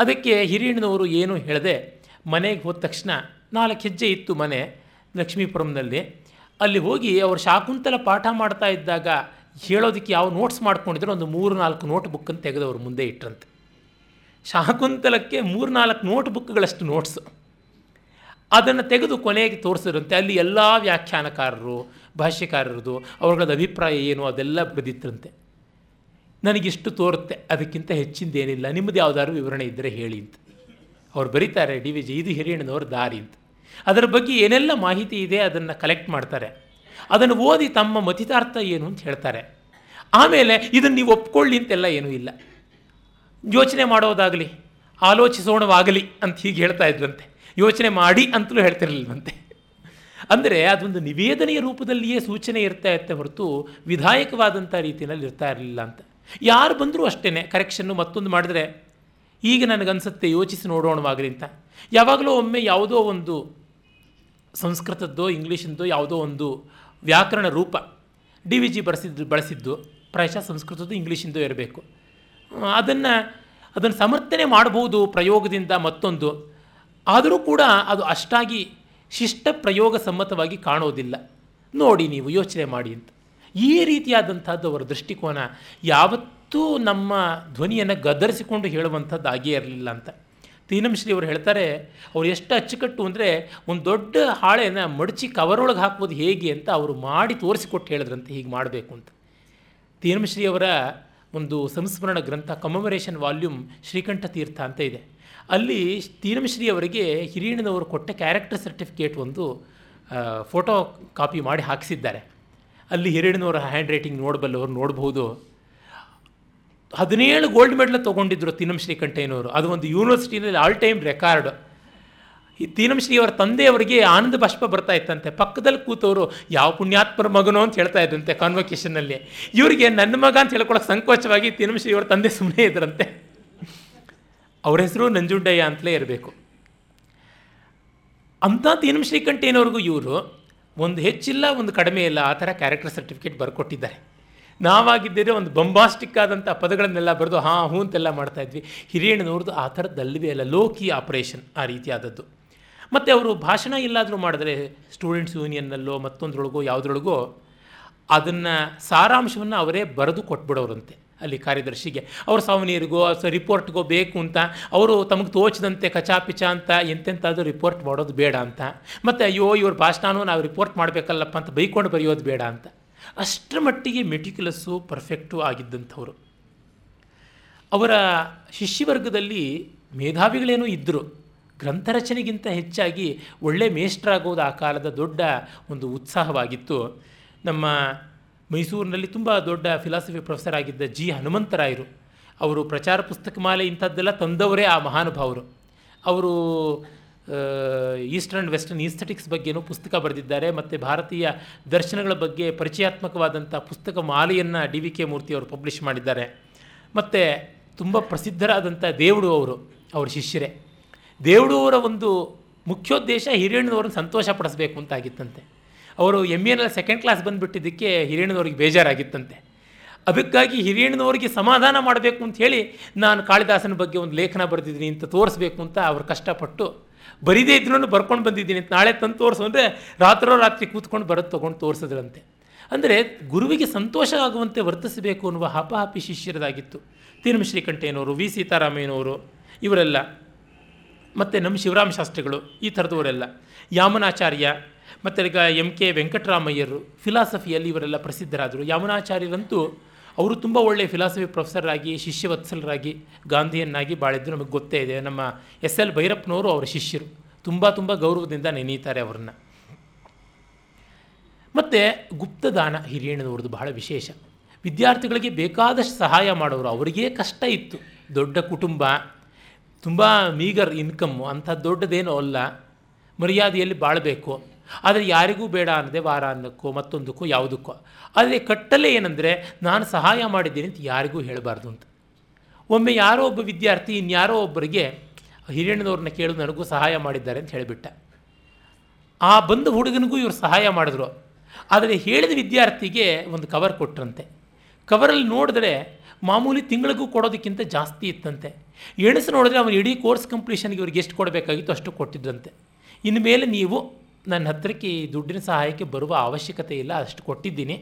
ಅದಕ್ಕೆ ಹಿರಿಯಣ್ಣನವರು ಏನು ಹೇಳದೆ, ಮನೆಗೆ ಹೋದ ತಕ್ಷಣ ನಾಲ್ಕು ಹೆಜ್ಜೆ ಇತ್ತು ಮನೆ ಲಕ್ಷ್ಮೀಪುರಂನಲ್ಲಿ. ಅಲ್ಲಿ ಹೋಗಿ ಅವರು ಶಾಕುಂತಲ ಪಾಠ ಮಾಡ್ತಾ ಇದ್ದಾಗ ಹೇಳೋದಕ್ಕೆ ಯಾವ ನೋಟ್ಸ್ ಮಾಡ್ಕೊಂಡಿದ್ರು ಒಂದು ಮೂರು ನಾಲ್ಕು ನೋಟ್ ಬುಕ್ಕನ್ನು ತೆಗೆದವರು ಮುಂದೆ ಇಟ್ಟರಂತೆ ಶಾಕುಂತಲಕ್ಕೆ ಮೂರು ನಾಲ್ಕು ನೋಟ್ ಬುಕ್ಗಳಷ್ಟು ನೋಟ್ಸು ಅದನ್ನು ತೆಗೆದು ಕೊನೆಗೆ ತೋರಿಸಿದ್ರಂತೆ ಅಲ್ಲಿ ಎಲ್ಲ ವ್ಯಾಖ್ಯಾನಕಾರರು, ಭಾಷ್ಯಕಾರರದು ಅವರುಗಳ ಅಭಿಪ್ರಾಯ ಏನು ಅದೆಲ್ಲ ಬರೆದಿತ್ತರಂತೆ ನನಗಿಷ್ಟು ತೋರುತ್ತೆ, ಅದಕ್ಕಿಂತ ಹೆಚ್ಚಿಂದೇನಿಲ್ಲ, ನಿಮ್ಮದು ಯಾವುದಾದ್ರು ವಿವರಣೆ ಇದ್ದರೆ ಹೇಳಿ ಅಂತ. ಅವ್ರು ಬರೀತಾರೆ, ಡಿ ವಿ ಜಿ, ಇದು ಹಿರಿಯಣ್ಣನವ್ರ ದಾರಿ ಅಂತ. ಅದರ ಬಗ್ಗೆ ಏನೆಲ್ಲ ಮಾಹಿತಿ ಇದೆ ಅದನ್ನು ಕಲೆಕ್ಟ್ ಮಾಡ್ತಾರೆ. ಅದನ್ನು ಓದಿ ತಮ್ಮ ಮತಿತಾರ್ಥ ಏನು ಅಂತ ಹೇಳ್ತಾರೆ. ಆಮೇಲೆ ಇದನ್ನು ನೀವು ಒಪ್ಕೊಳ್ಳಿ ಅಂತೆಲ್ಲ ಏನೂ ಇಲ್ಲ. ಯೋಚನೆ ಮಾಡೋದಾಗಲಿ, ಆಲೋಚಿಸೋಣವಾಗಲಿ ಅಂತ ಹೀಗೆ ಹೇಳ್ತಾ ಯೋಚನೆ ಮಾಡಿ ಅಂತಲೂ ಹೇಳ್ತಿರಲಿಲ್ವಂತೆ. ಅಂದರೆ ಅದೊಂದು ನಿವೇದನೆಯ ರೂಪದಲ್ಲಿಯೇ ಸೂಚನೆ ಇರ್ತಾ ಇರುತ್ತೆ ಹೊರತು ವಿಧಾಯಕವಾದಂಥ ರೀತಿಯಲ್ಲಿ ಇರ್ತಾ ಇರಲಿಲ್ಲ ಅಂತ. ಯಾರು ಬಂದರೂ ಅಷ್ಟೇ ಕರೆಕ್ಷನ್ನು ಮತ್ತೊಂದು ಮಾಡಿದ್ರೆ, ಈಗ ನನಗನ್ಸುತ್ತೆ ಯೋಚಿಸಿ ನೋಡೋಣವಾಗಲಿ ಅಂತ. ಯಾವಾಗಲೂ ಒಮ್ಮೆ ಯಾವುದೋ ಒಂದು ಸಂಸ್ಕೃತದ್ದೋ ಇಂಗ್ಲೀಷಿಂದೋ ಯಾವುದೋ ಒಂದು ವ್ಯಾಕರಣ ರೂಪ ಡಿ ವಿ ಜಿ ಬಳಸಿದ್ದು ಬಳಸಿದ್ದು, ಪ್ರಾಯಶಃ ಸಂಸ್ಕೃತದ್ದು ಇಂಗ್ಲೀಷಿಂದೋ ಇರಬೇಕು. ಅದನ್ನು ಅದನ್ನು ಸಮರ್ಥನೆ ಮಾಡಬಹುದು ಪ್ರಯೋಗದಿಂದ ಮತ್ತೊಂದು. ಆದರೂ ಕೂಡ ಅದು ಅಷ್ಟಾಗಿ ಶಿಷ್ಟ ಪ್ರಯೋಗ ಸಮ್ಮತವಾಗಿ ಕಾಣೋದಿಲ್ಲ. ನೋಡಿ ನೀವು ಯೋಚನೆ ಮಾಡಿ ಅಂತ. ಈ ರೀತಿಯಾದಂಥದ್ದು ಅವರ ದೃಷ್ಟಿಕೋನ ಯಾವತ್ತೂ ನಮ್ಮ ಧ್ವನಿಯನ್ನು ಗದರಿಸಿಕೊಂಡು ಹೇಳುವಂಥದ್ದು ಆಗೇ ಇರಲಿಲ್ಲ ಅಂತ. ತೀನಂಶ್ರೀ ಅವರು ಹೇಳ್ತಾರೆ, ಅವ್ರು ಎಷ್ಟು ಅಚ್ಚುಕಟ್ಟು ಅಂದರೆ ಒಂದು ದೊಡ್ಡ ಹಾಳೆಯನ್ನು ಮಡಚಿ ಕವರೊಳಗೆ ಹಾಕ್ಬೋದು ಹೇಗೆ ಅಂತ ಅವರು ಮಾಡಿ ತೋರಿಸಿಕೊಟ್ಟು ಹೇಳಿದ್ರಂತೆ, ಹೀಗೆ ಮಾಡಬೇಕು ಅಂತ. ತೀನಂಶ್ರೀ ಅವರ ಒಂದು ಸಂಸ್ಮರಣ ಗ್ರಂಥ ಕಮಮರೇಷನ್ ವಾಲ್ಯೂಮ್ ಶ್ರೀಕಂಠ ತೀರ್ಥ ಅಂತ ಇದೆ. ಅಲ್ಲಿ ತೀನಂಶ್ರೀ ಅವರಿಗೆ ಹಿರಿಯಣ್ಣನವರು ಕೊಟ್ಟ ಕ್ಯಾರೆಕ್ಟರ್ ಸರ್ಟಿಫಿಕೇಟ್ ಒಂದು ಫೋಟೋ ಕಾಪಿ ಮಾಡಿ ಹಾಕಿಸಿದ್ದಾರೆ. ಅಲ್ಲಿ ಹಿರಿಯಣ್ಣನವರ ಹ್ಯಾಂಡ್ ರೈಟಿಂಗ್ ನೋಡಬಲ್ಲವರು ನೋಡ್ಬೋದು ಹದಿನೇಳು ಗೋಲ್ಡ್ ಮೆಡಲ್ ತೊಗೊಂಡಿದ್ದರು ತೀನಂ ಶ್ರೀಕಂಠಯ್ಯನವರು ಅದು ಒಂದು ಯೂನಿವರ್ಸಿಟಿನಲ್ಲಿ ಆಲ್ ಟೈಮ್ ರೆಕಾರ್ಡ್ ಈ ಅವರ ಶ್ರೀಯವರ ತಂದೆಯವರಿಗೆ ಆನಂದ ಬಾಷ್ಪ ಬರ್ತಾ ಇತ್ತಂತೆ. ಪಕ್ಕದಲ್ಲಿ ಕೂತವರು, ಯಾವ ಪುಣ್ಯಾತ್ಮರ ಮಗನೋ? ಅಂತ ಹೇಳ್ತಾ ಇದ್ದಂತೆ ಕಾನ್ವೊಕೇಶನ್ನಲ್ಲಿ ಇವರಿಗೆ, ನನ್ನ ಮಗ ಅಂತ ಹೇಳ್ಕೊಳಕ್ಕೆ ಸಂಕೋಚವಾಗಿ ತೀನಂ ಅವರ ತಂದೆ ಸುಮ್ಮನೆ ಇದ್ರಂತೆ. ಅವ್ರ ಹೆಸರು ನಂಜುಂಡಯ್ಯ ಅಂತಲೇ ಇರಬೇಕು. ಅಂಥ ತೀನಂ ಶ್ರೀಕಂಠೇನವ್ರಿಗೂ ಇವರು ಒಂದು ಹೆಚ್ಚಿಲ್ಲ, ಒಂದು ಕಡಿಮೆ ಇಲ್ಲ, ಆ ಥರ ಕ್ಯಾರೆಕ್ಟರ್ ಸರ್ಟಿಫಿಕೇಟ್ ಬರ್ಕೊಟ್ಟಿದ್ದಾರೆ. ನಾವಾಗಿದ್ದರೆ ಒಂದು ಬಂಬಾಸ್ಟಿಕ್ ಆದಂಥ ಪದಗಳನ್ನೆಲ್ಲ ಬರೆದು, ಹಾಂ, ಹೂ ಅಂತೆಲ್ಲ ಮಾಡ್ತಾಯಿದ್ವಿ ಹಿರಿಯಣ್ಣನವ್ರದ್ದು ಆ ಥರದ್ದಲ್ಲವೇ ಅಲ್ಲ ಲೋಕಿ ಆಪರೇಷನ್ ಆ ರೀತಿಯಾದದ್ದು. ಮತ್ತು ಅವರು ಭಾಷಣ ಇಲ್ಲಾದರೂ ಮಾಡಿದ್ರೆ ಸ್ಟೂಡೆಂಟ್ಸ್ ಯೂನಿಯನ್ನಲ್ಲೋ ಮತ್ತೊಂದ್ರೊಳಗೋ ಯಾವುದ್ರೊಳಗೋ ಅದನ್ನು ಸಾರಾಂಶವನ್ನು ಅವರೇ ಬರೆದು ಕೊಟ್ಬಿಡೋರಂತೆ. ಅಲ್ಲಿ ಕಾರ್ಯದರ್ಶಿಗೆ, ಅವ್ರ ಸಾವನೀರಿಗೋ ಸೊ ರಿಪೋರ್ಟ್ಗೋ ಬೇಕು ಅಂತ, ಅವರು ತಮಗೆ ತೋಚದಂತೆ ಕಚಾಪಿಚ ಅಂತ ಎಂತೆಂಥದ್ದು ರಿಪೋರ್ಟ್ ಮಾಡೋದು ಬೇಡ ಅಂತ. ಮತ್ತು ಅಯ್ಯೋ, ಇವ್ರ ಭಾಷಣನೂ ನಾವು ರಿಪೋರ್ಟ್ ಮಾಡಬೇಕಲ್ಲಪ್ಪ ಅಂತ ಬೈಕೊಂಡು ಬರೆಯೋದು ಬೇಡ ಅಂತ. ಅಷ್ಟರ ಮಟ್ಟಿಗೆ ಮೆಟಿಕ್ಯುಲಸ್ಸು ಪರ್ಫೆಕ್ಟು ಆಗಿದ್ದಂಥವ್ರು. ಅವರ ಶಿಷ್ಯವರ್ಗದಲ್ಲಿ ಮೇಧಾವಿಗಳೇನೂ ಇದ್ದರು ಗ್ರಂಥರಚನೆಗಿಂತ ಹೆಚ್ಚಾಗಿ ಒಳ್ಳೆ ಮೇಷ್ಟ್ರಾಗೋದು ಆ ಕಾಲದ ದೊಡ್ಡ ಒಂದು ಉತ್ಸಾಹವಾಗಿತ್ತು. ನಮ್ಮ ಮೈಸೂರಿನಲ್ಲಿ ತುಂಬ ದೊಡ್ಡ ಫಿಲಾಸಫಿ ಪ್ರೊಫೆಸರ್ ಆಗಿದ್ದ ಜಿ ಹನುಮಂತರಾಯರು. ಅವರು ಪ್ರಚಾರ ಪುಸ್ತಕ ಮಾಲೆ ಇಂಥದ್ದೆಲ್ಲ ತಂದವರೇ ಆ ಮಹಾನುಭಾವರು. ಅವರು ಈಸ್ಟರ್ನ್ ವೆಸ್ಟರ್ನ್ ಈಸ್ಥೆಟಿಕ್ಸ್ ಬಗ್ಗೆನೂ ಪುಸ್ತಕ ಬರೆದಿದ್ದಾರೆ ಮತ್ತು ಭಾರತೀಯ ದರ್ಶನಗಳ ಬಗ್ಗೆ ಪರಿಚಯಾತ್ಮಕವಾದಂಥ ಪುಸ್ತಕ ಮಾಲೆಯನ್ನು ಡಿ ವಿ ಕೆ ಮೂರ್ತಿಯವರು ಪಬ್ಲಿಷ್ ಮಾಡಿದ್ದಾರೆ. ಮತ್ತು ತುಂಬ ಪ್ರಸಿದ್ಧರಾದಂಥ ದೇವಡು ಅವರು, ಅವ್ರ ಶಿಷ್ಯರೇ. ದೇವುಡು ಅವರ ಒಂದು ಮುಖ್ಯೋದ್ದೇಶ ಹಿರಿಯಣ್ಣವ್ರನ್ನ ಸಂತೋಷ ಪಡಿಸ್ಬೇಕು ಅಂತ ಆಗಿತ್ತಂತೆ. ಅವರು ಎಂ ಎನಲ್ಲಿ ಸೆಕೆಂಡ್ ಕ್ಲಾಸ್ ಬಂದುಬಿಟ್ಟಿದ್ದಕ್ಕೆ ಹಿರಿಯಣ್ಣನವ್ರಿಗೆ ಬೇಜಾರಾಗಿತ್ತಂತೆ. ಅದಕ್ಕಾಗಿ ಹಿರಿಯಣ್ಣನವ್ರಿಗೆ ಸಮಾಧಾನ ಮಾಡಬೇಕು ಅಂತ ಹೇಳಿ ನಾನು ಕಾಳಿದಾಸನ ಬಗ್ಗೆ ಒಂದು ಲೇಖನ ಬರೆದಿದ್ದೀನಿ ಅಂತ ತೋರಿಸ್ಬೇಕು ಅಂತ ಅವ್ರು ಕಷ್ಟಪಟ್ಟು ಬರೀದೇ ಇದ್ರೂ ಬರ್ಕೊಂಡು ಬಂದಿದ್ದೀನಿ ಅಂತ ನಾಳೆ ತಂದು ತೋರಿಸು ಅಂದರೆ ರಾತ್ರೋ ರಾತ್ರಿ ಕೂತ್ಕೊಂಡು ಬರೋದು ತೊಗೊಂಡು ತೋರಿಸಿದ್ರಂತೆ. ಅಂದರೆ ಗುರುವಿಗೆ ಸಂತೋಷ ಆಗುವಂತೆ ವರ್ತಿಸಬೇಕು ಅನ್ನುವ ಹಪಹಪಿ ಶಿಷ್ಯರದಾಗಿತ್ತು. ತೀನಂ ಶ್ರೀಕಂಠಯ್ಯನವರು, ವಿ ಸೀತಾರಾಮಯ್ಯನವರು, ಇವರೆಲ್ಲ. ಮತ್ತು ನಮ್ಮ ಶಿವರಾಮ ಶಾಸ್ತ್ರಿಗಳು, ಈ ಥರದವರೆಲ್ಲ. ಯಾಮನಾಚಾರ್ಯ ಮತ್ತು ಈಗ ಎಂ ಕೆ ವೆಂಕಟರಾಮಯ್ಯರು ಫಿಲಾಸಫಿಯಲ್ಲಿ ಇವರೆಲ್ಲ ಪ್ರಸಿದ್ಧರಾದರು. ಯಮುನಾಚಾರ್ಯರಂತೂ ಅವರು ತುಂಬ ಒಳ್ಳೆಯ ಫಿಲಾಸಫಿ ಪ್ರೊಫೆಸರಾಗಿ ಶಿಷ್ಯವತ್ಸಲರಾಗಿ, ಗಾಂಧಿಯನ್ನಾಗಿ ಬಾಳಿದ್ದು ನಮಗೆ ಗೊತ್ತೇ ಇದೆ. ನಮ್ಮ ಎಸ್ ಎಲ್ ಭೈರಪ್ಪನವರು ಅವರ ಶಿಷ್ಯರು. ತುಂಬ ತುಂಬ ಗೌರವದಿಂದ ನೆನೀತಾರೆ ಅವರನ್ನು. ಮತ್ತು ಗುಪ್ತದಾನ ಹಿರಿಯಣ್ಣನವ್ರದ್ದು ಬಹಳ ವಿಶೇಷ. ವಿದ್ಯಾರ್ಥಿಗಳಿಗೆ ಬೇಕಾದಷ್ಟು ಸಹಾಯ ಮಾಡೋರು ಅವರಿಗೆ ಕಷ್ಟ ಇತ್ತು. ದೊಡ್ಡ ಕುಟುಂಬ, ತುಂಬ ಮೀಗರ್ ಇನ್ಕಮ್ಮು ಅಂಥ ದೊಡ್ಡದೇನೂ ಅಲ್ಲ. ಮರ್ಯಾದೆಯಲ್ಲಿ ಬಾಳಬೇಕು. ಆದರೆ ಯಾರಿಗೂ ಬೇಡ ಅನ್ನದೆ ವಾರ ಅನ್ನಕ್ಕೋ ಮತ್ತೊಂದಕ್ಕೋ ಯಾವುದಕ್ಕೋ. ಆದರೆ ಕಟ್ಟಲೆ ಏನಂದರೆ ನಾನು ಸಹಾಯ ಮಾಡಿದ್ದೀನಿ ಅಂತ ಯಾರಿಗೂ ಹೇಳಬಾರ್ದು ಅಂತ. ಒಮ್ಮೆ ಯಾರೋ ಒಬ್ಬ ವಿದ್ಯಾರ್ಥಿ ಇನ್ಯಾರೋ ಒಬ್ಬರಿಗೆ ಹಿರಿಯಣ್ಣನವ್ರನ್ನ ಕೇಳು ನನಗೂ ಸಹಾಯ ಮಾಡಿದ್ದಾರೆ ಅಂತ ಹೇಳಿಬಿಟ್ಟ. ಆ ಬಂದ ಹುಡುಗನಿಗೂ ಇವರು ಸಹಾಯ ಮಾಡಿದ್ರು. ಆದರೆ ಹೇಳಿದ ವಿದ್ಯಾರ್ಥಿಗೆ ಒಂದು ಕವರ್ ಕೊಟ್ರಂತೆ. ಕವರಲ್ಲಿ ನೋಡಿದ್ರೆ ಮಾಮೂಲಿ ತಿಂಗಳಿಗೂ ಕೊಡೋದಕ್ಕಿಂತ ಜಾಸ್ತಿ ಇತ್ತಂತೆ. ಎಣಸು ನೋಡಿದ್ರೆ ಅವನು ಇಡೀ ಕೋರ್ಸ್ ಕಂಪ್ಲೀಷನ್ಗೆ ಇವ್ರಿಗೆ ಎಷ್ಟು ಕೊಡಬೇಕಾಗಿತ್ತು ಅಷ್ಟು ಕೊಟ್ಟಿದ್ದಂತೆ ಮೇಲೆ ನೀವು ನನ್ನ ಹತ್ತಿರಕ್ಕೆ ಈ ದುಡ್ಡಿನ ಸಹಾಯಕ್ಕೆ ಬರುವ ಅವಶ್ಯಕತೆ ಇಲ್ಲ ಅಷ್ಟು ಕೊಟ್ಟಿದ್ದೀನಿ.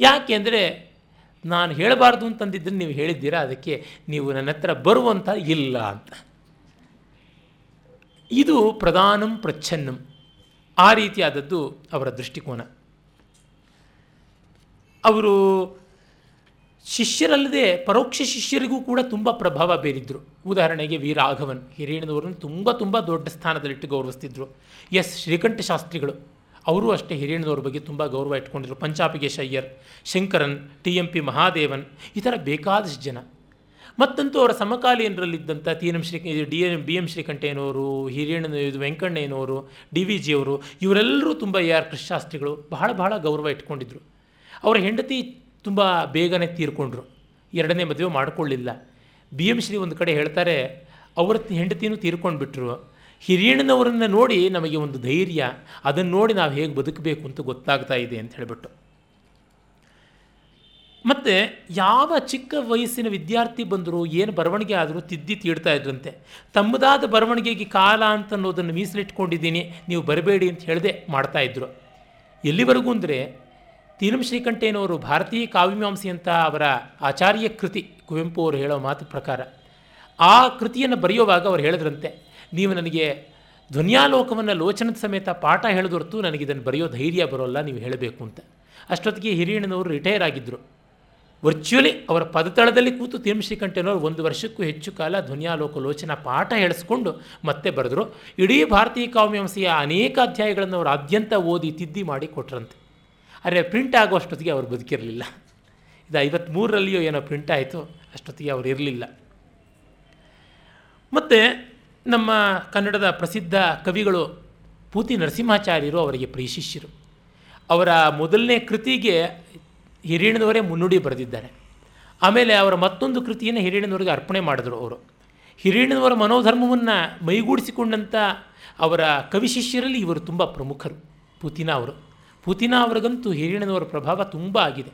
ಯಾಕೆ ಅಂದರೆ ನಾನು ಹೇಳಬಾರ್ದು ಅಂತಂದಿದ್ದನ್ನು ನೀವು ಹೇಳಿದ್ದೀರಾ, ಅದಕ್ಕೆ ನೀವು ನನ್ನ ಹತ್ರ ಬರುವಂಥ ಇಲ್ಲ ಅಂತ. ಇದು ಪ್ರಧಾನಂ ಪ್ರಚ್ಛನ್ನಂ. ಆ ರೀತಿಯಾದದ್ದು ಅವರ ದೃಷ್ಟಿಕೋನ. ಅವರು ಶಿಷ್ಯರಲ್ಲದೆ ಪರೋಕ್ಷ ಶಿಷ್ಯರಿಗೂ ಕೂಡ ತುಂಬ ಪ್ರಭಾವ ಬೀರಿದ್ರು. ಉದಾಹರಣೆಗೆ ವಿ ರಾಘವನ್ ಹಿರಿಯಣ್ಣನವರನ್ನು ತುಂಬ ತುಂಬ ದೊಡ್ಡ ಸ್ಥಾನದಲ್ಲಿಟ್ಟು ಗೌರವಿಸ್ತಿದ್ರು. ಎಸ್ ಶ್ರೀಕಂಠ ಶಾಸ್ತ್ರಿಗಳು, ಅವರು ಅಷ್ಟೇ ಹಿರಿಯಣ್ಣನವ್ರ ಬಗ್ಗೆ ತುಂಬ ಗೌರವ ಇಟ್ಕೊಂಡಿದ್ರು. ಪಂಚಾಪಿಗೆ Iyer Shankaran, T M P Mahadevan, ಈ ಥರ ಬೇಕಾದಷ್ಟು ಜನ. ಮತ್ತಂತೂ ಅವರ ಸಮಕಾಲೀನರಲ್ಲಿದ್ದಂಥ T M Shri D M, B M ಶ್ರೀಕಂಠಯ್ಯನವರು, ಹಿರಿಯಣ್ಣನ, ಇದು ವೆಂಕಣ್ಣಯ್ಯನವರು, ಡಿ ವಿ ಜಿಯವರು, ಇವರೆಲ್ಲರೂ ತುಂಬ ಎ ಆರ್ ಕೃಷ್ಣಶಾಸ್ತ್ರಿಗಳು ಬಹಳ ಬಹಳ ಗೌರವ ಇಟ್ಕೊಂಡಿದ್ರು. ಅವರ ಹೆಂಡತಿ ತುಂಬ ಬೇಗನೆ ತೀರ್ಕೊಂಡ್ರು. ಎರಡನೇ ಮದುವೆ ಮಾಡಿಕೊಳ್ಳಿಲ್ಲ. ಬಿ ಎಂ ಶ್ರೀ ಒಂದು ಕಡೆ ಹೇಳ್ತಾರೆ, ಅವರ ಹೆಂಡತಿನೂ ತೀರ್ಕೊಂಡ್ಬಿಟ್ರು. ಹಿರಿಯಣ್ಣನವರನ್ನು ನೋಡಿ ನಮಗೆ ಒಂದು ಧೈರ್ಯ, ಅದನ್ನು ನೋಡಿ ನಾವು ಹೇಗೆ ಬದುಕಬೇಕು ಅಂತ ಗೊತ್ತಾಗ್ತಾ ಇದೆ ಅಂತ ಹೇಳಿಬಿಟ್ಟು. ಮತ್ತು ಯಾವ ಚಿಕ್ಕ ವಯಸ್ಸಿನ ವಿದ್ಯಾರ್ಥಿ ಬಂದರೂ, ಏನು ಬರವಣಿಗೆ ಆದರೂ ತಿದ್ದಿ ತೀಡ್ತಾ ಇದ್ರಂತೆ. ತಮ್ಮದಾದ ಬರವಣಿಗೆಗೆ ಕಾಲ ಅಂತ ಅನ್ನೋದನ್ನು ಮೀಸಲಿಟ್ಕೊಂಡಿದ್ದೀನಿ, ನೀವು ಬರಬೇಡಿ ಅಂತ ಹೇಳದೆ ಮಾಡ್ತಾಯಿದ್ರು ಎಲ್ಲಿವರೆಗೂ ಅಂದರೆ ತೀನಂ ಶ್ರೀಕಂಠೇನವರು ಭಾರತೀಯ ಕಾವ್ಯಮೀಮಾಂಸೆ ಅಂತ ಅವರ ಆಚಾರ್ಯ ಕೃತಿ ಕುವೆಂಪು ಅವರು ಹೇಳೋ ಮಾತು ಪ್ರಕಾರ, ಆ ಕೃತಿಯನ್ನು ಬರೆಯುವಾಗ ಅವರು ಹೇಳಿದ್ರಂತೆ, ನೀವು ನನಗೆ ಧ್ವನ್ಯಾಲೋಕವನ್ನು ಲೋಚನದ ಸಮೇತ ಪಾಠ ಹೇಳಿದೊರ್ತು ನನಗೆ ಇದನ್ನು ಬರೆಯೋ ಧೈರ್ಯ ಬರೋಲ್ಲ, ನೀವು ಹೇಳಬೇಕು ಅಂತ. ಅಷ್ಟೊತ್ತಿಗೆ ಹಿರಿಯಣ್ಣನವರು ರಿಟೈರ್ ಆಗಿದ್ದರು ವರ್ಚುವಲಿ ಅವರ ಪದತಳದಲ್ಲಿ ಕೂತು ತೀರ್ಮ ಶ್ರೀಕಂಠನವರು ಒಂದು ವರ್ಷಕ್ಕೂ ಹೆಚ್ಚು ಕಾಲ ಧ್ವನ್ಯಾಲೋಕ ಲೋಚನ ಪಾಠ ಹೇಳಿಸ್ಕೊಂಡು ಮತ್ತೆ ಬರೆದರು. ಇಡೀ ಭಾರತೀಯ ಕಾವ್ಯಮೀಮಾಂಸೆಯ ಅನೇಕ ಅಧ್ಯಾಯಗಳನ್ನು ಅವರು ಆದ್ಯಂತ ಓದಿ ತಿದ್ದಿ ಮಾಡಿ ಕೊಟ್ರಂತೆ. ಆದರೆ ಪ್ರಿಂಟ್ ಆಗುವಷ್ಟೊತ್ತಿಗೆ ಅವರು ಬದುಕಿರಲಿಲ್ಲ. ಇದು ಐವತ್ತ್ಮೂರರಲ್ಲಿಯೋ ಏನೋ ಪ್ರಿಂಟ್ ಆಯಿತು ಅಷ್ಟೊತ್ತಿಗೆ ಅವರು ಇರಲಿಲ್ಲ. ಮತ್ತು ನಮ್ಮ ಕನ್ನಡದ ಪ್ರಸಿದ್ಧ ಕವಿಗಳು ಪೂತಿ ನರಸಿಂಹಾಚಾರ್ಯರು ಅವರಿಗೆ ಪ್ರಿಯಶಿಷ್ಯರು. ಅವರ ಮೊದಲನೇ ಕೃತಿಗೆ ಹಿರಿಯಣ್ಣನವರೇ ಮುನ್ನುಡಿ ಬರೆದಿದ್ದಾರೆ. ಆಮೇಲೆ ಅವರ ಮತ್ತೊಂದು ಕೃತಿಯನ್ನು ಹಿರಿಯಣ್ಣನವರಿಗೆ ಅರ್ಪಣೆ ಮಾಡಿದರು ಅವರು. ಹಿರಿಯಣ್ಣನವರ ಮನೋಧರ್ಮವನ್ನು ಮೈಗೂಡಿಸಿಕೊಂಡಂಥ ಅವರ ಕವಿ ಶಿಷ್ಯರಲ್ಲಿ ಇವರು ತುಂಬ ಪ್ರಮುಖರು, ಪೂತಿನ ಅವರು. ಪೂತಿನ ಅವ್ರಿಗಂತೂ ಹಿರಿಯಣ್ಣನವರ ಪ್ರಭಾವ ತುಂಬ ಆಗಿದೆ.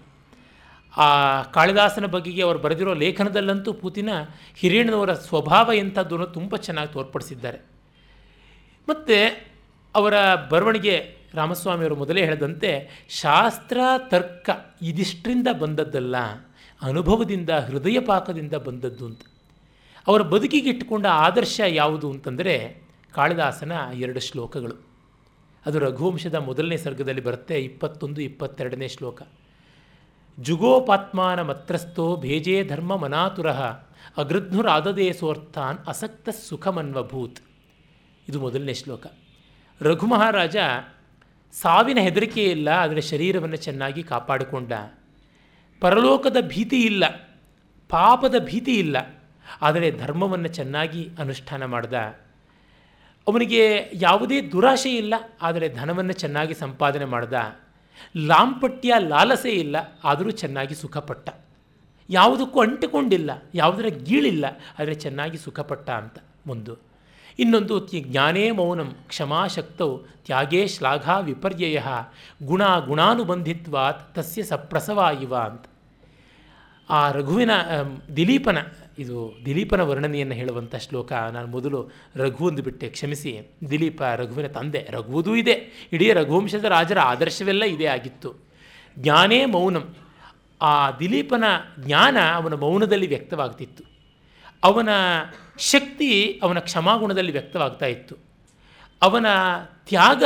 ಆ ಕಾಳಿದಾಸನ ಬಗೆಗೆ ಅವರು ಬರೆದಿರೋ ಲೇಖನದಲ್ಲಂತೂ ಪುತಿನ ಹಿರಿಯಣ್ಣನವರ ಸ್ವಭಾವ ಎಂಥದ್ದನ್ನು ತುಂಬ ಚೆನ್ನಾಗಿ ತೋರ್ಪಡಿಸಿದ್ದಾರೆ. ಮತ್ತು ಅವರ ಬರವಣಿಗೆ ರಾಮಸ್ವಾಮಿಯವರು ಮೊದಲೇ ಹೇಳಿದಂತೆ, ಶಾಸ್ತ್ರ, ತರ್ಕ ಇದಿಷ್ಟರಿಂದ ಬಂದದ್ದಲ್ಲ, ಅನುಭವದಿಂದ, ಹೃದಯ ಪಾಕದಿಂದ ಬಂದದ್ದು ಅಂತ. ಅವರ ಬದುಕಿಗೆ ಇಟ್ಟುಕೊಂಡ ಆದರ್ಶ ಯಾವುದು ಅಂತಂದರೆ ಕಾಳಿದಾಸನ ಎರಡು ಶ್ಲೋಕಗಳು. ಅದು ರಘುವಂಶದ ಮೊದಲನೇ ಸರ್ಗದಲ್ಲಿ ಬರುತ್ತೆ, ಇಪ್ಪತ್ತೊಂದು, ಇಪ್ಪತ್ತೆರಡನೇ ಶ್ಲೋಕ. ಜುಗೋಪಾತ್ಮಾನ ಮತ್ರಸ್ಥೋ ಭೇಜೇ ಧರ್ಮ ಮನಾತುರ ಅಗೃಧ್ನುರಾದದೇ ಸೋರ್ಥಾನ್ ಅಸಕ್ತ ಸುಖಮನ್ವಭೂತ್. ಇದು ಮೊದಲನೇ ಶ್ಲೋಕ. ರಘು ಮಹಾರಾಜ ಸಾವಿನ ಹೆದರಿಕೆ ಇಲ್ಲ, ಆದರೆ ಶರೀರವನ್ನು ಚೆನ್ನಾಗಿ ಕಾಪಾಡಿಕೊಂಡ. ಪರಲೋಕದ ಭೀತಿ ಇಲ್ಲ, ಪಾಪದ ಭೀತಿ ಇಲ್ಲ, ಆದರೆ ಧರ್ಮವನ್ನು ಚೆನ್ನಾಗಿ ಅನುಷ್ಠಾನ ಮಾಡ್ದ. ಅವನಿಗೆ ಯಾವುದೇ ದುರಾಶೆ ಇಲ್ಲ, ಆದರೆ ಧನವನ್ನು ಚೆನ್ನಾಗಿ ಸಂಪಾದನೆ ಮಾಡ್ದ. ಲಾಂಪಟ್ಯ ಲಾಲಸೆ ಇಲ್ಲ, ಆದರೂ ಚೆನ್ನಾಗಿ ಸುಖಪಟ್ಟ. ಯಾವುದಕ್ಕೂ ಅಂಟಿಕೊಂಡಿಲ್ಲ, ಯಾವುದರ ಗೀಳಿಲ್ಲ, ಆದರೆ ಚೆನ್ನಾಗಿ ಸುಖಪಟ್ಟ ಅಂತ ಒಂದು. ಇನ್ನೊಂದು ಜ್ಞಾನೇ ಮೌನಂ ಕ್ಷಮಾಶಕ್ತೌ ತ್ಯಾಗೇ ಶ್ಲಾಘಾ ವಿಪರ್ಯಯ ಗುಣ ಗುಣಾನುಬಂಧಿತ್ವಾತ್ ತಸ್ಯ ಸಪ್ರಸವ ಇವ ಅಂತ. ಆ ರಘುವಿನ ದಿಲೀಪನ ಇದು ದಿಲೀಪನ ವರ್ಣನೆಯನ್ನು ಹೇಳುವಂಥ ಶ್ಲೋಕ. ನಾನು ಮೊದಲು ರಘು ಬಿಟ್ಟೆ, ಕ್ಷಮಿಸಿ. ದಿಲೀಪ ರಘುವಿನ ತಂದೆ. ರಘುವುದೂ ಇದೆ. ಇಡೀ ರಘುವಂಶದ ರಾಜರ ಆದರ್ಶವೆಲ್ಲ ಇದೇ ಆಗಿತ್ತು. ಜ್ಞಾನೇ ಮೌನಂ. ಆ ದಿಲೀಪನ ಜ್ಞಾನ ಅವನ ಮೌನದಲ್ಲಿ ವ್ಯಕ್ತವಾಗ್ತಿತ್ತು. ಅವನ ಶಕ್ತಿ ಅವನ ಕ್ಷಮಾಗುಣದಲ್ಲಿ ವ್ಯಕ್ತವಾಗ್ತಾ ಇತ್ತು. ಅವನ ತ್ಯಾಗ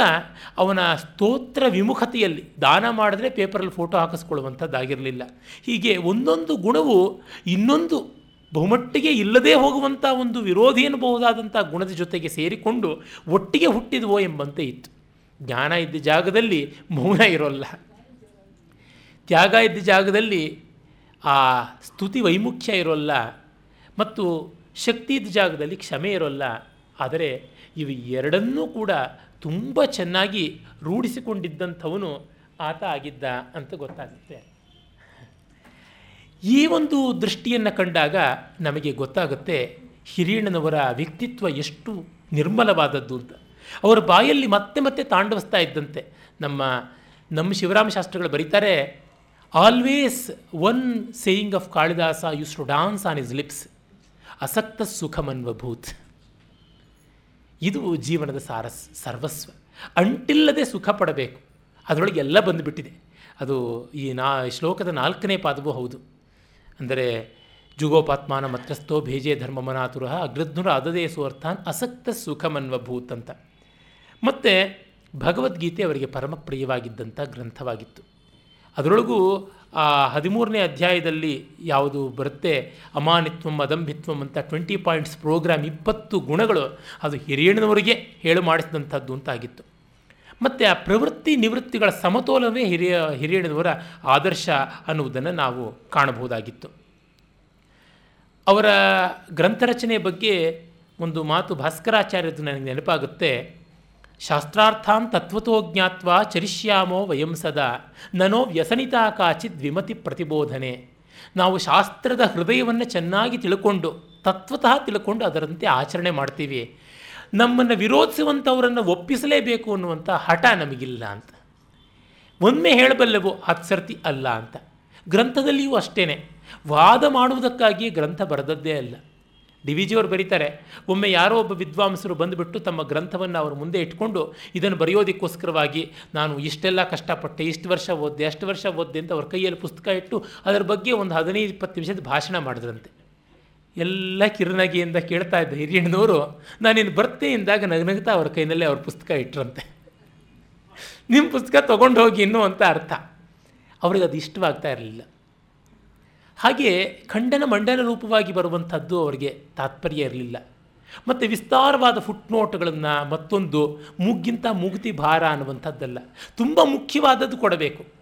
ಅವನ ಸ್ತೋತ್ರ ವಿಮುಖತೆಯಲ್ಲಿ ದಾನ ಮಾಡಿದ್ರೆ ಪೇಪರಲ್ಲಿ ಫೋಟೋ ಹಾಕಿಸ್ಕೊಳ್ಳುವಂಥದ್ದಾಗಿರಲಿಲ್ಲ. ಹೀಗೆ ಒಂದೊಂದು ಗುಣವು ಇನ್ನೊಂದು ಬಹುಮಟ್ಟಿಗೆ ಇಲ್ಲದೇ ಹೋಗುವಂಥ ಒಂದು ವಿರೋಧಿ ಎನ್ನಬಹುದಾದಂಥ ಗುಣದ ಜೊತೆಗೆ ಸೇರಿಕೊಂಡು ಒಟ್ಟಿಗೆ ಹುಟ್ಟಿದವೋ ಎಂಬಂತೆ ಇತ್ತು. ಜ್ಞಾನ ಇದ್ದ ಜಾಗದಲ್ಲಿ ಮೌನ ಇರೋಲ್ಲ. ತ್ಯಾಗ ಇದ್ದ ಜಾಗದಲ್ಲಿ ಆ ಸ್ತುತಿ ವೈಮುಖ್ಯ ಇರೋಲ್ಲ ಮತ್ತು ಶಕ್ತಿ ಇದ್ದ ಜಾಗದಲ್ಲಿ ಕ್ಷಮೆ ಇರೋಲ್ಲ. ಆದರೆ ಇವು ಎರಡನ್ನೂ ಕೂಡ ತುಂಬ ಚೆನ್ನಾಗಿ ರೂಢಿಸಿಕೊಂಡಿದ್ದಂಥವನು ಆತ ಆಗಿದ್ದ ಅಂತ ಗೊತ್ತಾಗುತ್ತೆ. ಈ ಒಂದು ದೃಷ್ಟಿಯನ್ನು ಕಂಡಾಗ ನಮಗೆ ಗೊತ್ತಾಗುತ್ತೆ ಹಿರಿಯಣ್ಣನವರ ವ್ಯಕ್ತಿತ್ವ ಎಷ್ಟು ನಿರ್ಮಲವಾದದ್ದು ಅಂತ. ಅವರ ಬಾಯಲ್ಲಿ ಮತ್ತೆ ಮತ್ತೆ ತಾಂಡವಿಸ್ತಾ ಇದ್ದಂತೆ. ನಮ್ಮ ನಮ್ಮ ಶಿವರಾಮ ಶಾಸ್ತ್ರಿಗಳು ಬರೀತಾರೆ always one saying of Kalidasa use to dance on his lips ಅಸಕ್ತ ಸುಖಮನ್ವಭೂತ್. ಇದು ಜೀವನದ ಸಾರಸ್, ಸರ್ವಸ್ವ. ಅಂಟಿಲ್ಲದೆ ಸುಖ ಪಡಬೇಕು ಅದರೊಳಗೆ ಎಲ್ಲ ಬಂದುಬಿಟ್ಟಿದೆ. ಅದು ಈ ನಾ, ಶ್ಲೋಕದ ನಾಲ್ಕನೇ ಪಾದವೂ ಹೌದು. ಅಂದರೆ ಜುಗೋಪಾತ್ಮಾನ ಮತ್ರಸ್ಥೋ ಭೇಜೆ ಧರ್ಮಮನಾತುರ ಅಗ್ರಧ್ನುರ ಅದದೇ ಸುವರ್ಥಾನ್ ಅಸಕ್ತ ಸುಖಮನ್ವಭೂತ್ ಅಂತ ಮತ್ತು ಭಗವದ್ಗೀತೆ ಅವರಿಗೆ ಪರಮ ಪ್ರಿಯವಾಗಿದ್ದಂಥ ಗ್ರಂಥವಾಗಿತ್ತು. ಅದರೊಳಗೂ ಆ ಹದಿಮೂರನೇ ಅಧ್ಯಾಯದಲ್ಲಿ ಯಾವುದು ಬರುತ್ತೆ, ಅಮಾನಿತ್ವಂ ಅದಂಭಿತ್ವಂ ಅಂತ ಟ್ವೆಂಟಿ ಪಾಯಿಂಟ್ಸ್ ಪ್ರೋಗ್ರಾಮ್ ಇಪ್ಪತ್ತು ಗುಣಗಳು ಅದು ಹಿರಿಯಣ್ಣನವರಿಗೆ ಹೇಳು ಮಾಡಿಸಿದಂಥದ್ದು ಅಂತಾಗಿತ್ತು ಮತ್ತು ಆ ಪ್ರವೃತ್ತಿ ನಿವೃತ್ತಿಗಳ ಸಮತೋಲವೇ ಹಿರಿಯ ಹಿರಿಯಣ್ಣನವರ ಆದರ್ಶ ಅನ್ನುವುದನ್ನು ನಾವು ಕಾಣಬಹುದಾಗಿತ್ತು. ಅವರ ಗ್ರಂಥರಚನೆ ಬಗ್ಗೆ ಒಂದು ಮಾತು ಭಾಸ್ಕರಾಚಾರ್ಯದ್ದು ನನಗೆ ನೆನಪಾಗುತ್ತೆ. ಶಾಸ್ತ್ರಾರ್ಥಾನ್ ತತ್ವತೋ ಜ್ಞಾತ್ವ ಚರಿಷ್ಯಾಮೋ ವಯಂ ಸದಾ ನನೋ ವ್ಯಸನಿತಾ ಕಾಚಿತ್ ದ್ವಿಮತಿ ಪ್ರತಿಬೋಧನೆ. ನಾವು ಶಾಸ್ತ್ರದ ಹೃದಯವನ್ನು ಚೆನ್ನಾಗಿ ತಿಳ್ಕೊಂಡು ತತ್ವತಃ ತಿಳ್ಕೊಂಡು ಅದರಂತೆ ಆಚರಣೆ ಮಾಡ್ತೀವಿ. ನಮ್ಮನ್ನು ವಿರೋಧಿಸುವಂಥವರನ್ನು ಒಪ್ಪಿಸಲೇಬೇಕು ಅನ್ನುವಂಥ ಹಠ ನಮಗಿಲ್ಲ ಅಂತ. ಒಮ್ಮೆ ಹೇಳಬಲ್ಲೆವು ಹತ್ತು ಸರ್ತಿ ಅಲ್ಲ ಅಂತ. ಗ್ರಂಥದಲ್ಲಿಯೂ ಅಷ್ಟೇ ವಾದ ಮಾಡುವುದಕ್ಕಾಗಿ ಗ್ರಂಥ ಬರೆದದ್ದೇ ಅಲ್ಲ. ಡಿ ವಿ ಜಿಯವರು ಬರೀತಾರೆ, ಒಮ್ಮೆ ಯಾರೋ ಒಬ್ಬ ವಿದ್ವಾಂಸರು ಬಂದುಬಿಟ್ಟು ತಮ್ಮ ಗ್ರಂಥವನ್ನು ಅವರು ಮುಂದೆ ಇಟ್ಕೊಂಡು ಇದನ್ನು ಬರೆಯೋದಕ್ಕೋಸ್ಕರವಾಗಿ ನಾನು ಇಷ್ಟೆಲ್ಲ ಕಷ್ಟಪಟ್ಟೆ, ಇಷ್ಟು ವರ್ಷ ಓದಿದೆ, ಅಷ್ಟು ವರ್ಷ ಓದಿದೆ ಅಂತ ಅವ್ರ ಕೈಯಲ್ಲಿ ಪುಸ್ತಕ ಇಟ್ಟು ಅದರ ಬಗ್ಗೆ ಒಂದು ಹದಿನೈದು, ಇಪ್ಪತ್ತು ನಿಮಿಷದ ಭಾಷಣ ಮಾಡಿದ್ರಂತೆ. ಎಲ್ಲ ಕಿರುನಗೆಯಿಂದ ಕೇಳ್ತಾ ಇದ್ದ ಹಿರಿಯಣ್ಣನವರು, ನಾನಿನ್ನು ಬರ್ತೆ ಎಂದಾಗ ನಗನಗ್ತಾ ಅವ್ರ ಕೈನಲ್ಲೇ ಅವ್ರ ಪುಸ್ತಕ ಇಟ್ಟರಂತೆ ನಿಮ್ಮ ಪುಸ್ತಕ ತೊಗೊಂಡು ಹೋಗಿ ಇನ್ನೂ ಅಂತ ಅರ್ಥ. ಅವ್ರಿಗೆ ಅದು ಇಷ್ಟವಾಗ್ತಾ ಇರಲಿಲ್ಲ. ಹಾಗೆ ಖಂಡನ ಮಂಡನ ರೂಪವಾಗಿ ಬರುವಂಥದ್ದು ಅವರಿಗೆ ತಾತ್ಪರ್ಯ ಇರಲಿಲ್ಲ. ಮತ್ತು ವಿಸ್ತಾರವಾದ ಫುಟ್ನೋಟ್ಗಳನ್ನು ಮತ್ತೊಂದು ಮುಗ್ಗಿಂತ ಮುಗ್ತಿ ಭಾರ ಅನ್ನುವಂಥದ್ದಲ್ಲ. ತುಂಬ ಮುಖ್ಯವಾದದ್ದು ಕೊಡಬೇಕು.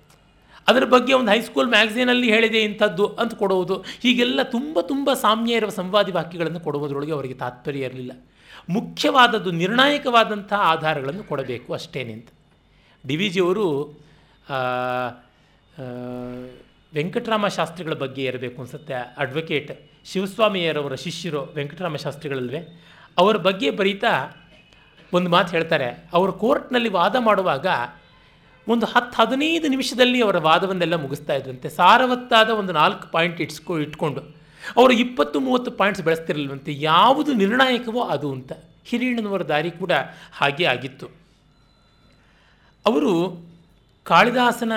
ಅದರ ಬಗ್ಗೆ ಒಂದು ಹೈಸ್ಕೂಲ್ ಮ್ಯಾಗ್ಝೀನಲ್ಲಿ ಹೇಳಿದೆ ಇಂಥದ್ದು ಅಂತ ಕೊಡುವುದು ಹೀಗೆಲ್ಲ ತುಂಬ ತುಂಬ ಸಾಮ್ಯ ಇರುವ ಸಂವಾದಿ ವಾಕ್ಯಗಳನ್ನು ಕೊಡುವುದರೊಳಗೆ ಅವರಿಗೆ ತಾತ್ಪರ್ಯ ಇರಲಿಲ್ಲ. ಮುಖ್ಯವಾದದ್ದು ನಿರ್ಣಾಯಕವಾದಂಥ ಆಧಾರಗಳನ್ನು ಕೊಡಬೇಕು ಅಷ್ಟೇನೆ ಅಂತ. ಡಿ ವಿ ಜಿಯವರು ವೆಂಕಟರಾಮ ಶಾಸ್ತ್ರಿಗಳ ಬಗ್ಗೆ ಇರಬೇಕು ಅನ್ಸುತ್ತೆ. ಅಡ್ವೊಕೇಟ್ ಶಿವಸ್ವಾಮಿಯರವರ ಶಿಷ್ಯರು ವೆಂಕಟರಾಮ ಶಾಸ್ತ್ರಿಗಳಲ್ವೇ ಅವರ ಬಗ್ಗೆ ಬರೀತಾ ಒಂದು ಮಾತು ಹೇಳ್ತಾರೆ. ಅವರು ಕೋರ್ಟ್ನಲ್ಲಿ ವಾದ ಮಾಡುವಾಗ ಒಂದು ಹತ್ತು ಹದಿನೈದು ನಿಮಿಷದಲ್ಲಿ ಅವರ ವಾದವನ್ನೆಲ್ಲ ಮುಗಿಸ್ತಾ ಇದ್ರಂತೆ. ಸಾರವತ್ತಾದ ಒಂದು ನಾಲ್ಕು ಪಾಯಿಂಟ್ ಇಟ್ಸ್ಕೊ, ಇಟ್ಕೊಂಡು ಅವರು ಇಪ್ಪತ್ತು ಮೂವತ್ತು ಪಾಯಿಂಟ್ಸ್ ಬೆಳೆಸ್ತಿರಲ್ವಂತೆ ಯಾವುದು ನಿರ್ಣಾಯಕವೋ ಅದು ಅಂತ. ಹಿರಿಯಣ್ಣನವರ ದಾರಿ ಕೂಡ ಹಾಗೆ ಆಗಿತ್ತು. ಅವರು ಕಾಳಿದಾಸನ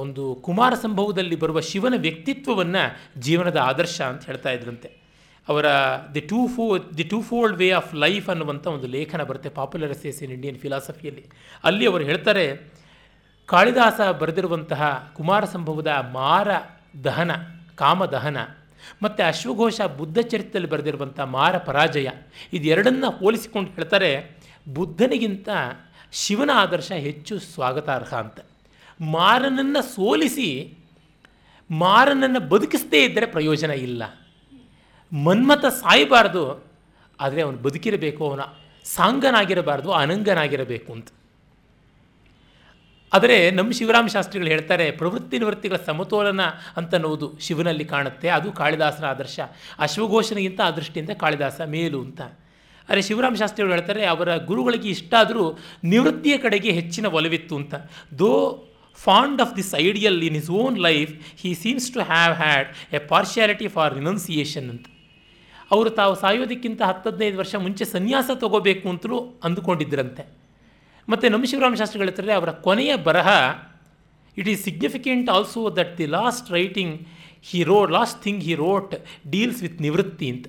ಒಂದು ಕುಮಾರ ಸಂಭವದಲ್ಲಿ ಬರುವ ಶಿವನ ವ್ಯಕ್ತಿತ್ವವನ್ನು ಜೀವನದ ಆದರ್ಶ ಅಂತ ಹೇಳ್ತಾ ಇದ್ರಂತೆ. ಅವರ the two flow, the twofold way of life ಅನ್ನುವಂಥ ಒಂದು ಲೇಖನ ಬರುತ್ತೆ, ಪಾಪ್ಯುಲರ್ ಎಸ್ ಇನ್ ಇಂಡಿಯನ್ ಫಿಲಾಸಫಿಯಲ್ಲಿ. ಅಲ್ಲಿ ಅವರು ಹೇಳ್ತಾರೆ ಕಾಳಿದಾಸ ಬರೆದಿರುವಂತಹ ಕುಮಾರ ಸಂಭವದ ಮಾರ ದಹನ ಕಾಮದಹನ ಮತ್ತು ಅಶ್ವಘೋಷ ಬುದ್ಧ ಚರಿತ್ರೆಯಲ್ಲಿ ಬರೆದಿರುವಂಥ ಮಾರ ಪರಾಜಯ, ಇದೆರಡನ್ನು ಹೋಲಿಸಿಕೊಂಡು ಹೇಳ್ತಾರೆ, ಬುದ್ಧನಿಗಿಂತ ಶಿವನ ಆದರ್ಶ ಹೆಚ್ಚು ಸ್ವಾಗತಾರ್ಹ ಅಂತ. ಮಾರನನ್ನು ಸೋಲಿಸಿ, ಮಾರನನ್ನು ಬದುಕಿಸದೇ ಇದ್ದರೆ ಪ್ರಯೋಜನ ಇಲ್ಲ. ಮನ್ಮತ ಸಾಯಬಾರ್ದು, ಆದರೆ ಅವನು ಬದುಕಿರಬೇಕು, ಅವನ ಸಾಂಗನಾಗಿರಬಾರ್ದು, ಅನಂಗನಾಗಿರಬೇಕು ಅಂತ. ಆದರೆ ನಮ್ಮ ಶಿವರಾಮ ಶಾಸ್ತ್ರಿಗಳು ಹೇಳ್ತಾರೆ, ಪ್ರವೃತ್ತಿ ನಿವೃತ್ತಿಗಳ ಸಮತೋಲನ ಅಂತನ್ನುವುದು ಶಿವನಲ್ಲಿ ಕಾಣುತ್ತೆ, ಅದು ಕಾಳಿದಾಸನ ಆದರ್ಶ. ಅಶ್ವಘೋಷನಿಗಿಂತ ಆ ದೃಷ್ಟಿಯಿಂದ ಕಾಳಿದಾಸ ಮೇಲು ಅಂತ. ಆದರೆ ಶಿವರಾಮ ಶಾಸ್ತ್ರಿಗಳು ಹೇಳ್ತಾರೆ, ಅವರ ಗುರುಗಳಿಗೆ ಇಷ್ಟ ಆದರೂ ನಿವೃತ್ತಿಯ ಕಡೆಗೆ ಹೆಚ್ಚಿನ ಒಲವಿತ್ತು ಅಂತ. Though fond of this ideal in his own life he seems to have had a partiality for renunciation ಅಂತ. ಅವರು ತಾವು ಸಾಯೋದಕ್ಕಿಂತ ಹತ್ತು ಹದಿನೈದು ವರ್ಷ ಮುಂಚೆ ಸನ್ಯಾಸ ತಗೋಬೇಕು ಅಂತಲೂ ಅಂದುಕೊಂಡಿದ್ದರಂತೆ ಮತ್ತು ನಮ್ಮ ಶಿವರಾಮ ಶಾಸ್ತ್ರಿಗಳು ಹೇಳ್ತಾರೆ, ಅವರ ಕೊನೆಯ ಬರಹ it is significant also that the last writing he wrote last thing he wrote deals with ನಿವೃತ್ತಿ ಅಂತ.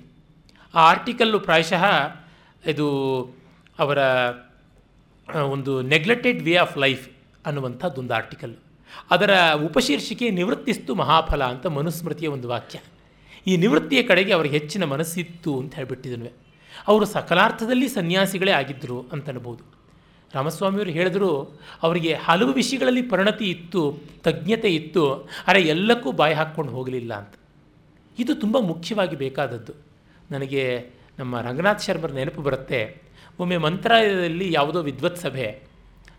ಆ ಆರ್ಟಿಕಲ್ಲು ಪ್ರಾಯಶಃ ಇದು ಅವರ ಒಂದು ನೆಗ್ಲೆಕ್ಟೆಡ್ ವೇ ಆಫ್ ಲೈಫ್ ಅನ್ನುವಂಥದ್ದೊಂದು ಆರ್ಟಿಕಲ್ ಅದರ ಉಪಶೀರ್ಷಿಕೆ ನಿವೃತ್ತಿಸ್ತು ಮಹಾಫಲ ಅಂತ ಮನುಸ್ಮೃತಿಯ ಒಂದು ವಾಕ್ಯ. ಈ ನಿವೃತ್ತಿಯ ಕಡೆಗೆ ಅವರಿಗೆ ಹೆಚ್ಚಿನ ಮನಸ್ಸಿತ್ತು ಅಂತ ಹೇಳಿಬಿಟ್ಟಿದನು ಅವರು ಸಕಲಾರ್ಥದಲ್ಲಿ ಸನ್ಯಾಸಿಗಳೇ ಆಗಿದ್ದರು ಅಂತ ಅನ್ಬೋದು. ರಾಮಸ್ವಾಮಿಯವರು ಹೇಳಿದ್ರು, ಅವರಿಗೆ ಹಲವು ವಿಷಯಗಳಲ್ಲಿ ಪರಿಣತಿ ಇತ್ತು, ತಜ್ಞತೆ ಇತ್ತು, ಆದರೆ ಎಲ್ಲಕ್ಕೂ ಬಾಯಿ ಹಾಕ್ಕೊಂಡು ಹೋಗಲಿಲ್ಲ ಅಂತ. ಇದು ತುಂಬ ಮುಖ್ಯವಾಗಿ ಬೇಕಾದದ್ದು. ನನಗೆ ನಮ್ಮ ರಂಗನಾಥ್ ಶರ್ಮರ ನೆನಪು ಬರುತ್ತೆ. ಒಮ್ಮೆ ಮಂತ್ರಾಲಯದಲ್ಲಿ ಯಾವುದೋ ವಿದ್ವತ್ ಸಭೆ,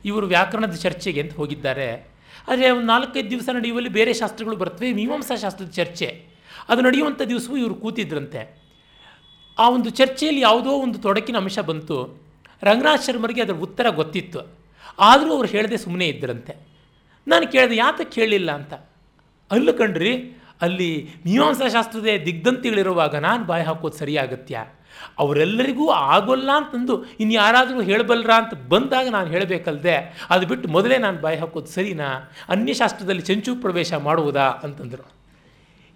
ಇವರು ವ್ಯಾಕರಣದ ಚರ್ಚೆಗೆ ಅಂತ ಹೋಗಿದ್ದಾರೆ. ಆದರೆ ಒಂದು ನಾಲ್ಕೈದು ದಿವಸ ನಡೆಯುವಲ್ಲಿ ಬೇರೆ ಶಾಸ್ತ್ರಗಳು ಬರ್ತವೆ ಮೀಮಾಂಸಾ ಶಾಸ್ತ್ರದ ಚರ್ಚೆ. ಅದು ನಡೆಯುವಂಥ ದಿವಸವೂ ಇವರು ಕೂತಿದ್ರಂತೆ. ಆ ಒಂದು ಚರ್ಚೆಯಲ್ಲಿ ಯಾವುದೋ ಒಂದು ತೊಡಕಿನ ಅಂಶ ಬಂತು. ರಂಗನಾಥ್ ಶರ್ಮರಿಗೆ ಅದರ ಉತ್ತರ ಗೊತ್ತಿತ್ತು. ಆದರೂ ಅವ್ರು ಹೇಳದೆ ಸುಮ್ಮನೆ ಇದ್ದರಂತೆ ನಾನು ಕೇಳಿದೆ, ಯಾತಕ್ಕೆ ಕೇಳಲಿಲ್ಲ ಅಂತ. ಅಲ್ಲೂ ಕಂಡ್ರಿ, ಅಲ್ಲಿ ಮೀಮಾಂಸಾಶಾಸ್ತ್ರದ ದಿಗ್ಧಂತಿಗಳಿರುವಾಗ ನಾನು ಬಾಯಿ ಹಾಕೋದು ಸರಿಯಾಗತ್ಯ? ಅವರೆಲ್ಲರಿಗೂ ಆಗೋಲ್ಲ ಅಂತಂದು ಇನ್ನು ಯಾರಾದರೂ ಹೇಳಬಲ್ಲರ ಅಂತ ಬಂದಾಗ ನಾನು ಹೇಳಬೇಕಲ್ದೆ? ಅದು ಬಿಟ್ಟು ಮೊದಲೇ ನಾನು ಬಾಯಿ ಹಾಕೋದು ಸರಿನಾ? ಅನ್ಯಶಾಸ್ತ್ರದಲ್ಲಿ ಚಂಚು ಪ್ರವೇಶ ಮಾಡುವುದಾ ಅಂತಂದರು.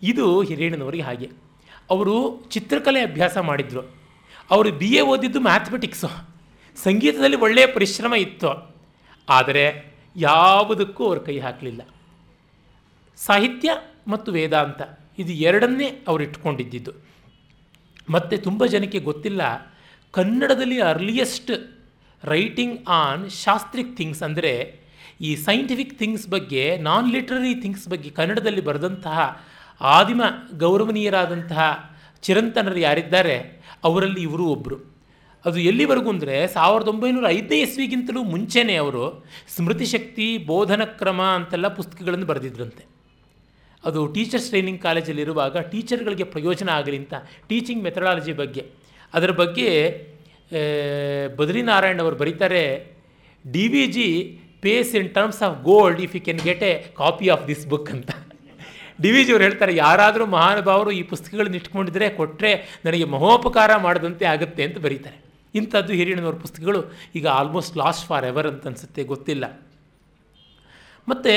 ಇದು ಹಿರಿಯಣ್ಣನವರಿಗೆ ಹಾಗೆ. ಅವರು ಚಿತ್ರಕಲೆ ಅಭ್ಯಾಸ ಮಾಡಿದರು. ಅವರು ಬಿ ಎ ಓದಿದ್ದು ಮ್ಯಾಥಮೆಟಿಕ್ಸು ಸಂಗೀತದಲ್ಲಿ ಒಳ್ಳೆಯ ಪರಿಶ್ರಮ ಇತ್ತು. ಆದರೆ ಯಾವುದಕ್ಕೂ ಅವರು ಕೈ ಹಾಕಲಿಲ್ಲ. ಸಾಹಿತ್ಯ ಮತ್ತು ವೇದಾಂತ ಇದು ಎರಡನ್ನೇ ಅವರು ಇಟ್ಕೊಂಡಿದ್ದಿದ್ದು. ಮತ್ತು ತುಂಬ ಜನಕ್ಕೆ ಗೊತ್ತಿಲ್ಲ, ಕನ್ನಡದಲ್ಲಿ earliest writing on shastric things ಅಂದರೆ ಈ ಸೈಂಟಿಫಿಕ್ ಥಿಂಗ್ಸ್ ಬಗ್ಗೆ ನಾನ್ ಲಿಟ್ರರಿ ಥಿಂಗ್ಸ್ ಬಗ್ಗೆ ಕನ್ನಡದಲ್ಲಿ ಬರೆದಂತಹ ಆದಿಮ ಗೌರವನೀಯರಾದಂತಹ ಚಿರಂತನರು ಯಾರಿದ್ದಾರೆ, ಅವರಲ್ಲಿ ಇವರು ಒಬ್ಬರು ಅದು ಎಲ್ಲಿವರೆಗೂ ಅಂದರೆ ಸಾವಿರದ ಒಂಬೈನೂರ ಐದನೇ ಇಸ್ವಿಗಿಂತಲೂ ಮುಂಚೆನೇ ಅವರು ಸ್ಮೃತಿಶಕ್ತಿ ಬೋಧನ ಕ್ರಮ ಅಂತೆಲ್ಲ ಪುಸ್ತಕಗಳನ್ನು ಬರೆದಿದ್ರಂತೆ. ಅದು ಟೀಚರ್ಸ್ ಟ್ರೈನಿಂಗ್ ಕಾಲೇಜಲ್ಲಿರುವಾಗ ಟೀಚರ್ಗಳಿಗೆ ಪ್ರಯೋಜನ ಆಗಲಿ ಅಂತ ಟೀಚಿಂಗ್ ಮೆಥಡಾಲಜಿ ಬಗ್ಗೆ. ಅದರ ಬಗ್ಗೆ ಬದ್ರಿನಾರಾಯಣ್ ಅವರು ಬರೀತಾರೆ, D V G pays in terms of gold if you can get a copy of this book ಅಂತ. ಡಿ ವಿ ಜಿ ಅವರು ಹೇಳ್ತಾರೆ, ಯಾರಾದರೂ ಮಹಾನುಭಾವರು ಈ ಪುಸ್ತಕಗಳನ್ನ ಇಟ್ಕೊಂಡಿದ್ರೆ ಕೊಟ್ಟರೆ ನನಗೆ ಮಹೋಪಕಾರ ಮಾಡದಂತೆ ಆಗುತ್ತೆ ಅಂತ ಬರೀತಾರೆ. ಇಂಥದ್ದು ಹಿರಿಯಣ್ಣನವ್ರ ಪುಸ್ತಕಗಳು ಈಗ ಆಲ್ಮೋಸ್ಟ್ ಲಾಸ್ಟ್ ಫಾರ್ ಎವರ್ ಅಂತ ಅನಿಸುತ್ತೆ, ಗೊತ್ತಿಲ್ಲ. ಮತ್ತು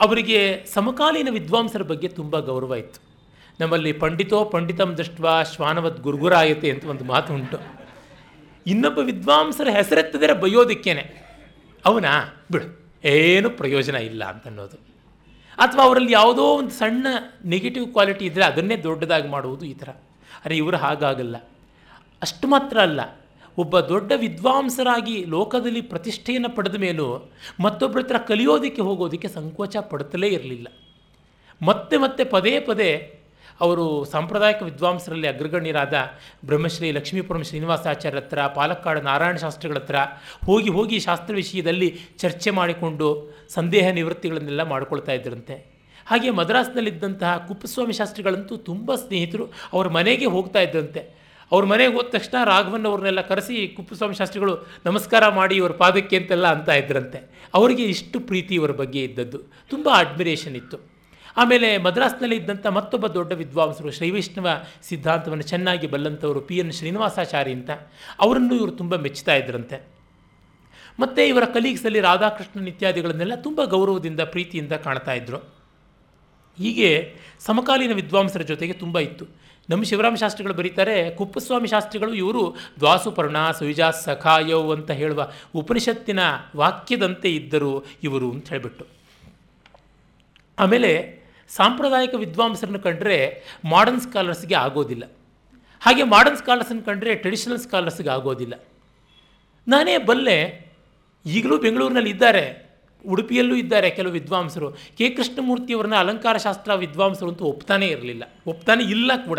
ಅವರಿಗೆ ಸಮಕಾಲೀನ ವಿದ್ವಾಂಸರ ಬಗ್ಗೆ ತುಂಬ ಗೌರವ ಇತ್ತು. ನಮ್ಮಲ್ಲಿ ಪಂಡಿತೋ ಪಂಡಿತಂ ದೃಷ್ಟ ಶ್ವಾನವತ್ ಗುರುಗುರಾಯತೆ ಅಂತ ಒಂದು ಮಾತು ಉಂಟು. ಇನ್ನೊಬ್ಬ ವಿದ್ವಾಂಸರ ಹೆಸರೆತ್ತದರೆ ಬೈಯೋದಿಕ್ಕೇನೆ ಅವನ ಬಿಡು, ಏನು ಪ್ರಯೋಜನ ಇಲ್ಲ ಅಂತನ್ನೋದು. ಅಥವಾ ಅವರಲ್ಲಿ ಯಾವುದೋ ಒಂದು ಸಣ್ಣ ನೆಗೆಟಿವ್ ಕ್ವಾಲಿಟಿ ಇದ್ದರೆ ಅದನ್ನೇ ದೊಡ್ಡದಾಗಿ ಮಾಡುವುದು ಈ ಥರ. ಅರೆ ಇವರು ಹಾಗಾಗಲ್ಲ. ಅಷ್ಟು ಮಾತ್ರ ಅಲ್ಲ, ಒಬ್ಬ ದೊಡ್ಡ ವಿದ್ವಾಂಸರಾಗಿ ಲೋಕದಲ್ಲಿ ಪ್ರತಿಷ್ಠೆಯನ್ನು ಪಡೆದ ಮೇಲೂ ಮತ್ತೊಬ್ಬರ ಹತ್ರ ಕಲಿಯೋದಕ್ಕೆ ಹೋಗೋದಕ್ಕೆ ಸಂಕೋಚ ಪಡುತ್ತಲೇ ಇರಲಿಲ್ಲ. ಮತ್ತೆ ಮತ್ತೆ ಪದೇ ಪದೇ ಅವರು ಸಾಂಪ್ರದಾಯಿಕ ವಿದ್ವಾಂಸರಲ್ಲಿ ಅಗ್ರಗಣ್ಯರಾದ ಬ್ರಹ್ಮಶ್ರೀ ಲಕ್ಷ್ಮೀಪುರಂ ಶ್ರೀನಿವಾಸಾಚಾರ್ಯ ಹತ್ರ, ಪಾಲಕ್ಕಾಡು ನಾರಾಯಣ ಶಾಸ್ತ್ರಿಗಳ ಹತ್ರ ಹೋಗಿ ಹೋಗಿ ಶಾಸ್ತ್ರ ವಿಷಯದಲ್ಲಿ ಚರ್ಚೆ ಮಾಡಿಕೊಂಡು ಸಂದೇಹ ನಿವೃತ್ತಿಗಳನ್ನೆಲ್ಲ ಮಾಡ್ಕೊಳ್ತಾ ಇದ್ದರಂತೆ ಹಾಗೆ ಮದ್ರಾಸ್ನಲ್ಲಿದ್ದಂತಹ ಕುಪ್ಪಸ್ವಾಮಿ ಶಾಸ್ತ್ರಿಗಳಂತೂ ತುಂಬ ಸ್ನೇಹಿತರು ಅವರ ಮನೆಗೆ ಹೋಗ್ತಾ ಇದ್ದಂತೆ ಅವ್ರ ಮನೆಗೆ ಹೋದ ತಕ್ಷಣ ರಾಘವನ್ ಅವ್ರನ್ನೆಲ್ಲ ಕರೆಸಿ ಕುಪ್ಪುಸ್ವಾಮಿ ಶಾಸ್ತ್ರಿಗಳು ನಮಸ್ಕಾರ ಮಾಡಿ ಇವ್ರ ಪಾದಕ್ಕೆ ಅಂತೆಲ್ಲ ಅಂತ ಇದ್ರಂತೆ. ಅವರಿಗೆ ಇಷ್ಟು ಪ್ರೀತಿ ಇವರ ಬಗ್ಗೆ ಇದ್ದದ್ದು. ತುಂಬ ಅಡ್ಮಿರೇಷನ್ ಇತ್ತು. ಆಮೇಲೆ ಮದ್ರಾಸ್ನಲ್ಲಿ ಇದ್ದಂಥ ಮತ್ತೊಬ್ಬ ದೊಡ್ಡ ವಿದ್ವಾಂಸರು ಶ್ರೀವೈಷ್ಣವ ಸಿದ್ಧಾಂತವನ್ನು ಚೆನ್ನಾಗಿ ಬಲ್ಲಂಥವರು ಪಿ ಎನ್ ಶ್ರೀನಿವಾಸಾಚಾರಿ ಅಂತ, ಅವರನ್ನು ಇವರು ತುಂಬ ಮೆಚ್ಚುತ್ತಾ ಇದ್ರಂತೆ. ಮತ್ತು ಇವರ ಕಲೀಗ್ಸಲ್ಲಿ ರಾಧಾಕೃಷ್ಣನ್ ಇತ್ಯಾದಿಗಳನ್ನೆಲ್ಲ ತುಂಬ ಗೌರವದಿಂದ, ಪ್ರೀತಿಯಿಂದ ಕಾಣ್ತಾ ಇದ್ದರು ಹೀಗೆ ಸಮಕಾಲೀನ ವಿದ್ವಾಂಸರ ಜೊತೆಗೆ ತುಂಬ ಇತ್ತು. ನಮ್ಮ ಶಿವರಾಮ ಶಾಸ್ತ್ರಿಗಳು ಬರೀತಾರೆ, ಕುಪ್ಪಸ್ವಾಮಿ ಶಾಸ್ತ್ರಿಗಳು ಇವರು ದ್ವಾಸುಪರ್ಣ ಸುವಿಜಾ, ಸಖಾಯೋ ಅಂತ ಹೇಳುವ ಉಪನಿಷತ್ತಿನ ವಾಕ್ಯದಂತೆ ಇದ್ದರು ಇವರು ಅಂತ ಹೇಳಿಬಿಟ್ಟು. ಆಮೇಲೆ ಸಾಂಪ್ರದಾಯಿಕ ವಿದ್ವಾಂಸರನ್ನು ಕಂಡ್ರೆ ಮಾಡರ್ನ್ ಸ್ಕಾಲರ್ಸ್ಗೆ ಆಗೋದಿಲ್ಲ. ಹಾಗೆ ಮಾಡರ್ನ್ ಸ್ಕಾಲರ್ಸನ್ನು ಕಂಡ್ರೆ ಟ್ರೆಡಿಷನಲ್ ಸ್ಕಾಲರ್ಸ್ಗೆ ಆಗೋದಿಲ್ಲ. ನಾನೇ ಬಲ್ಲೆ ಈಗಲೂ ಬೆಂಗಳೂರಿನಲ್ಲಿ ಇದ್ದಾರೆ. ಉಡುಪಿಯಲ್ಲೂ ಇದ್ದಾರೆ ಕೆಲವು ವಿದ್ವಾಂಸರು. ಕೆ. ಕೃಷ್ಣಮೂರ್ತಿಯವ್ರನ್ನ ಅಲಂಕಾರ ಶಾಸ್ತ್ರ ವಿದ್ವಾಂಸರು ಅಂತೂ ಒಪ್ತಾನೇ ಇರಲಿಲ್ಲ. ಒಪ್ತಾನೆ ಇಲ್ಲ ಕೂಡ.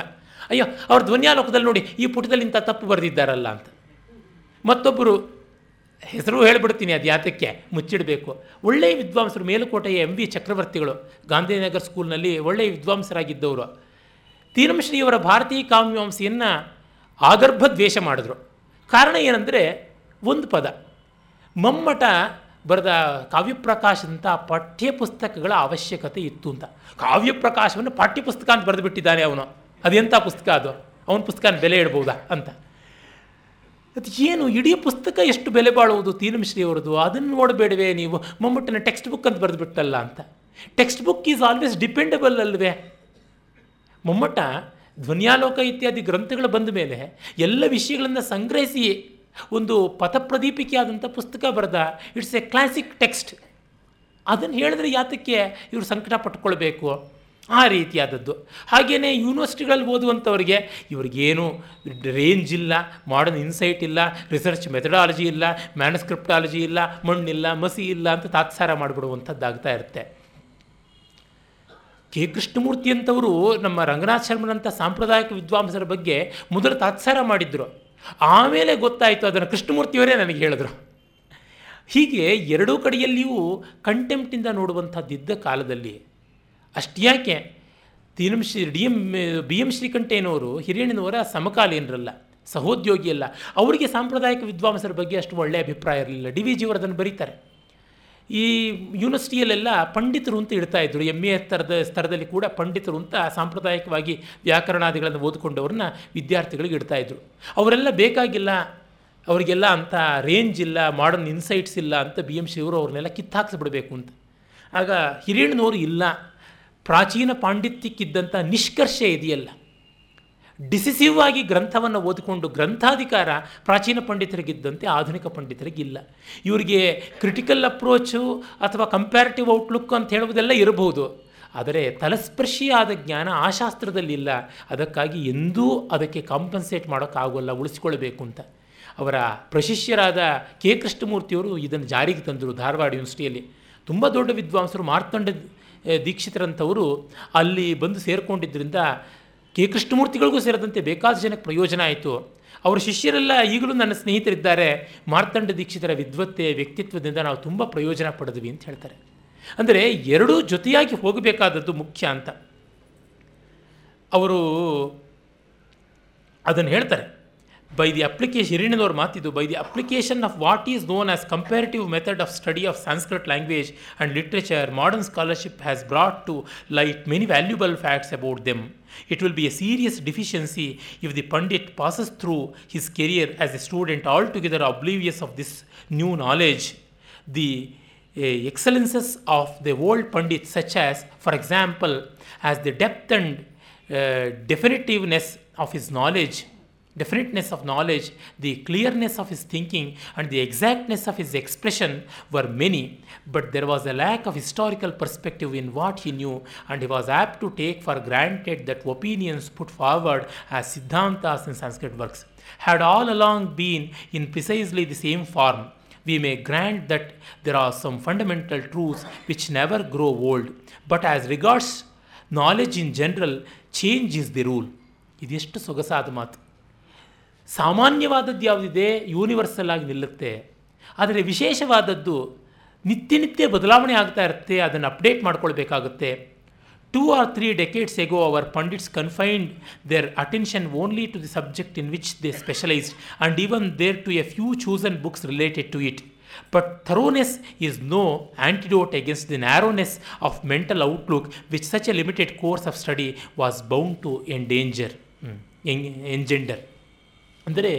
ಅಯ್ಯೋ, ಅವ್ರ ಧ್ವನ್ಯಾಲೋಕದಲ್ಲಿ ನೋಡಿ, ಈ ಪುಟದಲ್ಲಿ ಇಂಥ ತಪ್ಪು ಬರೆದಿದ್ದಾರಲ್ಲ ಅಂತ. ಮತ್ತೊಬ್ಬರು ಹೆಸರು ಹೇಳಿಬಿಡ್ತೀನಿ ಅದು ಯಾತಕ್ಕೆ? ಮುಚ್ಚಿಡಬೇಕು. ಒಳ್ಳೆಯ ವಿದ್ವಾಂಸರು, ಮೇಲುಕೋಟೆಯ ಎಂ ವಿ ಚಕ್ರವರ್ತಿಗಳು, ಗಾಂಧಿನಗರ್ ಸ್ಕೂಲ್ನಲ್ಲಿ ಒಳ್ಳೆಯ ವಿದ್ವಾಂಸರಾಗಿದ್ದವರು. ತೀರಮಶ್ರೀಯವರ ಭಾರತೀಯ ಕಾವ್ಯವಂಸೆಯನ್ನು ಆಗರ್ಭ ದ್ವೇಷ ಮಾಡಿದ್ರು. ಕಾರಣ ಏನಂದರೆ, ಒಂದು ಪದ. ಮಮ್ಮಟ ಬರೆದ ಕಾವ್ಯಪ್ರಕಾಶದಂಥ ಪಠ್ಯಪುಸ್ತಕಗಳ ಅವಶ್ಯಕತೆ ಇತ್ತು ಅಂತ. ಕಾವ್ಯಪ್ರಕಾಶವನ್ನು ಪಠ್ಯಪುಸ್ತಕ ಅಂತ ಬರೆದು ಬಿಟ್ಟಿದ್ದಾನೆ ಅವನು. ಅದೆಂಥ ಪುಸ್ತಕ ಅದು? ಅವನ ಪುಸ್ತಕನ ಬೆಲೆ ಇಡ್ಬೋದಾ ಅಂತ. ಅದು ಏನು? ಇಡೀ ಪುಸ್ತಕ ಎಷ್ಟು ಬೆಲೆ ಬಾಳುವುದು ತೀನಂಶ್ರೀ ಅವರದು ಅದನ್ನು ನೋಡಬೇಡವೆ ನೀವು. ಮಮ್ಮಟ್ಟನ ಟೆಕ್ಸ್ಟ್ ಬುಕ್ ಅಂತ ಬರೆದು ಬಿಟ್ಟಲ್ಲ ಅಂತ. Textbook is always dependable ಅಲ್ವೇ? ಮಮ್ಮಟ ಧ್ವನ್ಯಾಲೋಕ ಇತ್ಯಾದಿ ಗ್ರಂಥಗಳು ಬಂದ ಮೇಲೆ ಎಲ್ಲ ವಿಷಯಗಳನ್ನು ಸಂಗ್ರಹಿಸಿ ಒಂದು ಪಥಪ್ರದೀಪಿಕೆಯಾದಂಥ ಪುಸ್ತಕ ಬರೆದ ಇಟ್ಸ್ ಎ ಕ್ಲಾಸಿಕ್ ಟೆಕ್ಸ್ಟ್ ಅದನ್ನು ಹೇಳಿದ್ರೆ ಯಾತಕ್ಕೆ ಇವರು ಸಂಕಟ ಪಟ್ಕೊಳ್ಬೇಕು ಆ ರೀತಿಯಾದದ್ದು. ಹಾಗೆಯೇ ಯೂನಿವರ್ಸಿಟಿಗಳಲ್ಲಿ ಓದುವಂಥವ್ರಿಗೆ ಇವ್ರಿಗೇನು ರೇಂಜ್ ಇಲ್ಲ ಮಾಡರ್ನ್ ಇನ್ಸೈಟ್ ಇಲ್ಲ ರಿಸರ್ಚ್ ಮೆಥಡಾಲಜಿ ಇಲ್ಲ ಮ್ಯಾನಸ್ಕ್ರಿಪ್ಟಾಲಜಿ ಇಲ್ಲ, ಮಣ್ಣಿಲ್ಲ, ಮಸಿ ಇಲ್ಲ ಅಂತ ತಾತ್ಸಾರ ಮಾಡಿಬಿಡುವಂಥದ್ದಾಗ್ತಾ ಇರುತ್ತೆ. ಕೆ. ಕೃಷ್ಣಮೂರ್ತಿ ಅಂತವರು ನಮ್ಮ ರಂಗನಾಥ್ ಶರ್ಮನಂಥ ಸಾಂಪ್ರದಾಯಿಕ ವಿದ್ವಾಂಸರ ಬಗ್ಗೆ ಮೊದಲು ತಾತ್ಸಾರ ಮಾಡಿದ್ರು. ಆಮೇಲೆ ಗೊತ್ತಾಯಿತು ಅದನ್ನು ಕೃಷ್ಣಮೂರ್ತಿಯವರೇ ನನಗೆ ಹೇಳಿದ್ರು. ಹೀಗೆ ಎರಡೂ ಕಡೆಯಲ್ಲಿಯೂ ಕಂಟೆಂಪ್ಟಿಂದ ನೋಡುವಂಥದ್ದಿದ್ದ ಕಾಲದಲ್ಲಿ ಅಷ್ಟ್ಯಾಕೆ ದಿನಂ Shri D M, B M ಶ್ರೀಕಂಠೇನವರು ಹಿರಿಯಣ್ಣನವರ ಸಮಕಾಲೀನರಲ್ಲ ಸಹೋದ್ಯೋಗಿ ಅಲ್ಲ ಅವರಿಗೆ ಸಾಂಪ್ರದಾಯಿಕ ವಿದ್ವಾಂಸರ ಬಗ್ಗೆ ಅಷ್ಟು ಒಳ್ಳೆಯ ಅಭಿಪ್ರಾಯ ಇರಲಿಲ್ಲ. ಡಿ ವಿ ಜಿಯವರು ಅದನ್ನು ಬರೀತಾರೆ. ಈ ಯೂನಿವರ್ಸಿಟಿಯಲ್ಲೆಲ್ಲ ಪಂಡಿತರು ಅಂತ ಇಡ್ತಾ ಇದ್ರು. ಎಂ ಎ ಸ್ತರದ ಸ್ತರದಲ್ಲಿ ಕೂಡ ಪಂಡಿತರು ಅಂತ ಸಾಂಪ್ರದಾಯಿಕವಾಗಿ ವ್ಯಾಕರಣಾದಿಗಳನ್ನು ಓದಿಕೊಂಡವ್ರನ್ನ ವಿದ್ಯಾರ್ಥಿಗಳಿಗೆ ಇಡ್ತಾ ಇದ್ರು. ಅವರೆಲ್ಲ ಬೇಕಾಗಿಲ್ಲ, ಅವರಿಗೆಲ್ಲ ಅಂಥ ರೇಂಜ್ ಇಲ್ಲ ಮಾಡರ್ನ್ ಇನ್ಸೈಟ್ಸ್ ಇಲ್ಲ ಅಂತ ಬಿ ಎಂ ಶಿವರು ಅವ್ರನ್ನೆಲ್ಲ ಕಿತ್ತಾಕ್ಸಿಬಿಡಬೇಕು ಅಂತ. ಆಗ ಹಿರಿಯಣ್ಣನವರು ಇಲ್ಲ. ಪ್ರಾಚೀನ ಪಾಂಡಿತ್ಯಕ್ಕಿದ್ದಂಥ ನಿಷ್ಕರ್ಷೆ ಇದೆಯಲ್ಲ. ಡಿಸಿಸಿವ್ ಆಗಿ ಗ್ರಂಥವನ್ನು ಓದಿಕೊಂಡು ಗ್ರಂಥಾಧಿಕಾರ ಪ್ರಾಚೀನ ಪಂಡಿತರಿಗಿದ್ದಂತೆ ಆಧುನಿಕ ಪಂಡಿತರಿಗಿಲ್ಲ. ಇವರಿಗೆ ಕ್ರಿಟಿಕಲ್ ಅಪ್ರೋಚು ಅಥವಾ ಕಂಪ್ಯಾರಿಟಿವ್ ಔಟ್ಲುಕ್ ಅಂತ ಹೇಳುವುದೆಲ್ಲ ಇರಬಹುದು. ಆದರೆ ತಲಸ್ಪರ್ಶಿಯಾದ ಜ್ಞಾನ ಆ ಶಾಸ್ತ್ರದಲ್ಲಿಲ್ಲ ಅದಕ್ಕಾಗಿ ಎಂದೂ ಅದಕ್ಕೆ ಕಾಂಪನ್ಸೇಟ್ ಮಾಡೋಕ್ಕಾಗೋಲ್ಲ ಉಳಿಸಿಕೊಳ್ಳಬೇಕು ಅಂತ. ಅವರ ಪ್ರಶಿಷ್ಯರಾದ ಕೆ. ಕೃಷ್ಣಮೂರ್ತಿಯವರು ಇದನ್ನು ಜಾರಿಗೆ ತಂದರು ಧಾರವಾಡ ಯೂನಿವರ್ಸಿಟಿಯಲ್ಲಿ. ತುಂಬ ದೊಡ್ಡ ವಿದ್ವಾಂಸರು ಮಾರ್ತಂಡ ದೀಕ್ಷಿತರಂಥವರು ಅಲ್ಲಿ ಬಂದು ಸೇರಿಕೊಂಡಿದ್ದರಿಂದ ಕೆ ಕೃಷ್ಣಮೂರ್ತಿಗಳಿಗೂ ಸೇರಿದಂತೆ ಬೇಕಾದ ಜನಕ್ಕೆ ಪ್ರಯೋಜನ ಆಯಿತು. ಅವರ ಶಿಷ್ಯರೆಲ್ಲ ಈಗಲೂ ನನ್ನ ಸ್ನೇಹಿತರಿದ್ದಾರೆ. ಮಾರ್ತಂಡ ದೀಕ್ಷಿತರ ವಿದ್ವತ್ತೆ ವ್ಯಕ್ತಿತ್ವದಿಂದ ನಾವು ತುಂಬ ಪ್ರಯೋಜನ ಪಡೆದ್ವಿ ಅಂತ ಹೇಳ್ತಾರೆ. ಅಂದರೆ ಎರಡೂ ಜೊತೆಯಾಗಿ ಹೋಗಬೇಕಾದದ್ದು ಮುಖ್ಯ ಅಂತ. ಅವರು ಅದನ್ನು ಹೇಳ್ತಾರೆ. By the application ಹಿರಿಯಣ್ಣನವ್ರ ಮಾತಿದ್ದು by the application of what is known as comparative method of study of Sanskrit language and literature modern scholarship has brought to light many valuable facts about them It will be a serious deficiency if the Pandit passes through his career as a student altogether oblivious of this new knowledge. The uh, excellences of the old Pandit, such as, for example, as the depth and uh, definitiveness of his knowledge, definiteness of knowledge, the clearness of his thinking, and the exactness of his expression were many, but there was a lack of historical perspective in what he knew, and he was apt to take for granted that opinions put forward as Siddhantas in Sanskrit works had all along been in precisely the same form. We may grant that there are some fundamental truths which never grow old, but as regards knowledge in general, change is the rule. ಇದೆಷ್ಟು ಸೊಗಸಾದ ಮಾತು ಸಾಮಾನ್ಯವಾದದ್ದು ಯಾವುದಿದೆ? Universal ಆಗಿ ನಿಲ್ಲುತ್ತೆ. ಆದರೆ ವಿಶೇಷವಾದದ್ದು ನಿತ್ಯ ನಿತ್ಯ ಬದಲಾವಣೆ ಆಗ್ತಾ ಇರುತ್ತೆ, ಅದನ್ನು update ಮಾಡ್ಕೊಳ್ಬೇಕಾಗುತ್ತೆ. Two or three decades ago our pandits confined their attention only to the subject in which they specialised and even there to a few chosen books related to it but thoroughness is no antidote against the narrowness of mental outlook which such a limited course of study was bound to endanger engender ಅಂದರೆ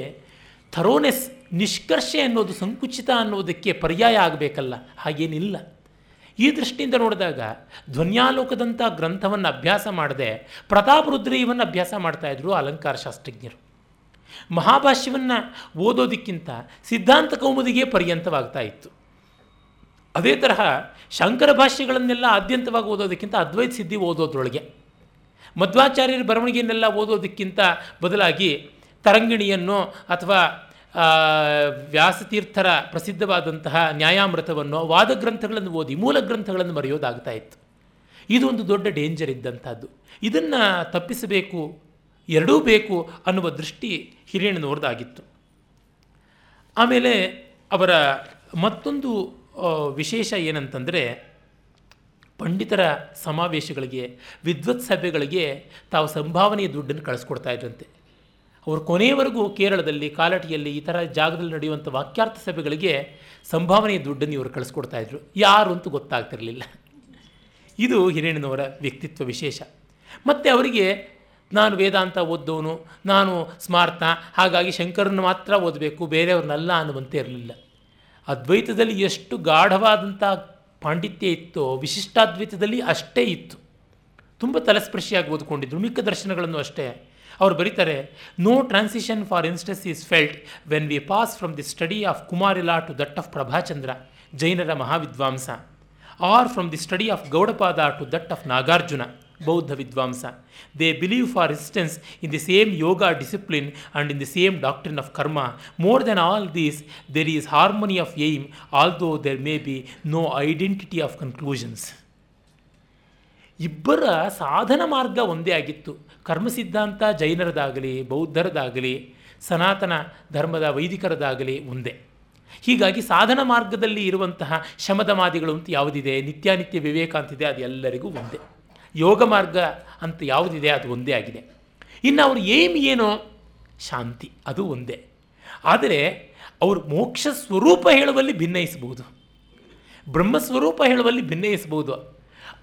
thoroughness ನಿಷ್ಕರ್ಷೆ ಅನ್ನೋದು ಸಂಕುಚಿತ ಅನ್ನೋದಕ್ಕೆ ಪರ್ಯಾಯ ಆಗಬೇಕಲ್ಲ, ಹಾಗೇನಿಲ್ಲ. ಈ ದೃಷ್ಟಿಯಿಂದ ನೋಡಿದಾಗ ಧ್ವನ್ಯಾಲೋಕದಂಥ ಗ್ರಂಥವನ್ನು ಅಭ್ಯಾಸ ಮಾಡದೆ ಪ್ರತಾಪರುದ್ರೀಯವನ್ನು ಅಭ್ಯಾಸ ಮಾಡ್ತಾಯಿದ್ರು ಅಲಂಕಾರ ಶಾಸ್ತ್ರಜ್ಞರು. ಮಹಾಭಾಷ್ಯವನ್ನು ಓದೋದಕ್ಕಿಂತ ಸಿದ್ಧಾಂತ ಕೌಮುದಿಗೆ ಪರ್ಯಂತವಾಗ್ತಾ ಇತ್ತು. ಅದೇ ತರಹ ಶಂಕರ ಭಾಷೆಗಳನ್ನೆಲ್ಲ ಆದ್ಯಂತವಾಗಿ ಓದೋದಕ್ಕಿಂತ ಅದ್ವೈತ ಸಿದ್ಧಿ ಓದೋದ್ರೊಳಗೆ. ಮಧ್ವಾಚಾರ್ಯರ ಬರವಣಿಗೆಯನ್ನೆಲ್ಲ ಓದೋದಕ್ಕಿಂತ ಬದಲಾಗಿ ತರಂಗಿಣಿಯನ್ನು ಅಥವಾ ವ್ಯಾಸತೀರ್ಥರ ಪ್ರಸಿದ್ಧವಾದಂತಹ ನ್ಯಾಯಾಮೃತವನ್ನು ವಾದ ಗ್ರಂಥಗಳನ್ನು ಓದಿ ಮೂಲ ಗ್ರಂಥಗಳನ್ನು ಮರೆಯೋದಾಗ್ತಾ ಇತ್ತು. ಇದು ಒಂದು ದೊಡ್ಡ ಡೇಂಜರ್ ಇದ್ದಂಥದ್ದು ಇದನ್ನು ತಪ್ಪಿಸಬೇಕು, ಎರಡೂ ಬೇಕು ಅನ್ನುವ ದೃಷ್ಟಿ ಹಿರಿಯಣ್ಣನವ್ರದ್ದಾಗಿತ್ತು ಆಮೇಲೆ ಅವರ ಮತ್ತೊಂದು ವಿಶೇಷ ಏನಂತಂದರೆ, ಪಂಡಿತರ ಸಮಾವೇಶಗಳಿಗೆ, ವಿದ್ವತ್ ಸಭೆಗಳಿಗೆ ತಾವು ಸಂಭಾವನೆಯ ದುಡ್ಡನ್ನು ಕಳಿಸ್ಕೊಡ್ತಾ ಇದ್ರಂತೆ. ಅವರು ಕೊನೆಯವರೆಗೂ ಕೇರಳದಲ್ಲಿ, ಕಾಲಟಿಯಲ್ಲಿ ಈ ಥರ ಜಾಗದಲ್ಲಿ ನಡೆಯುವಂಥ ವಾಕ್ಯಾರ್ಥ ಸಭೆಗಳಿಗೆ ಸಂಭಾವನೆಯ ದುಡ್ಡನ್ನು ಇವರು ಕಳಿಸ್ಕೊಡ್ತಾ ಇದ್ರು. ಯಾರು ಅಂತೂ ಗೊತ್ತಾಗ್ತಿರಲಿಲ್ಲ. ಇದು ಹಿರೇಣ್ಣನವರ ವ್ಯಕ್ತಿತ್ವ ವಿಶೇಷ. ಮತ್ತು ಅವರಿಗೆ, ನಾನು ವೇದಾಂತ ಓದ್ದವನು, ನಾನು ಸ್ಮಾರ್ಥ, ಹಾಗಾಗಿ ಶಂಕರನ್ನು ಮಾತ್ರ ಓದಬೇಕು, ಬೇರೆಯವ್ರನ್ನಲ್ಲ ಅನ್ನುವಂತೆ ಇರಲಿಲ್ಲ. ಅದ್ವೈತದಲ್ಲಿ ಎಷ್ಟು ಗಾಢವಾದಂಥ ಪಾಂಡಿತ್ಯ ಇತ್ತೋ, ವಿಶಿಷ್ಟಾದ್ವೈತದಲ್ಲಿ ಅಷ್ಟೇ ಇತ್ತು. ತುಂಬ ತಲಸ್ಪರ್ಶಿಯಾಗಿ ಓದ್ಕೊಂಡಿದ್ರು, ಮಿಕ್ಕ ದರ್ಶನಗಳನ್ನು ಅಷ್ಟೇ. ಅವ್ರು ಬರೀತಾರೆ no transition for instance is felt when we pass from the study of Kumarila to that of Prabhachandra ಜೈನರ ಮಹಾವಿದ್ವಾಂಸ or from the study of Gaudapada to that of Nagarjuna ಬೌದ್ಧ ವಿದ್ವಾಂಸ they believe for instance in the same yoga discipline and in the same doctrine of karma more than all these there is harmony of aim although there may be no identity of conclusions ಇಬ್ಬರ ಸಾಧನ ಮಾರ್ಗ ಒಂದೇ ಆಗಿತ್ತು. ಕರ್ಮ ಸಿದ್ಧಾಂತ ಜೈನರದಾಗಲಿ, ಬೌದ್ಧರದಾಗಲಿ, ಸನಾತನ ಧರ್ಮದ ವೈದಿಕರದಾಗಲಿ ಒಂದೇ. ಹೀಗಾಗಿ ಸಾಧನ ಮಾರ್ಗದಲ್ಲಿ ಇರುವಂತಹ ಶಮದಮಾದಿಗಳು ಅಂತ ಯಾವುದಿದೆ, ನಿತ್ಯಾನಿತ್ಯ ವಿವೇಕ ಅಂತಿದೆ ಅದು ಎಲ್ಲರಿಗೂ ಒಂದೇ. ಯೋಗ ಮಾರ್ಗ ಅಂತ ಯಾವುದಿದೆ, ಅದು ಒಂದೇ ಆಗಿದೆ. ಇನ್ನು ಅವ್ರ ಏಮ್ ಏನೋ? ಶಾಂತಿ, ಅದು ಒಂದೇ. ಆದರೆ ಅವರು ಮೋಕ್ಷ ಸ್ವರೂಪ ಹೇಳುವಲ್ಲಿ ಭಿನ್ನಯಿಸಬಹುದು ಬ್ರಹ್ಮಸ್ವರೂಪ ಹೇಳುವಲ್ಲಿ ಭಿನ್ನಯಿಸಬಹುದು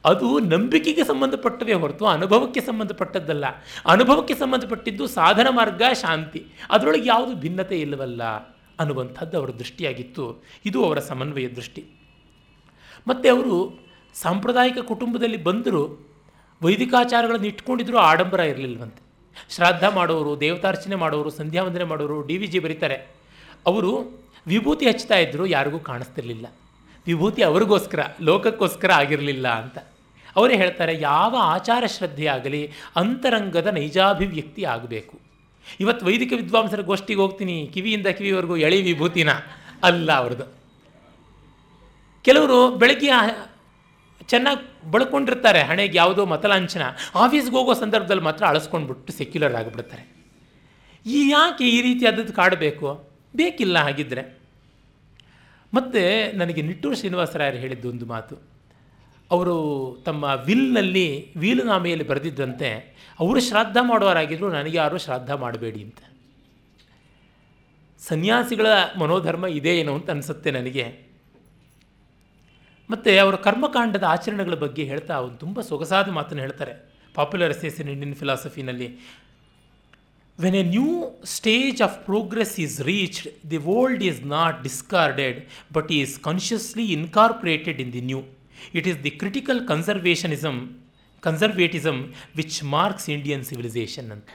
ಅದು ನಂಬಿಕೆಗೆ ಸಂಬಂಧಪಟ್ಟವೇ ಹೊರತು ಅನುಭವಕ್ಕೆ ಸಂಬಂಧಪಟ್ಟದ್ದಲ್ಲ. ಅನುಭವಕ್ಕೆ ಸಂಬಂಧಪಟ್ಟಿದ್ದು ಸಾಧನ ಮಾರ್ಗ, ಶಾಂತಿ. ಅದರೊಳಗೆ ಯಾವುದು ಭಿನ್ನತೆ ಇಲ್ಲವಲ್ಲ ಅನ್ನುವಂಥದ್ದು ಅವರ ದೃಷ್ಟಿಯಾಗಿತ್ತು. ಇದು ಅವರ ಸಮನ್ವಯ ದೃಷ್ಟಿ. ಮತ್ತು ಅವರು ಸಾಂಪ್ರದಾಯಿಕ ಕುಟುಂಬದಲ್ಲಿ ಬಂದರೂ ವೈದಿಕಾಚಾರಗಳನ್ನು ಇಟ್ಕೊಂಡಿದ್ರು ಆಡಂಬರ ಇರಲಿಲ್ಲವಂತೆ ಶ್ರಾದ್ದ ಮಾಡೋರು, ದೇವತಾರ್ಚನೆ ಮಾಡೋರು ಸಂಧ್ಯಾ ವಂದನೆ ಮಾಡೋರು, ಡಿ ವಿ ಜಿ ಬರೀತಾರೆ. ಅವರು ವಿಭೂತಿ ಹಚ್ತಾ ಇದ್ದರು ಯಾರಿಗೂ ಕಾಣಿಸ್ತಿರ್ಲಿಲ್ಲ. ವಿಭೂತಿ ಅವರಿಗೋಸ್ಕರ, ಲೋಕಕ್ಕೋಸ್ಕರ ಆಗಿರಲಿಲ್ಲ ಅಂತ. ಅವರೇ ಹೇಳ್ತಾರೆ, ಯಾವ ಆಚಾರ ಶ್ರದ್ಧೆಯಾಗಲಿ ಅಂತರಂಗದ ನೈಜಾಭಿವ್ಯಕ್ತಿ ಆಗಬೇಕು. ಇವತ್ತು ವೈದಿಕ ವಿದ್ವಾಂಸರ ಗೋಷ್ಠಿಗೆ ಹೋಗ್ತೀನಿ, ಕಿವಿಯಿಂದ ಕಿವಿವರೆಗೂ ಎಳಿ ವಿಭೂತಿನ ಅಲ್ಲ ಅವ್ರದ್ದು. ಕೆಲವರು ಬೆಳಗ್ಗೆ ಚೆನ್ನಾಗಿ ಬಳ್ಕೊಂಡಿರ್ತಾರೆ, ಹಣೆಗೆ ಯಾವುದೋ ಮತಲಾಂಛನ, ಆಫೀಸ್ಗೆ ಹೋಗೋ ಸಂದರ್ಭದಲ್ಲಿ ಮಾತ್ರ ಅಳಿಸ್ಕೊಂಡ್ಬಿಟ್ಟು ಸೆಕ್ಯುಲರ್ ಆಗಿಬಿಡ್ತಾರೆ. ಈ ಯಾಕೆ ಈ ರೀತಿಯಾದದ್ದು ಕಾಡಬೇಕು? ಬೇಕಿಲ್ಲ ಹಾಗಿದ್ದರೆ ಮತ್ತು ನನಗೆ ನಿಟ್ಟೂರು ಶ್ರೀನಿವಾಸರಾಯರು ಹೇಳಿದ್ದು ಒಂದು ಮಾತು. ಅವರು ತಮ್ಮ ವಿಲ್ನಲ್ಲಿ ವೀಲುನಾಮೆಯಲ್ಲಿ ಬರೆದಿದ್ದಂತೆ, ಅವರು ಶ್ರಾದ್ದ ಮಾಡೋರಾಗಿದ್ದರು ನನಗೆ ಯಾರೂ ಶ್ರಾದ್ದ ಮಾಡಬೇಡಿ ಅಂತ. ಸನ್ಯಾಸಿಗಳ ಮನೋಧರ್ಮ ಇದೇ ಏನೋ ಅಂತ ಅನಿಸುತ್ತೆ ನನಗೆ. ಮತ್ತು ಅವರ ಕರ್ಮಕಾಂಡದ ಆಚರಣೆಗಳ ಬಗ್ಗೆ ಹೇಳ್ತಾ ಅವನು ತುಂಬ ಸೊಗಸಾದ ಮಾತನ್ನು ಹೇಳ್ತಾರೆ. Popular essays in Indian ಫಿಲಾಸಫಿನಲ್ಲಿ when a new stage of progress is reached the world is not discarded but is consciously incorporated in the new it is the critical conservationism conservatism which marks Indian civilisation ಅಂತ.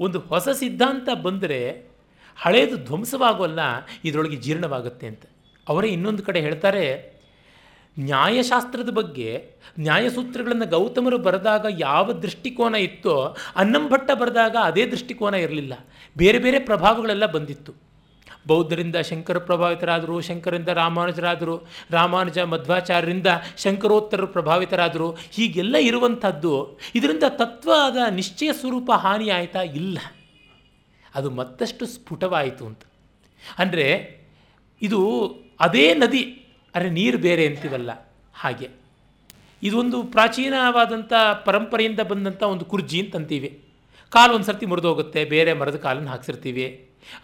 ಒಂದು ಹೊಸ ಸಿದ್ಧಾಂತ ಬಂದರೆ ಹಳೆಯದು ಧ್ವಂಸವಾಗೋಲ್ಲ, ಇದರೊಳಗೆ ಜೀರ್ಣವಾಗುತ್ತೆ ಅಂತ. ಅವರೇ ಇನ್ನೊಂದು ಕಡೆ ಹೇಳ್ತಾರೆ, ನ್ಯಾಯಶಾಸ್ತ್ರದ ಬಗ್ಗೆ, ನ್ಯಾಯಸೂತ್ರಗಳನ್ನು ಗೌತಮರು ಬರೆದಾಗ ಯಾವ ದೃಷ್ಟಿಕೋನ ಇತ್ತೋ, ಅನ್ನಂಭಟ್ಟ ಬರೆದಾಗ ಅದೇ ದೃಷ್ಟಿಕೋನ ಇರಲಿಲ್ಲ. ಬೇರೆ ಬೇರೆ ಪ್ರಭಾವಗಳೆಲ್ಲ ಬಂದಿತ್ತು. ಬೌದ್ಧರಿಂದ ಶಂಕರ ಪ್ರಭಾವಿತರಾದರು, ಶಂಕರಿಂದ ರಾಮಾನುಜರಾದರು, ರಾಮಾನುಜ ಮಧ್ವಾಚಾರ್ಯರಿಂದ ಶಂಕರೋತ್ತರರು ಪ್ರಭಾವಿತರಾದರು, ಹೀಗೆಲ್ಲ ಇರುವಂಥದ್ದು ಇದರಿಂದ ತತ್ವದ ನಿಶ್ಚಯ ಸ್ವರೂಪ ಹಾನಿ ಆಯಿತಾ? ಇಲ್ಲ. ಅದು ಮತ್ತಷ್ಟು ಸ್ಫುಟವಾಯಿತು ಅಂತ. ಅಂದರೆ ಇದು ಅದೇ ನದಿ, ಅರೆ ನೀರು ಬೇರೆ ಅಂತೀವಲ್ಲ, ಹಾಗೆ. ಇದೊಂದು ಪ್ರಾಚೀನವಾದಂಥ ಪರಂಪರೆಯಿಂದ ಬಂದಂಥ ಒಂದು ಕುರ್ಜಿ ಅಂತಂತೀವಿ. ಕಾಲು ಒಂದು ಸರ್ತಿ ಮುರಿದೋಗುತ್ತೆ, ಬೇರೆ ಮರದ ಕಾಲನ್ನು ಹಾಕ್ಸಿರ್ತೀವಿ.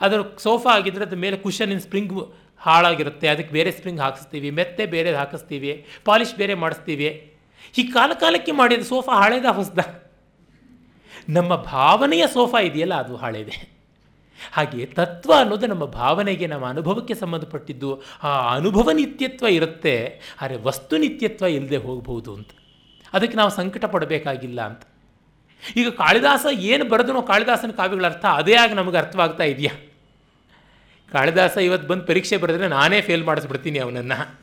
ಅದರ ಸೋಫಾ ಆಗಿದ್ದರೆ ಅದ್ರ ಮೇಲೆ ಕುಷನಿನ ಸ್ಪ್ರಿಂಗ್ ಹಾಳಾಗಿರುತ್ತೆ. ಅದಕ್ಕೆ ಬೇರೆ ಸ್ಪ್ರಿಂಗ್ ಹಾಕಿಸ್ತೀವಿ. ಮೆತ್ತೆ ಬೇರೆ ಹಾಕಿಸ್ತೀವಿ. ಪಾಲಿಷ್ ಬೇರೆ ಮಾಡಿಸ್ತೀವಿ. ಈ ಕಾಲ ಕಾಲಕ್ಕೆ ಮಾಡಿದ ಸೋಫಾ ಹಳೇದ ಹೊಸದ? ನಮ್ಮ ಭಾವನೆಯ ಸೋಫಾ ಇದೆಯಲ್ಲ, ಅದು ಹಳೇದೆ. ಹಾಗೆ ತತ್ವ ಅನ್ನೋದು ನಮ್ಮ ಭಾವನೆಗೆ, ನಮ್ಮ ಅನುಭವಕ್ಕೆ ಸಂಬಂಧಪಟ್ಟಿದ್ದು ಆ ಅನುಭವ ನಿತ್ಯತ್ವ ಇರುತ್ತೆ. ಆದರೆ ವಸ್ತು ನಿತ್ಯತ್ವ ಇಲ್ಲದೆ ಹೋಗಬಹುದು ಅಂತ. ಅದಕ್ಕೆ ನಾವು ಸಂಕಟ ಪಡಬೇಕಾಗಿಲ್ಲ ಅಂತ. ಈಗ ಕಾಳಿದಾಸ ಏನು ಬರೆದನೋ ಕಾಳಿದಾಸನ ಕಾವ್ಯಗಳ ಅರ್ಥ ಅದೇ ಆಗಿ ನಮಗೆ ಅರ್ಥವಾಗ್ತಾ ಇದೆಯಾ? ಕಾಳಿದಾಸ ಇವತ್ತು ಬಂದು ಪರೀಕ್ಷೆ ಬರೆದ್ರೆ ನಾನೇ ಫೇಲ್ ಮಾಡಿಸ್ಬಿಡ್ತೀನಿ ಅವನನ್ನು.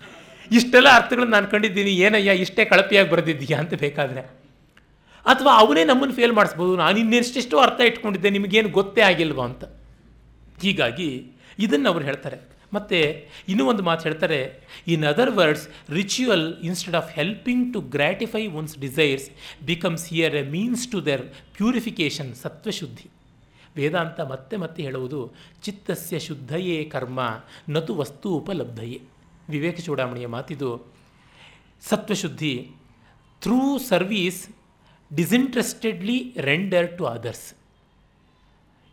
ಇಷ್ಟೆಲ್ಲ ಅರ್ಥಗಳನ್ನ ನಾನು ಕಂಡಿದ್ದೀನಿ, ಏನಯ್ಯ ಇಷ್ಟೇ ಕಳಪೆಯಾಗಿ ಬರೆದಿದ್ದೀಯಾ ಅಂತ ಬೇಕಾದರೆ. ಅಥವಾ ಅವನೇ ನಮ್ಮನ್ನು ಫೇಲ್ ಮಾಡಿಸ್ಬೋದು, ನಾನು ಇನ್ನೆಷ್ಟೆಷ್ಟೋ ಅರ್ಥ ಇಟ್ಕೊಂಡಿದ್ದೆ, ನಿಮಗೇನು ಗೊತ್ತೇ ಆಗಿಲ್ವಾ ಅಂತ. ಹೀಗಾಗಿ ಇದನ್ನು ಅವರು ಹೇಳ್ತಾರೆ. ಮತ್ತು ಇನ್ನೂ ಒಂದು ಮಾತು ಹೇಳ್ತಾರೆ in other words ritual instead of helping to gratify one's desires becomes here a means to their purification ಸತ್ವಶುದ್ಧಿ Vedanta ಮತ್ತೆ ಮತ್ತೆ ಹೇಳುವುದು, ಚಿತ್ತಸ್ಯ ಶುದ್ಧಯೇ ಕರ್ಮ ನತು ವಸ್ತು ಉಪಲಬ್ಧಯೇ. ವಿವೇಕ ಚೂಡಾಮಣಿಯ ಮಾತಿದು, ಸತ್ವಶುದ್ಧಿ through service disinterestedly render to others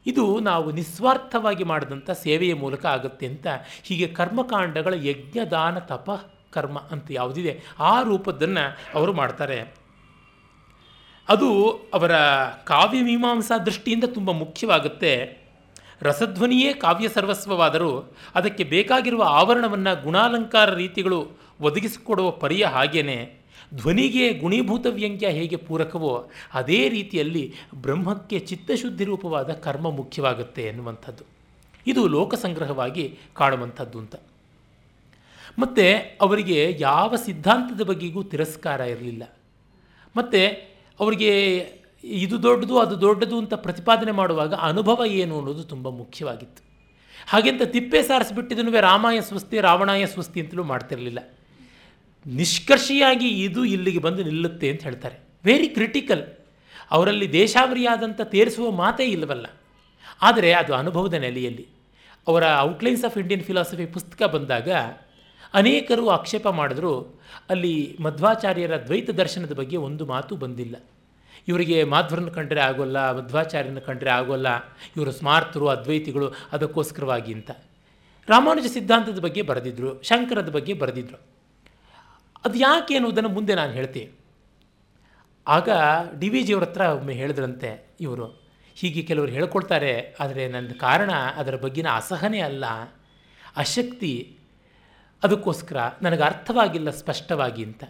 ಇದು ನಾವು ನಿಸ್ವಾರ್ಥವಾಗಿ ಮಾಡಿದಂಥ ಸೇವೆಯ ಮೂಲಕ ಆಗುತ್ತೆ ಅಂತ ಹೀಗೆ ಕರ್ಮಕಾಂಡಗಳ ಯಜ್ಞದಾನ ತಪ ಕರ್ಮ ಅಂತ ಯಾವುದಿದೆ, ಆ ರೂಪದ್ದನ್ನು ಅವರು ಮಾಡ್ತಾರೆ. ಅದು ಅವರ ಕಾವ್ಯ ಮೀಮಾಂಸಾ ದೃಷ್ಟಿಯಿಂದ ತುಂಬ ಮುಖ್ಯವಾಗುತ್ತೆ. ರಸಧ್ವನಿಯೇ ಕಾವ್ಯ ಸರ್ವಸ್ವವಾದರೂ ಅದಕ್ಕೆ ಬೇಕಾಗಿರುವ ಆವರಣವನ್ನು ಗುಣಾಲಂಕಾರ ರೀತಿಗಳು ಒದಗಿಸಿಕೊಡುವ ಪರಿಯ ಹಾಗೇನೆ. ಧ್ವನಿಗೆ ಗುಣೀಭೂತ ವ್ಯಂಗ್ಯ ಹೇಗೆ ಪೂರಕವೋ ಅದೇ ರೀತಿಯಲ್ಲಿ ಬ್ರಹ್ಮಕ್ಕೆ ಚಿತ್ತಶುದ್ಧಿ ರೂಪವಾದ ಕರ್ಮ ಮುಖ್ಯವಾಗುತ್ತೆ ಎನ್ನುವಂಥದ್ದು. ಇದು ಲೋಕ ಸಂಗ್ರಹವಾಗಿ ಕಾಣುವಂಥದ್ದು ಅಂತ. ಮತ್ತು ಅವರಿಗೆ ಯಾವ ಸಿದ್ಧಾಂತದ ಬಗ್ಗೆಗೂ ತಿರಸ್ಕಾರ ಇರಲಿಲ್ಲ. ಮತ್ತು ಅವರಿಗೆ ಇದು ದೊಡ್ಡದು, ಅದು ದೊಡ್ಡದು ಅಂತ ಪ್ರತಿಪಾದನೆ ಮಾಡುವಾಗ ಅನುಭವ ಏನು ಅನ್ನೋದು ತುಂಬ ಮುಖ್ಯವಾಗಿತ್ತು. ಹಾಗೆಂತ ತಿಪ್ಪೆ ಸಾರಿಸ್ಬಿಟ್ಟಿದನು ರಾಮಾಯ ಸ್ವಸ್ತಿ, ರಾವಣಾಯ ಸ್ವಸ್ತಿ ಅಂತಲೂ ಮಾಡ್ತಿರಲಿಲ್ಲ. ನಿಷ್ಕರ್ಷಿಯಾಗಿ ಇದು ಇಲ್ಲಿಗೆ ಬಂದು ನಿಲ್ಲುತ್ತೆ ಅಂತ ಹೇಳ್ತಾರೆ. ವೆರಿ ಕ್ರಿಟಿಕಲ್ ಅವರಲ್ಲಿ ದೇಶಾವರಿಯಾದಂಥ ತೇರಿಸುವ ಮಾತೇ ಇಲ್ಲವಲ್ಲ. ಆದರೆ ಅದು ಅನುಭವದ ನೆಲೆಯಲ್ಲಿ. ಅವರ ಔಟ್ಲೈನ್ಸ್ ಆಫ್ ಇಂಡಿಯನ್ ಫಿಲಾಸಫಿ ಪುಸ್ತಕ ಬಂದಾಗ ಅನೇಕರು ಆಕ್ಷೇಪ ಮಾಡಿದ್ರು, ಅಲ್ಲಿ ಮಧ್ವಾಚಾರ್ಯರ ದ್ವೈತ ದರ್ಶನದ ಬಗ್ಗೆ ಒಂದು ಮಾತು ಬಂದಿಲ್ಲ. ಇವರಿಗೆ ಮಾಧ್ವರನ ಕಂಡ್ರೆ ಆಗೋಲ್ಲ, ಮಧ್ವಾಚಾರ್ಯನ ಕಂಡ್ರೆ ಆಗೋಲ್ಲ, ಇವರು ಸ್ಮಾರ್ತರು, ಅದ್ವೈತಿಗಳು ಅದಕ್ಕೋಸ್ಕರವಾಗಿ ಅಂತ. ರಾಮಾನುಜ ಸಿದ್ಧಾಂತದ ಬಗ್ಗೆ ಬರೆದಿದ್ರು, ಶಂಕರದ ಬಗ್ಗೆ ಬರೆದಿದ್ರು. ಅದು ಯಾಕೆ ಅನ್ನೋದನ್ನು ಮುಂದೆ ನಾನು ಹೇಳ್ತೀನಿ. ಆಗ ಡಿ ವಿ ಜಿಯವ್ರ ಹತ್ರ ಒಮ್ಮೆ ಹೇಳಿದ್ರಂತೆ ಇವರು. ಹೀಗೆ ಕೆಲವರು ಹೇಳ್ಕೊಳ್ತಾರೆ, ಆದರೆ ನನ್ನ ಕಾರಣ ಅದರ ಬಗ್ಗಿನ ಅಸಹನೆ ಅಲ್ಲ. ಅಶಕ್ತಿ, ಅದಕ್ಕೋಸ್ಕರ ನನಗೆ ಅರ್ಥವಾಗಿಲ್ಲ ಸ್ಪಷ್ಟವಾಗಿ ಅಂತ.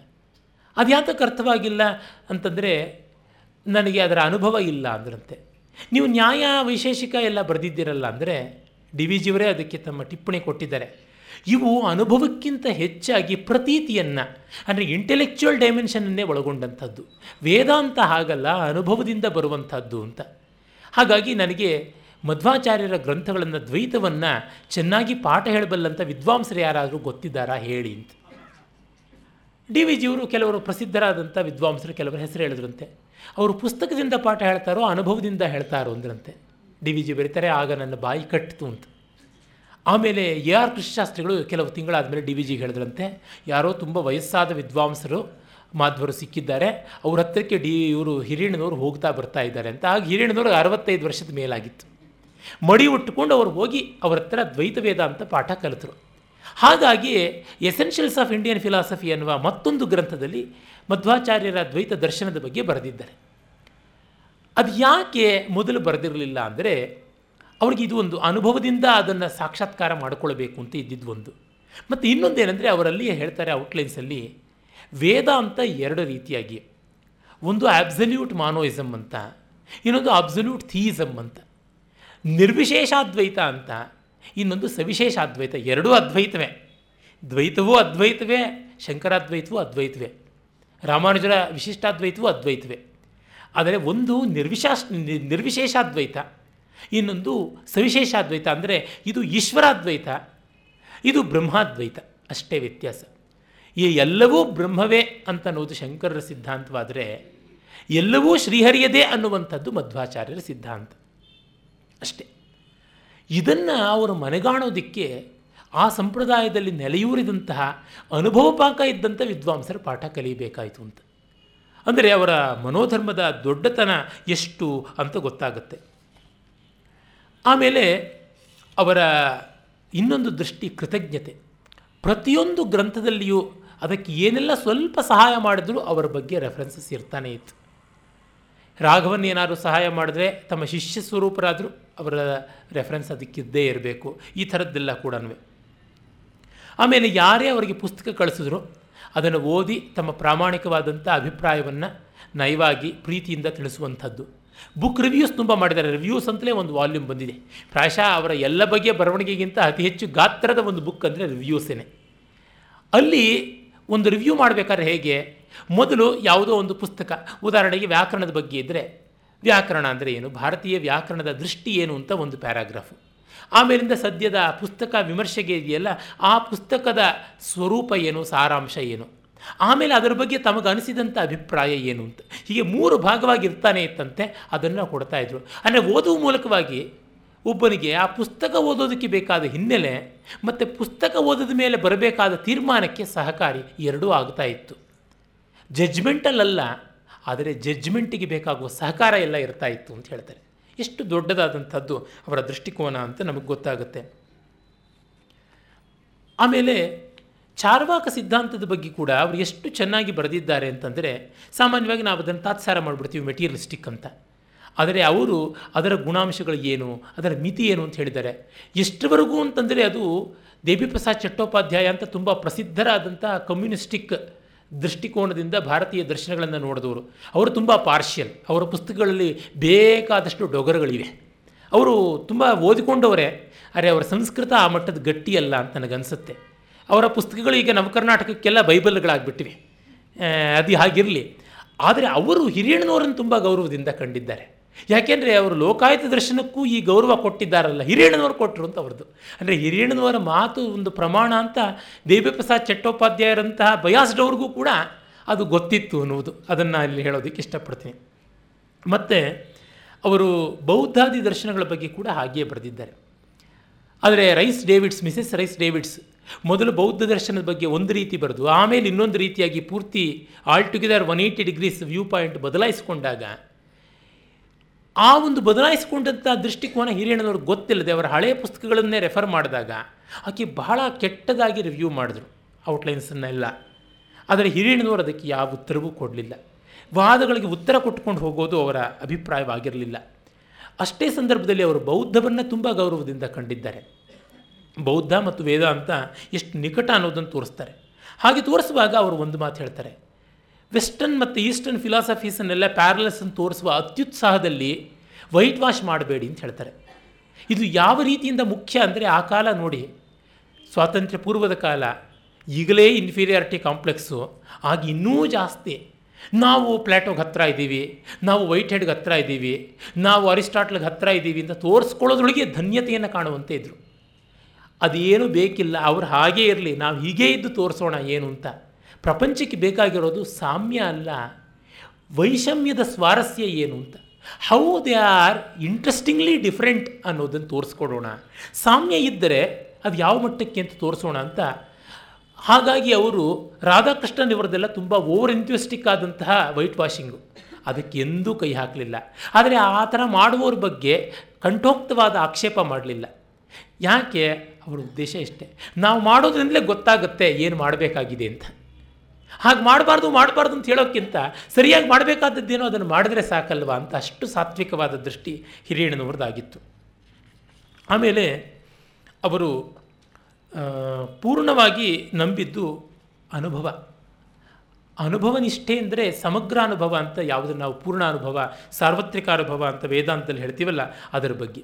ಅದು ಯಾತಕ್ಕೆ ಅರ್ಥವಾಗಿಲ್ಲ ಅಂತಂದರೆ ನನಗೆ ಅದರ ಅನುಭವ ಇಲ್ಲ ಅಂದ್ರಂತೆ. ನೀವು ನ್ಯಾಯ, ವೈಶೇಷಿಕ ಎಲ್ಲ ಬರೆದಿದ್ದೀರಲ್ಲ ಅಂದರೆ ಡಿ ವಿ ಜಿಯವರೇ ಅದಕ್ಕೆ ತಮ್ಮ ಟಿಪ್ಪಣಿ ಕೊಟ್ಟಿದ್ದಾರೆ. ಇವು ಅನುಭವಕ್ಕಿಂತ ಹೆಚ್ಚಾಗಿ ಪ್ರತೀತಿಯನ್ನು, ಅಂದರೆ ಇಂಟೆಲೆಕ್ಚುವಲ್ ಡೈಮೆನ್ಷನನ್ನೇ ಒಳಗೊಂಡಂಥದ್ದು. ವೇದಾಂತ ಹಾಗಲ್ಲ, ಅನುಭವದಿಂದ ಬರುವಂಥದ್ದು ಅಂತ. ಹಾಗಾಗಿ ನನಗೆ ಮಧ್ವಾಚಾರ್ಯರ ಗ್ರಂಥಗಳನ್ನು, ದ್ವೈತವನ್ನು ಚೆನ್ನಾಗಿ ಪಾಠ ಹೇಳಬಲ್ಲಂಥ ವಿದ್ವಾಂಸರು ಯಾರಾದರೂ ಗೊತ್ತಿದ್ದಾರಾ ಹೇಳಿ ಅಂತ. ಡಿ ವಿ ಜಿಯವರು ಕೆಲವರು ಪ್ರಸಿದ್ಧರಾದಂಥ ವಿದ್ವಾಂಸರು ಕೆಲವರು ಹೆಸರು ಹೇಳಿದ್ರಂತೆ. ಅವರು ಪುಸ್ತಕದಿಂದ ಪಾಠ ಹೇಳ್ತಾರೋ, ಅನುಭವದಿಂದ ಹೇಳ್ತಾರೋ ಅಂದ್ರಂತೆ. ಡಿ ವಿ ಜಿ ಬರೀತಾರೆ, ಆಗ ನನ್ನ ಬಾಯಿ ಕಟ್ಟಿತು ಅಂತ. ಆಮೇಲೆ ಎ ಆರ್ ಕೃಷಿಶಾಸ್ತ್ರಿಗಳು ಕೆಲವು ತಿಂಗಳಾದಮೇಲೆ ಡಿ ವಿ ಜಿಗೆ ಹೇಳಿದ್ರಂತೆ. ಯಾರೋ ತುಂಬ ವಯಸ್ಸಾದ ವಿದ್ವಾಂಸರು, ಮಾಧ್ವರು ಸಿಕ್ಕಿದ್ದಾರೆ. ಅವ್ರ ಹತ್ತಿರಕ್ಕೆ ಡಿ, ಇವರು ಹಿರಿಯಣ್ಣನವರು ಹೋಗ್ತಾ ಬರ್ತಾ ಇದ್ದಾರೆ ಅಂತ. ಆಗ ಹಿರಿಯಣ್ಣನವರು ಅರವತ್ತೈದು ವರ್ಷದ ಮೇಲಾಗಿತ್ತು. ಮಡಿ ಉಟ್ಟುಕೊಂಡು ಅವರು ಹೋಗಿ ಅವರ ಹತ್ರ ದ್ವೈತ ವೇದಾಂತ ಪಾಠ ಕಲಿತರು. ಹಾಗಾಗಿ ಎಸೆನ್ಷಿಯಲ್ಸ್ ಆಫ್ ಇಂಡಿಯನ್ ಫಿಲಾಸಫಿ ಎನ್ನುವ ಮತ್ತೊಂದು ಗ್ರಂಥದಲ್ಲಿ ಮಧ್ವಾಚಾರ್ಯರ ದ್ವೈತ ದರ್ಶನದ ಬಗ್ಗೆ ಬರೆದಿದ್ದಾರೆ. ಅದು ಯಾಕೆ ಮೊದಲು ಬರೆದಿರಲಿಲ್ಲ ಅಂದರೆ ಅವ್ರಿಗೆ ಇದು ಒಂದು ಅನುಭವದಿಂದ ಅದನ್ನು ಸಾಕ್ಷಾತ್ಕಾರ ಮಾಡಿಕೊಳ್ಬೇಕು ಅಂತ ಇದ್ದಿದ್ದು ಒಂದು. ಮತ್ತು ಇನ್ನೊಂದೇನೆಂದರೆ ಅವರಲ್ಲಿ ಹೇಳ್ತಾರೆ ಔಟ್ಲೈನ್ಸಲ್ಲಿ ವೇದಾಂತ ಎರಡು ರೀತಿಯಾಗಿ. ಒಂದು ಆಬ್ಸಲ್ಯೂಟ್ ಮಾನೋಯಿಸಮ್ ಅಂತ, ಇನ್ನೊಂದು ಅಬ್ಸಲ್ಯೂಟ್ ಥೀಯಿಸಮ್ ಅಂತ, ನಿರ್ವಿಶೇಷಾದ್ವೈತ ಅಂತ, ಇನ್ನೊಂದು ಸವಿಶೇಷ ಅದ್ವೈತ ಎರಡೂ ಅದ್ವೈತವೇ. ದ್ವೈತವೂ ಅದ್ವೈತವೇ, ಶಂಕರಾದ್ವೈತವೂ ಅದ್ವೈತವೇ. ರಾಮಾನುಜರ ವಿಶಿಷ್ಟಾದ್ವೈತವೂ ಅದ್ವೈತವೇ. ಆದರೆ ಒಂದು ನಿರ್ವಿಶಾಸ್ ನಿರ್ವಿಶೇಷಾದ್ವೈತ ಇನ್ನೊಂದು ಸವಿಶೇಷಾದ್ವೈತ ಅಂದರೆ ಇದು ಈಶ್ವರಾದ್ವೈತ, ಇದು ಬ್ರಹ್ಮಾದ್ವೈತ. ಅಷ್ಟೇ ವ್ಯತ್ಯಾಸ. ಈ ಎಲ್ಲವೂ ಬ್ರಹ್ಮವೇ ಅಂತ ಅನ್ನೋದು ಶಂಕರರ ಸಿದ್ಧಾಂತವಾದರೆ ಎಲ್ಲವೂ ಶ್ರೀಹರಿಯದೇ ಅನ್ನುವಂಥದ್ದು ಮಧ್ವಾಚಾರ್ಯರ ಸಿದ್ಧಾಂತ. ಅಷ್ಟೇ. ಇದನ್ನು ಅವರು ಮನೆಗಾಣೋದಕ್ಕೆ ಆ ಸಂಪ್ರದಾಯದಲ್ಲಿ ನೆಲೆಯೂರಿದಂತಹ ಅನುಭವಪಾಕ ಇದ್ದಂಥ ವಿದ್ವಾಂಸರ ಪಾಠ ಕಲಿಯಬೇಕಾಯಿತು ಅಂತ. ಅಂದರೆ ಅವರ ಮನೋಧರ್ಮದ ದೊಡ್ಡತನ ಎಷ್ಟು ಅಂತ ಗೊತ್ತಾಗುತ್ತೆ. ಆಮೇಲೆ ಅವರ ಇನ್ನೊಂದು ದೃಷ್ಟಿ ಕೃತಜ್ಞತೆ. ಪ್ರತಿಯೊಂದು ಗ್ರಂಥದಲ್ಲಿಯೂ ಅದಕ್ಕೆ ಏನೆಲ್ಲ ಸ್ವಲ್ಪ ಸಹಾಯ ಮಾಡಿದ್ರು ಅವರ ಬಗ್ಗೆ ರೆಫರೆನ್ಸಸ್ ಇರ್ತಾನೆ ಇತ್ತು. ರಾಘವನ್ ಏನಾದರೂ ಸಹಾಯ ಮಾಡಿದ್ರೆ ತಮ್ಮ ಶಿಷ್ಯ ಸ್ವರೂಪರಾದರೂ ಅವರ ರೆಫರೆನ್ಸ್ ಅದಕ್ಕಿದ್ದೇ ಇರಬೇಕು. ಈ ಥರದ್ದೆಲ್ಲ ಕೂಡ ಆಮೇಲೆ ಯಾರೇ ಅವರಿಗೆ ಪುಸ್ತಕ ಕಳಿಸಿದ್ರು ಅದನ್ನು ಓದಿ ತಮ್ಮ ಪ್ರಾಮಾಣಿಕವಾದಂಥ ಅಭಿಪ್ರಾಯವನ್ನು ನಯವಾಗಿ ಪ್ರೀತಿಯಿಂದ ತಿಳಿಸುವಂಥದ್ದು. ಬುಕ್ ರಿವ್ಯೂಸ್ ತುಂಬ ಮಾಡಿದ್ದಾರೆ. ರಿವ್ಯೂಸ್ ಅಂತಲೇ ಒಂದು ವಾಲ್ಯೂಮ್ ಬಂದಿದೆ. ಪ್ರಾಯಶಃ ಅವರ ಎಲ್ಲ ಬಗೆಯ ಬರವಣಿಗೆಗಿಂತ ಅತಿ ಹೆಚ್ಚು ಗಾತ್ರದ ಒಂದು ಬುಕ್ ಅಂದರೆ ರಿವ್ಯೂಸೇನೆ ಅಲ್ಲಿ ಒಂದು ರಿವ್ಯೂ ಮಾಡಬೇಕಾದ್ರೆ ಹೇಗೆ? ಮೊದಲು ಯಾವುದೋ ಒಂದು ಪುಸ್ತಕ. ಉದಾಹರಣೆಗೆ ವ್ಯಾಕರಣದ ಬಗ್ಗೆ ಇದ್ದರೆ ವ್ಯಾಕರಣ ಅಂದರೆ ಏನು? ಭಾರತೀಯ ವ್ಯಾಕರಣದ ದೃಷ್ಟಿ ಏನು ಅಂತ ಒಂದು ಪ್ಯಾರಾಗ್ರಾಫು ಆಮೇಲಿಂದ ಸದ್ಯದ ಪುಸ್ತಕ ವಿಮರ್ಶೆಗೆ ಇದೆಯಲ್ಲ, ಆ ಪುಸ್ತಕದ ಸ್ವರೂಪ ಏನು? ಸಾರಾಂಶ ಏನು? ಆಮೇಲೆ ಅದರ ಬಗ್ಗೆ ತಮಗೆ ಅನಿಸಿದಂಥ ಅಭಿಪ್ರಾಯ ಏನು ಅಂತ. ಹೀಗೆ ಮೂರು ಭಾಗವಾಗಿ ಇರ್ತಾನೆ ಇತ್ತಂತೆ, ಅದನ್ನು ಕೊಡ್ತಾಯಿದ್ರು ಅಂದರೆ ಓದುವ ಮೂಲಕವಾಗಿ ಒಬ್ಬನಿಗೆ ಆ ಪುಸ್ತಕ ಓದೋದಕ್ಕೆ ಬೇಕಾದ ಹಿನ್ನೆಲೆ ಮತ್ತು ಪುಸ್ತಕ ಓದೋದ ಮೇಲೆ ಬರಬೇಕಾದ ತೀರ್ಮಾನಕ್ಕೆ ಸಹಕಾರಿ ಎರಡೂ ಆಗ್ತಾ ಇತ್ತು. ಜಡ್ಜ್ಮೆಂಟಲ್ಲ ಆದರೆ ಜಜ್ಮೆಂಟಿಗೆ ಬೇಕಾಗುವ ಸಹಕಾರ ಎಲ್ಲ ಇರ್ತಾ ಇತ್ತು ಅಂತ ಹೇಳ್ತಾರೆ. ಎಷ್ಟು ದೊಡ್ಡದಾದಂಥದ್ದು ಅವರ ದೃಷ್ಟಿಕೋನ ಅಂತ ನಮಗೆ ಗೊತ್ತಾಗುತ್ತೆ. ಆಮೇಲೆ ಚಾರ್ವಾಕ ಸಿದ್ಧಾಂತದ ಬಗ್ಗೆ ಕೂಡ ಅವರು ಎಷ್ಟು ಚೆನ್ನಾಗಿ ಬರೆದಿದ್ದಾರೆ ಅಂತಂದರೆ ಸಾಮಾನ್ಯವಾಗಿ ನಾವು ಅದನ್ನು ತಾತ್ಸಾರ ಮಾಡಿಬಿಡ್ತೀವಿ ಮೆಟೀರಿಯಲಿಸ್ಟಿಕ್ ಅಂತ. ಆದರೆ ಅವರು ಅದರ ಗುಣಾಂಶಗಳು ಏನು, ಅದರ ಮಿತಿ ಏನು ಅಂತ ಹೇಳಿದ್ದಾರೆ. ಎಷ್ಟರವರೆಗೂ ಅಂತಂದರೆ ಅದು ದೇವಿಪ್ರಸಾದ್ ಚಟ್ಟೋಪಾಧ್ಯಾಯ ಅಂತ ತುಂಬ ಪ್ರಸಿದ್ಧರಾದಂಥ ಕಮ್ಯುನಿಸ್ಟಿಕ್ ದೃಷ್ಟಿಕೋನದಿಂದ ಭಾರತೀಯ ದರ್ಶನಗಳನ್ನು ನೋಡಿದವರು. ಅವರು ತುಂಬ ಪಾರ್ಷಿಯಲ್, ಅವರ ಪುಸ್ತಕಗಳಲ್ಲಿ ಬೇಕಾದಷ್ಟು ಡೊಗರುಗಳಿವೆ. ಅವರು ತುಂಬ ಓದಿಕೊಂಡವರೇ ಅರೆ ಅವರ ಸಂಸ್ಕೃತ ಆ ಮಟ್ಟದ ಗಟ್ಟಿಯಲ್ಲ ಅಂತ ನನಗನ್ಸುತ್ತೆ. ಅವರ ಪುಸ್ತಕಗಳು ಈಗ ನಮ್ಮ ಕರ್ನಾಟಕಕ್ಕೆಲ್ಲ ಬೈಬಲ್ಗಳಾಗ್ಬಿಟ್ಟಿವೆ ಅದು ಹಾಗಿರಲಿ. ಆದರೆ ಅವರು ಹಿರಿಯಣ್ಣನವರನ್ನು ತುಂಬ ಗೌರವದಿಂದ ಕಂಡಿದ್ದಾರೆ. ಯಾಕೆಂದರೆ ಅವರು ಲೋಕಾಯತ ದರ್ಶನಕ್ಕೂ ಈ ಗೌರವ ಕೊಟ್ಟಿದ್ದಾರಲ್ಲ, ಹಿರಿಯಣ್ಣನವರು ಕೊಟ್ಟರು ಅಂತ ಅವ್ರದ್ದು. ಅಂದರೆ ಹಿರಿಯಣ್ಣನವರ ಮಾತು ಒಂದು ಪ್ರಮಾಣ ಅಂತ ದೇವಿಪ್ರಸಾದ್ ಚಟ್ಟೋಪಾಧ್ಯಾಯರಂತಹ ಬಯಾಸ್ಡವ್ರಿಗೂ ಕೂಡ ಅದು ಗೊತ್ತಿತ್ತು ಅನ್ನುವುದು. ಅದನ್ನು ಇಲ್ಲಿ ಹೇಳೋದಕ್ಕೆ ಇಷ್ಟಪಡ್ತೀನಿ. ಮತ್ತು ಅವರು ಬೌದ್ಧಾದಿ ದರ್ಶನಗಳ ಬಗ್ಗೆ ಕೂಡ ಹಾಗೆಯೇ ಬರೆದಿದ್ದಾರೆ. ಆದರೆ Rhys Davids, Mrs Rhys Davids ಮೊದಲು ಬೌದ್ಧ ದರ್ಶನದ ಬಗ್ಗೆ ಒಂದು ರೀತಿ ಬರೆದು, ಆಮೇಲೆ ಇನ್ನೊಂದು ರೀತಿಯಾಗಿ ಪೂರ್ತಿ altogether one eighty degrees viewpoint ಬದಲಾಯಿಸಿಕೊಂಡಾಗ, ಆ ಒಂದು ಬದಲಾಯಿಸಿಕೊಂಡಂಥ ದೃಷ್ಟಿಕೋನ ಹಿರಿಯಣ್ಣನವ್ರಿಗೆ ಗೊತ್ತಿಲ್ಲದೆ ಅವರ ಹಳೆಯ ಪುಸ್ತಕಗಳನ್ನೇ ರೆಫರ್ ಮಾಡಿದಾಗ, ಆಕೆ ಬಹಳ ಕೆಟ್ಟದಾಗಿ ರಿವ್ಯೂ ಮಾಡಿದ್ರು ಔಟ್ಲೈನ್ಸನ್ನೆಲ್ಲ ಆದರೆ ಹಿರಿಯಣ್ಣನವರು ಅದಕ್ಕೆ ಯಾವ ಉತ್ತರವೂ ಕೊಡಲಿಲ್ಲ. ವಾದಗಳಿಗೆ ಉತ್ತರ ಕೊಟ್ಕೊಂಡು ಹೋಗೋದು ಅವರ ಅಭಿಪ್ರಾಯವಾಗಿರಲಿಲ್ಲ. ಅಷ್ಟೇ ಸಂದರ್ಭದಲ್ಲಿ ಅವರು ಬೌದ್ಧವನ್ನು ತುಂಬ ಗೌರವದಿಂದ ಕಂಡಿದ್ದಾರೆ. ಬೌದ್ಧ ಮತ್ತು ವೇದಾಂತ ಎಷ್ಟು ನಿಕಟ ಅನ್ನೋದನ್ನು ತೋರಿಸ್ತಾರೆ. ಹಾಗೆ ತೋರಿಸುವಾಗ ಅವರು ಒಂದು ಮಾತು ಹೇಳ್ತಾರೆ. ವೆಸ್ಟರ್ನ್ ಮತ್ತು ಈಸ್ಟರ್ನ್ ಫಿಲಾಸಫೀಸನ್ನೆಲ್ಲ ಪ್ಯಾರಲಸನ್ನು ತೋರಿಸುವ ಅತ್ಯುತ್ಸಾಹದಲ್ಲಿ ವೈಟ್ ವಾಶ್ ಮಾಡಬೇಡಿ ಅಂತ ಹೇಳ್ತಾರೆ. ಇದು ಯಾವ ರೀತಿಯಿಂದ ಮುಖ್ಯ ಅಂದರೆ ಆ ಕಾಲ ನೋಡಿ. ಸ್ವಾತಂತ್ರ್ಯ ಪೂರ್ವದ ಕಾಲ ಈಗಲೇ ಇನ್ಫೀರಿಯಾರಿಟಿ ಕಾಂಪ್ಲೆಕ್ಸು ಆಗ ಇನ್ನೂ ಜಾಸ್ತಿ. ನಾವು ಪ್ಲಾಟೋಗೆ ಹತ್ತಿರ ಇದ್ದೀವಿ, ನಾವು ವೈಟ್ ಹೆಡ್ಗೆ ಹತ್ತಿರ ಇದ್ದೀವಿ, ನಾವು ಅರಿಸ್ಟಾಟ್ಲಿಗೆ ಹತ್ತಿರ ಇದ್ದೀವಿ ಅಂತ ತೋರಿಸ್ಕೊಳ್ಳೋದ್ರೊಳಗೆ ಧನ್ಯತೆಯನ್ನು ಕಾಣುವಂತೆ ಇದ್ದರು ಅದೇನು ಬೇಕಿಲ್ಲ, ಅವ್ರು ಹಾಗೇ ಇರಲಿ, ನಾವು ಹೀಗೇ ಇದ್ದು ತೋರಿಸೋಣ ಏನು ಅಂತ. ಪ್ರಪಂಚಕ್ಕೆ ಬೇಕಾಗಿರೋದು ಸಾಮ್ಯ ಅಲ್ಲ, ವೈಷಮ್ಯದ ಸ್ವಾರಸ್ಯ ಏನು ಅಂತ. How they are interestingly different ಅನ್ನೋದನ್ನು ತೋರಿಸ್ಕೊಡೋಣ. ಸಾಮ್ಯ ಇದ್ದರೆ ಅದು ಯಾವ ಮಟ್ಟಕ್ಕೆ ಅಂತ ತೋರಿಸೋಣ ಅಂತ. ಹಾಗಾಗಿ ಅವರು ರಾಧಾಕೃಷ್ಣನ್ ಇವರದೆಲ್ಲ ತುಂಬ ಓವರ್ ಎಂಥ್ಯೂಸ್ಟಿಕ್ ಆದಂತಹ ವೈಟ್ ವಾಷಿಂಗು ಅದಕ್ಕೆ ಎಂದೂ ಕೈ ಹಾಕಲಿಲ್ಲ. ಆದರೆ ಆ ಥರ ಮಾಡುವವ್ರ ಬಗ್ಗೆ ಕಂಠೋಕ್ತವಾದ ಆಕ್ಷೇಪ ಮಾಡಲಿಲ್ಲ. ಯಾಕೆ? ಅವರ ಉದ್ದೇಶ ಇಷ್ಟೇ. ನಾವು ಮಾಡೋದ್ರಿಂದಲೇ ಗೊತ್ತಾಗುತ್ತೆ ಏನು ಮಾಡಬೇಕಾಗಿದೆ ಅಂತ. ಹಾಗೆ ಮಾಡಬಾರ್ದು ಮಾಡಬಾರ್ದು ಅಂತ ಹೇಳೋಕ್ಕಿಂತ ಸರಿಯಾಗಿ ಮಾಡಬೇಕಾದದ್ದೇನೋ ಅದನ್ನು ಮಾಡಿದ್ರೆ ಸಾಕಲ್ವಾ ಅಂತ ಅಷ್ಟು ಸಾತ್ವಿಕವಾದ ದೃಷ್ಟಿ ಹಿರಿಯಣ್ಣನವ್ರದ್ದಾಗಿತ್ತು. ಆಮೇಲೆ ಅವರು ಪೂರ್ಣವಾಗಿ ನಂಬಿದ್ದು ಅನುಭವ. ಅನುಭವ ನಿಷ್ಠೆ ಅಂದರೆ ಸಮಗ್ರ ಅನುಭವ ಅಂತ ಯಾವುದನ್ನು ನಾವು ಪೂರ್ಣ ಅನುಭವ ಸಾರ್ವತ್ರಿಕ ಅನುಭವ ಅಂತ ವೇದಾಂತದಲ್ಲಿ ಹೇಳ್ತೀವಲ್ಲ, ಅದರ ಬಗ್ಗೆ.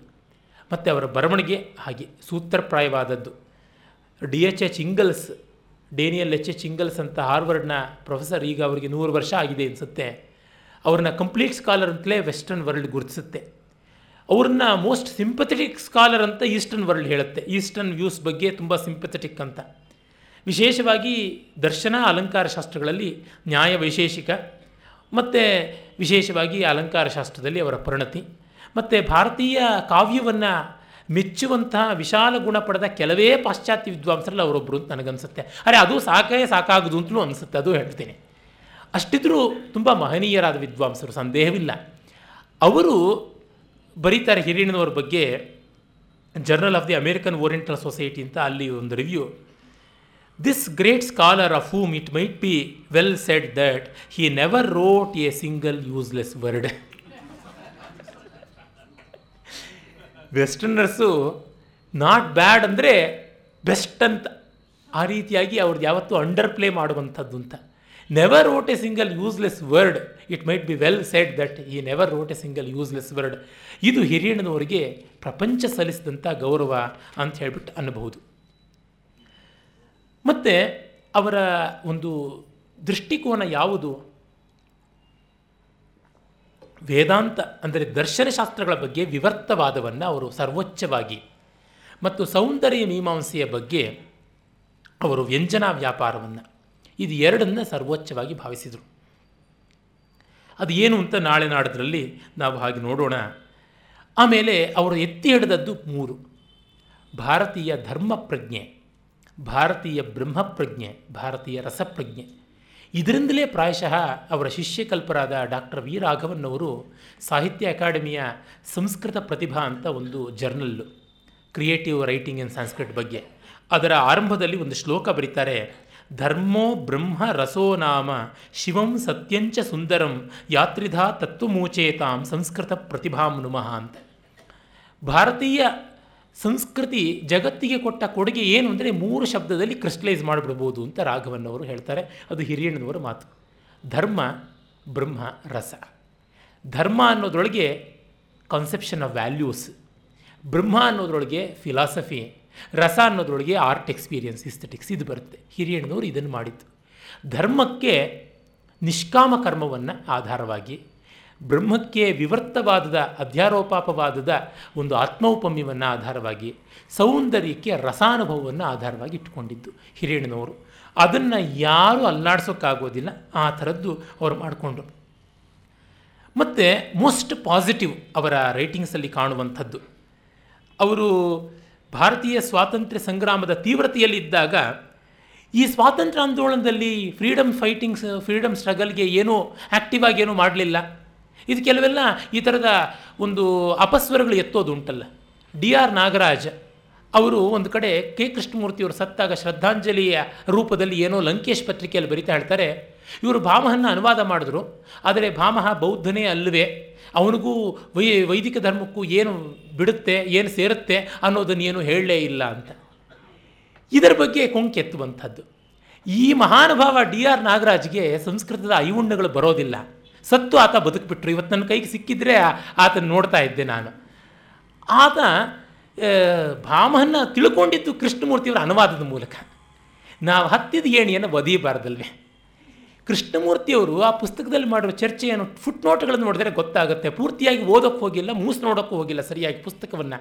ಮತ್ತು ಅವರ ಬರವಣಿಗೆ ಹಾಗೆ ಸೂತ್ರಪ್ರಾಯವಾದದ್ದು. D H H Ingalls, Daniel H H Ingalls ಅಂತ ಹಾರ್ವರ್ಡ್ನ ಪ್ರೊಫೆಸರ್ ಈಗ ಅವರಿಗೆ ನೂರು ವರ್ಷ ಆಗಿದೆ ಅನಿಸುತ್ತೆ. ಅವ್ರನ್ನ ಕಂಪ್ಲೀಟ್ ಸ್ಕಾಲರ್ ಅಂತಲೇ ವೆಸ್ಟರ್ನ್ ವರ್ಲ್ಡ್ ಗುರುತಿಸುತ್ತೆ. ಅವ್ರನ್ನ ಮೋಸ್ಟ್ ಸಿಂಪಥೆಟಿಕ್ ಸ್ಕಾಲರ್ ಅಂತ ಈಸ್ಟರ್ನ್ ವರ್ಲ್ಡ್ ಹೇಳುತ್ತೆ. ಈಸ್ಟರ್ನ್ ವ್ಯೂಸ್ ಬಗ್ಗೆ ತುಂಬ ಸಿಂಪಥೆಟಿಕ್ ಅಂತ. ವಿಶೇಷವಾಗಿ ದರ್ಶನ, ಅಲಂಕಾರ ಶಾಸ್ತ್ರಗಳಲ್ಲಿ ನ್ಯಾಯ ವೈಶೇಷಿಕ ಮತ್ತು ವಿಶೇಷವಾಗಿ ಅಲಂಕಾರ ಶಾಸ್ತ್ರದಲ್ಲಿ ಅವರ ಪರಿಣತಿ. ಮತ್ತು ಭಾರತೀಯ ಕಾವ್ಯವನ್ನು ಮೆಚ್ಚುವಂತಹ ವಿಶಾಲ ಗುಣ ಪಡೆದ ಕೆಲವೇ ಪಾಶ್ಚಾತ್ಯ ವಿದ್ವಾಂಸರಲ್ಲಿ ಅವರೊಬ್ಬರು ಅಂತ ನನಗನ್ಸುತ್ತೆ. ಅರೆ ಅದು ಸಾಕೇ ಸಾಕಾಗದು ಅಂತಲೂ ಅನಿಸುತ್ತೆ, ಅದು ಹೇಳ್ತೀನಿ. ಅಷ್ಟಿದ್ರೂ ತುಂಬ ಮಹನೀಯರಾದ ವಿದ್ವಾಂಸರು, ಸಂದೇಹವಿಲ್ಲ. ಅವರು ಬರೀತಾರೆ ಹಿರಿಯಣ್ಣನವ್ರ ಬಗ್ಗೆ Journal of the American Oriental Society ಅಂತ ಅಲ್ಲಿ ಒಂದು review this great scholar of whom it might be well said that he never wrote a single useless word westerners not bad ಅಂದರೆ ಬೆಸ್ಟ್ ಅಂತ ಆ ರೀತಿಯಾಗಿ ಅವ್ರದ್ದು ಯಾವತ್ತೂ ಅಂಡರ್ ಪ್ಲೇ ಮಾಡುವಂಥದ್ದು ಅಂತ. Never wrote a single useless word it might be well said that he never wrote a single useless word ಇದು ಹಿರಿಯಣ್ಣನವರಿಗೆ ಪ್ರಪಂಚ ಸಲ್ಲಿಸಿದಂಥ ಗೌರವ ಅಂತ ಹೇಳ್ಬಿಟ್ಟು ಅನ್ನಬಹುದು. ಮತ್ತು ಅವರ ಒಂದು ದೃಷ್ಟಿಕೋನ ಯಾವುದು? ವೇದಾಂತ, ಅಂದರೆ ದರ್ಶನಶಾಸ್ತ್ರಗಳ ಬಗ್ಗೆ ವಿವರ್ತವಾದವನ್ನು ಅವರು ಸರ್ವೋಚ್ಚವಾಗಿ ಮತ್ತು ಸೌಂದರ್ಯ ಮೀಮಾಂಸೆಯ ಬಗ್ಗೆ ಅವರು ವ್ಯಂಜನಾ ವ್ಯಾಪಾರವನ್ನು ಇದು ಎರಡನ್ನು ಸರ್ವೋಚ್ಚವಾಗಿ ಭಾವಿಸಿದರು. ಅದು ಏನು ಅಂತ ನಾಳೆ ನಾಡದ್ರಲ್ಲಿ ನಾವು ಹಾಗೆ ನೋಡೋಣ. ಆಮೇಲೆ ಅವರು ಎತ್ತಿ ಹಿಡಿದದ್ದು ಮೂರು. ಭಾರತೀಯ ಧರ್ಮ ಪ್ರಜ್ಞೆ ಭಾರತೀಯ ಬ್ರಹ್ಮಪ್ರಜ್ಞೆ, ಭಾರತೀಯ ರಸಪ್ರಜ್ಞೆ. ಇದರಿಂದಲೇ ಪ್ರಾಯಶಃ ಅವರ ಶಿಷ್ಯಕಲ್ಪರಾದ ಡಾಕ್ಟರ್ ವಿ ರಾಘವನ್ ಅವರು ಸಾಹಿತ್ಯ ಅಕಾಡೆಮಿಯ ಸಂಸ್ಕೃತ ಪ್ರತಿಭಾ ಅಂತ ಒಂದು journal creative writing in Sanskrit ಬಗ್ಗೆ. ಅದರ ಆರಂಭದಲ್ಲಿ ಒಂದು ಶ್ಲೋಕ ಬರೀತಾರೆ, ಧರ್ಮೋ ಬ್ರಹ್ಮ ರಸೋ ನಾಮ ಶಿವಂ ಸತ್ಯಂಚ ಸುಂದರಂ ಯಾತ್ರಿಧಾ ತತ್ವಮೂಚೇತಾಂ ಸಂಸ್ಕೃತ ಪ್ರತಿಭಾಂ ನುಮಃ ಅಂತ. ಭಾರತೀಯ ಸಂಸ್ಕೃತಿ ಜಗತ್ತಿಗೆ ಕೊಟ್ಟ ಕೊಡುಗೆ ಏನು ಅಂದರೆ ಮೂರು ಶಬ್ದದಲ್ಲಿ ಕ್ರಿಸ್ಟಲೈಸ್ ಮಾಡಿಬಿಡ್ಬೋದು ಅಂತ ರಾಘವನ್ನವರು ಹೇಳ್ತಾರೆ. ಅದು ಹಿರಿಯಣ್ಣನವರ ಮಾತು. ಧರ್ಮ, ಬ್ರಹ್ಮ, ರಸ. ಧರ್ಮ ಅನ್ನೋದ್ರೊಳಗೆ ಕಾನ್ಸೆಪ್ಷನ್ ಆಫ್ ವ್ಯಾಲ್ಯೂಸ್ ಬ್ರಹ್ಮ ಅನ್ನೋದ್ರೊಳಗೆ ಫಿಲಾಸಫಿ ರಸ ಅನ್ನೋದ್ರೊಳಗೆ ಆರ್ಟ್ ಎಕ್ಸ್ಪೀರಿಯನ್ಸ್ ಇಸ್ಥೆಟಿಕ್ಸ್ ಇದು ಬರುತ್ತೆ. ಹಿರಿಯಣ್ಣನವರು ಇದನ್ನು ಮಾಡಿತ್ತು ಧರ್ಮಕ್ಕೆ ನಿಷ್ಕಾಮ ಕರ್ಮವನ್ನು ಆಧಾರವಾಗಿ ಬ್ರಹ್ಮಕ್ಕೆ ವಿವರ್ತವಾದದ, ಅಧ್ಯಾರೋಪಾಪವಾದದ ಒಂದು ಆತ್ಮೌಪಮ್ಯವನ್ನು ಆಧಾರವಾಗಿ, ಸೌಂದರ್ಯಕ್ಕೆ ರಸಾನುಭವವನ್ನು ಆಧಾರವಾಗಿ ಇಟ್ಕೊಂಡಿದ್ದು ಹಿರಿಯಣ್ಣನವರು ಅದನ್ನು ಯಾರೂ ಅಲ್ಲಾಡ್ಸೋಕ್ಕಾಗೋದಿಲ್ಲ, ಆ ಥರದ್ದು ಅವರು ಮಾಡಿಕೊಂಡ್ರು. ಮತ್ತು ಮೋಸ್ಟ್ ಪಾಸಿಟಿವ್ ಅವರ ರೈಟಿಂಗ್ಸಲ್ಲಿ ಕಾಣುವಂಥದ್ದು. ಅವರು ಭಾರತೀಯ ಸ್ವಾತಂತ್ರ್ಯ ಸಂಗ್ರಾಮದ ತೀವ್ರತೆಯಲ್ಲಿದ್ದಾಗ, ಈ ಸ್ವಾತಂತ್ರ್ಯ ಆಂದೋಲನದಲ್ಲಿ ಫ್ರೀಡಮ್ ಫೈಟಿಂಗ್ಸ್ ಫ್ರೀಡಮ್ ಸ್ಟ್ರಗಲ್ಗೆ ಏನೂ ಆ್ಯಕ್ಟಿವ್ ಏನೂ ಮಾಡಲಿಲ್ಲ. ಇದು ಕೆಲವೆಲ್ಲ ಈ ಥರದ ಒಂದು ಅಪಸ್ವರಗಳು ಎತ್ತೋದು ಉಂಟಲ್ಲ ಡಿ ಆರ್ ನಾಗರಾಜ್ ಅವರು ಒಂದು ಕಡೆ ಕೆ ಕೃಷ್ಣಮೂರ್ತಿಯವರು ಸತ್ತಾಗ ಶ್ರದ್ಧಾಂಜಲಿಯ ರೂಪದಲ್ಲಿ ಏನೋ ಲಂಕೇಶ್ ಪತ್ರಿಕೆಯಲ್ಲಿ ಬರಿತಾ ಹೇಳ್ತಾರೆ, ಇವರು ಭಾಮಹನ್ನು ಅನುವಾದ ಮಾಡಿದ್ರು, ಆದರೆ ಭಾಮಹ ಬೌದ್ಧನೇ ಅಲ್ಲವೇ, ಅವನಿಗೂ ವೈ ವೈದಿಕ ಧರ್ಮಕ್ಕೂ ಏನು ಬಿಡುತ್ತೆ, ಏನು ಸೇರುತ್ತೆ ಅನ್ನೋದನ್ನು ಏನು ಹೇಳಲೇ ಇಲ್ಲ ಅಂತ. ಇದರ ಬಗ್ಗೆ ಕೊಂಕೆತ್ತುವಂಥದ್ದು. ಈ ಮಹಾನುಭಾವ ಡಿ ಆರ್ ನಾಗರಾಜ್ಗೆ ಸಂಸ್ಕೃತದ ಐವುಣ್ಣಗಳು ಬರೋದಿಲ್ಲ. ಸತ್ತು ಆತ ಬದುಕಿಬಿಟ್ರು. ಇವತ್ತು ನನ್ನ ಕೈಗೆ ಸಿಕ್ಕಿದ್ರೆ ಆತನ ನೋಡ್ತಾ ಇದ್ದೆ ನಾನು. ಆತ ಭಾಮಹನ್ನ ತಿಳ್ಕೊಂಡಿದ್ದು ಕೃಷ್ಣಮೂರ್ತಿಯವರ ಅನುವಾದದ ಮೂಲಕ. ನಾವು ಹತ್ತಿದ ಏಣಿಯನ್ನು ಒದೀಬಾರ್ದಲ್ವೇ. ಕೃಷ್ಣಮೂರ್ತಿಯವರು ಆ ಪುಸ್ತಕದಲ್ಲಿ ಮಾಡಿರೋ ಚರ್ಚೆಯನ್ನು ಫುಟ್ ನೋಟ್ಗಳನ್ನು ನೋಡಿದ್ರೆ ಗೊತ್ತಾಗುತ್ತೆ. ಪೂರ್ತಿಯಾಗಿ ಓದೋಕ್ಕೆ ಹೋಗಿಲ್ಲ, ಮೂಸು ನೋಡೋಕ್ಕೂ ಹೋಗಿಲ್ಲ ಸರಿಯಾಗಿ ಪುಸ್ತಕವನ್ನು.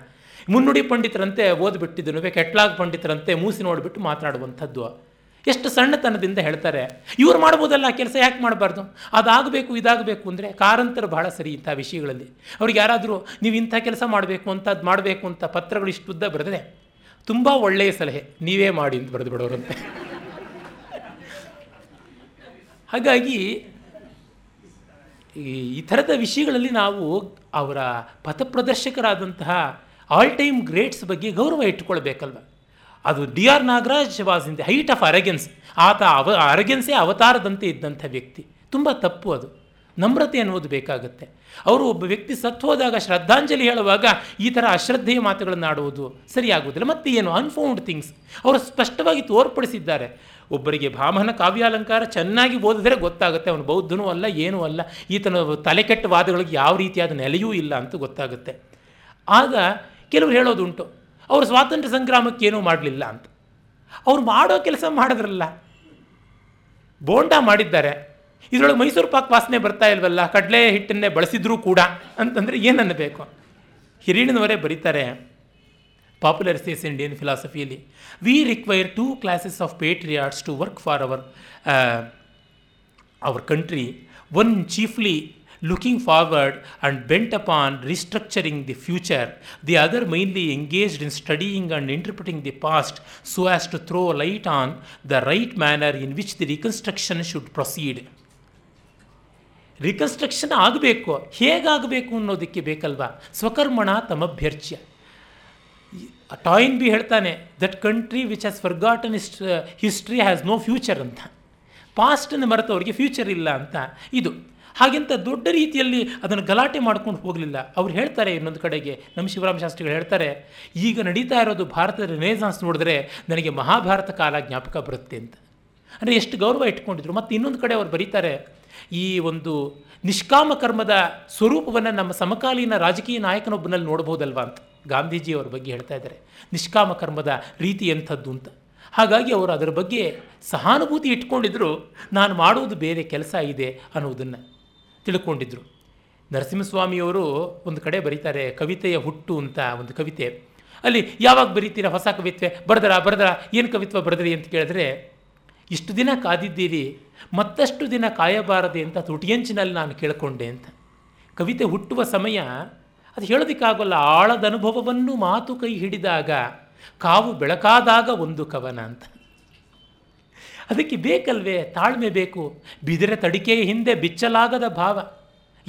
ಮುನ್ನುಡಿ ಪಂಡಿತರಂತೆ ಓದ್ಬಿಟ್ಟಿದ್ದನು ಕೆಟ್ಲಾಗ್ ಪಂಡಿತರಂತೆ ಮೂಸಿ ನೋಡಿಬಿಟ್ಟು ಮಾತನಾಡುವಂಥದ್ದು ಎಷ್ಟು ಸಣ್ಣತನದಿಂದ ಹೇಳ್ತಾರೆ, ಇವ್ರು ಮಾಡ್ಬೋದಲ್ಲ, ಕೆಲಸ ಯಾಕೆ ಮಾಡಬಾರ್ದು? ಅದಾಗಬೇಕು, ಇದಾಗಬೇಕು ಅಂದರೆ ಕಾರಂತರು ಬಹಳ ಸರಿ ಇಂಥ ವಿಷಯಗಳಲ್ಲಿ. ಅವ್ರಿಗೆ ಯಾರಾದರೂ, ನೀವು ಇಂಥ ಕೆಲಸ ಮಾಡಬೇಕು ಅಂತ ಅದು ಮಾಡಬೇಕು ಅಂತ ಪತ್ರಗಳು ಇಷ್ಟು ಉದ್ದ ಬರೆದ್ರೆ ತುಂಬ ಒಳ್ಳೆಯ ಸಲಹೆ. ನೀವೇ ಮಾಡಿ ಅಂತ ಬರೆದು ಬಿಡೋರಂತೆ ಹಾಗಾಗಿ, ಈ ಥರದ ವಿಷಯಗಳಲ್ಲಿ ನಾವು ಅವರ ಪಥಪ್ರದರ್ಶಕರಾದಂತಹ ಆಲ್ ಟೈಮ್ ಗ್ರೇಟ್ಸ್ ಬಗ್ಗೆ ಗೌರವ ಇಟ್ಟುಕೊಳ್ಬೇಕಲ್ವ? ಅದು D R Nagaraj was in the height of arrogance ಆತ ಅವ ಅರಗೆನ್ಸೇ ಅವತಾರದಂತೆ ಇದ್ದಂಥ ವ್ಯಕ್ತಿ. ತುಂಬ ತಪ್ಪು ಅದು. ನಮ್ರತೆ ಅನ್ನೋದು ಬೇಕಾಗುತ್ತೆ. ಅವರು ಒಬ್ಬ ವ್ಯಕ್ತಿ ಸತ್ತು ಹೋದಾಗ ಶ್ರದ್ಧಾಂಜಲಿ ಹೇಳುವಾಗ ಈ ಥರ ಅಶ್ರದ್ಧೆಯ ಮಾತುಗಳನ್ನು ಆಡುವುದು ಸರಿಯಾಗುವುದಿಲ್ಲ. ಮತ್ತು ಏನು ಅನ್ಫೌಂಡ್ ಥಿಂಗ್ಸ್ ಅವರು ಸ್ಪಷ್ಟವಾಗಿ ತೋರ್ಪಡಿಸಿದ್ದಾರೆ. ಒಬ್ಬರಿಗೆ ಬ್ರಾಹ್ಮಣ ಕಾವ್ಯಾಲಂಕಾರ ಚೆನ್ನಾಗಿ ಓದಿದ್ರೆ ಗೊತ್ತಾಗುತ್ತೆ. ಅವನು ಬೌದ್ಧನೂ ಅಲ್ಲ, ಏನೂ ಅಲ್ಲ. ಈತನ ತಲೆಕೆಟ್ಟ ವಾದಗಳಿಗೆ ಯಾವ ರೀತಿಯಾದ ನೆಲೆಯೂ ಇಲ್ಲ ಅಂತ ಗೊತ್ತಾಗುತ್ತೆ. ಆಗ ಕೆಲವರು ಹೇಳೋದುಂಟು. ಅವರು ಸ್ವಾತಂತ್ರ್ಯ ಸಂಗ್ರಾಮಕ್ಕೇನೂ ಮಾಡಲಿಲ್ಲ ಅಂತ. ಅವ್ರು ಮಾಡೋ ಕೆಲಸ ಮಾಡಿದ್ರಲ್ಲ. ಬೋಂಡ ಮಾಡಿದ್ದಾರೆ. ಇದರೊಳಗೆ ಮೈಸೂರು ಪಾಕ್ ವಾಸನೆ ಬರ್ತಾ ಇಲ್ವಲ್ಲ, ಕಡಲೆ ಹಿಟ್ಟನ್ನೇ ಬಳಸಿದ್ರೂ ಕೂಡ ಅಂತಂದರೆ ಏನನ್ನಬೇಕು? ಹಿರಿಯಣ್ಣನವರೇ ಬರೀತಾರೆ popular essays Indian ಫಿಲಾಸಫಿಯಲ್ಲಿ we require two classes of patriots to work for our our country one chiefly looking forward and bent upon restructuring the future, the other mainly engaged in studying and interpreting the past so as to throw light on the right manner in which the reconstruction should proceed. Reconstruction ಆಗಬೇಕು ಹೇಗಾಗಬೇಕು ಅನ್ನೋದಕ್ಕೆ ಬೇಕಲ್ವಾ ಸ್ವಕರ್ಮಣ ತಮಭ್ಯರ್ಚ್ಯ Toynbee ಹೇಳ್ತಾನೆ that country which has forgotten its history has no future ಅಂತ ಪಾಸ್ಟನ್ನು ಮರೆತವ್ರಿಗೆ future ಇಲ್ಲ ಅಂತ ಇದು ಹಾಗೆಂತ ದೊಡ್ಡ ರೀತಿಯಲ್ಲಿ ಅದನ್ನು ಗಲಾಟೆ ಮಾಡ್ಕೊಂಡು ಹೋಗಲಿಲ್ಲ. ಅವ್ರು ಹೇಳ್ತಾರೆ ಇನ್ನೊಂದು ಕಡೆಗೆ, ನಮ್ಮ ಶಿವರಾಮ ಶಾಸ್ತ್ರಿಗಳು ಹೇಳ್ತಾರೆ, ಈಗ ನಡೀತಾ ಇರೋದು ಭಾರತದ ರಿನೇಜಾನ್ಸ್ ನೋಡಿದ್ರೆ ನನಗೆ ಮಹಾಭಾರತ ಕಾಲ ಜ್ಞಾಪಕ ಬರುತ್ತೆ ಅಂತ. ಅಂದರೆ ಎಷ್ಟು ಗೌರವ ಇಟ್ಕೊಂಡಿದ್ರು. ಮತ್ತು ಇನ್ನೊಂದು ಕಡೆ ಅವ್ರು ಬರೀತಾರೆ, ಈ ಒಂದು ನಿಷ್ಕಾಮ ಕರ್ಮದ ಸ್ವರೂಪವನ್ನು ನಮ್ಮ ಸಮಕಾಲೀನ ರಾಜಕೀಯ ನಾಯಕನೊಬ್ಬನಲ್ಲಿ ನೋಡ್ಬೋದಲ್ವಾ ಅಂತ ಗಾಂಧೀಜಿಯವರ ಬಗ್ಗೆ ಹೇಳ್ತಾ ಇದ್ದಾರೆ. ನಿಷ್ಕಾಮ ಕರ್ಮದ ರೀತಿ ಎಂಥದ್ದು ಅಂತ. ಹಾಗಾಗಿ ಅವರು ಅದರ ಬಗ್ಗೆ ಸಹಾನುಭೂತಿ ಇಟ್ಕೊಂಡಿದ್ರು, ನಾನು ಮಾಡುವುದು ಬೇರೆ ಕೆಲಸ ಇದೆ ಅನ್ನೋದನ್ನು. ತಿಳ್ಕೊಂಡಿದ್ರು. ನರಸಿಂಹಸ್ವಾಮಿಯವರು ಒಂದು ಕಡೆ ಬರೀತಾರೆ ಕವಿತೆಯ ಹುಟ್ಟು ಅಂತ ಒಂದು ಕವಿತೆ. ಅಲ್ಲಿ ಯಾವಾಗ ಬರೀತೀರಾ ಹೊಸ ಕವಿತ್ವೆ? ಬರೆದರ ಬರೆದರ, ಏನು ಕವಿತ್ವ ಬರೆದ್ರಿ ಅಂತ ಕೇಳಿದ್ರೆ, ಇಷ್ಟು ದಿನ ಕಾದಿದ್ದೀರಿ, ಮತ್ತಷ್ಟು ದಿನ ಕಾಯಬಾರದೆ ಅಂತ ತುಟಿಯಂಚಿನಲ್ಲಿ ನಾನು ಕೇಳಿಕೊಂಡೆ ಅಂತ. ಕವಿತೆ ಹುಟ್ಟುವ ಸಮಯ ಅದು ಹೇಳೋದಕ್ಕಾಗಲ್ಲ, ಆಳದ ಅನುಭವವನ್ನು ಮಾತು ಕೈ ಹಿಡಿದಾಗ ಕಾವು ಬೆಳಕಾದಾಗ ಒಂದು ಕವನ ಅಂತ. ಅದಕ್ಕೆ ಬೇಕಲ್ವೇ? ತಾಳ್ಮೆ ಬೇಕು. ಬಿದಿರೆ ತಡಿಕೆಯ ಹಿಂದೆ ಬಿಚ್ಚಲಾಗದ ಭಾವ.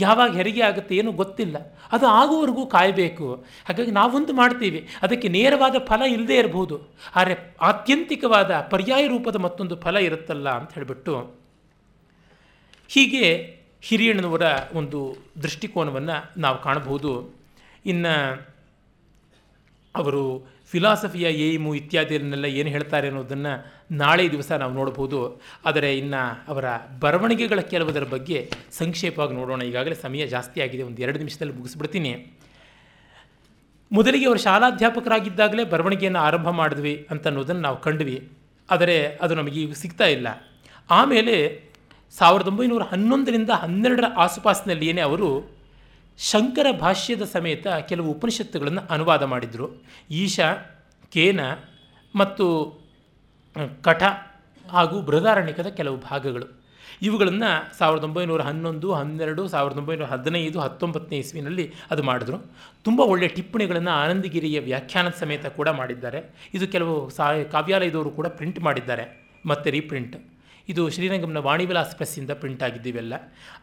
ಯಾವಾಗ ಹೆರಿಗೆ ಆಗುತ್ತೆ ಏನೂ ಗೊತ್ತಿಲ್ಲ. ಅದು ಆಗುವವರೆಗೂ ಕಾಯಬೇಕು. ಹಾಗಾಗಿ ನಾವೊಂದು ಮಾಡ್ತೀವಿ. ಅದಕ್ಕೆ ನೇರವಾದ ಫಲ ಇಲ್ಲದೇ ಇರಬಹುದು ಆದರೆ ಆತ್ಯಂತಿಕವಾದ ಪರ್ಯಾಯ ರೂಪದ ಮತ್ತೊಂದು ಫಲ ಇರುತ್ತಲ್ಲ ಅಂತ ಹೇಳಿಬಿಟ್ಟು ಹೀಗೆ ಹಿರಿಯಣ್ಣನವರ ಒಂದು ದೃಷ್ಟಿಕೋನವನ್ನು ನಾವು ಕಾಣಬಹುದು. ಇನ್ನು ಅವರು ಫಿಲಾಸಫಿಯ ಏಮು ಇತ್ಯಾದಿಯನ್ನೆಲ್ಲ ಏನು ಹೇಳ್ತಾರೆ ಅನ್ನೋದನ್ನು ನಾಳೆ ದಿವಸ ನಾವು ನೋಡ್ಬೋದು. ಆದರೆ ಇನ್ನು ಅವರ ಬರವಣಿಗೆಗಳ ಕೆಲವುದರ ಬಗ್ಗೆ ಸಂಕ್ಷೇಪವಾಗಿ ನೋಡೋಣ. ಈಗಾಗಲೇ ಸಮಯ ಜಾಸ್ತಿ ಆಗಿದೆ. ಒಂದು ಎರಡು ನಿಮಿಷದಲ್ಲಿ ಮುಗಿಸ್ಬಿಡ್ತೀನಿ. ಮೊದಲಿಗೆ ಅವರು ಶಾಲಾಧ್ಯಾಪಕರಾಗಿದ್ದಾಗಲೇ ಬರವಣಿಗೆಯನ್ನು ಆರಂಭ ಮಾಡಿದ್ವಿ ಅಂತ ಅನ್ನೋದನ್ನು ನಾವು ಕಂಡ್ವಿ. ಆದರೆ ಅದು ನಮಗೆ ಈಗ ಸಿಗ್ತಾ ಇಲ್ಲ. ಆಮೇಲೆ ಸಾವಿರದ ಒಂಬೈನೂರ ಹನ್ನೊಂದರಿಂದ ಹನ್ನೆರಡರ ಆಸುಪಾಸಿನಲ್ಲಿಯೇ ಅವರು ಶಂಕರ ಭಾಷ್ಯದ ಸಮೇತ ಕೆಲವು ಉಪನಿಷತ್ತುಗಳನ್ನು ಅನುವಾದ ಮಾಡಿದರು. ಈಶಾ, ಕೇನ ಮತ್ತು ಕಠ ಹಾಗೂ ಬೃಹದಾರಣ್ಯಕದ ಕೆಲವು ಭಾಗಗಳು. ಇವುಗಳನ್ನು ಸಾವಿರದ ಒಂಬೈನೂರ ಹನ್ನೊಂದು, ಹನ್ನೆರಡು, ಸಾವಿರದ ಒಂಬೈನೂರ ಹದಿನೈದು, ಹತ್ತೊಂಬತ್ತನೇ ಇಸ್ವಿನಲ್ಲಿ ಅದು ಮಾಡಿದ್ರು. ತುಂಬ ಒಳ್ಳೆಯ ಟಿಪ್ಪಣಿಗಳನ್ನು ಆನಂದಗಿರಿಯ ವ್ಯಾಖ್ಯಾನದ ಸಮೇತ ಕೂಡ ಮಾಡಿದ್ದಾರೆ. ಇದು ಕೆಲವು ಸಾ, ಕಾವ್ಯಾಲಯದವರು ಕೂಡ ಪ್ರಿಂಟ್ ಮಾಡಿದ್ದಾರೆ. ಮತ್ತು ರೀಪ್ರಿಂಟ್. ಇದು ಶ್ರೀರಂಗಂನ ವಾಣಿವಿಲಾಸ ಪ್ರೆಸ್ಸಿಂದ ಪ್ರಿಂಟ್ ಆಗಿದ್ದೀವೆಲ್ಲ.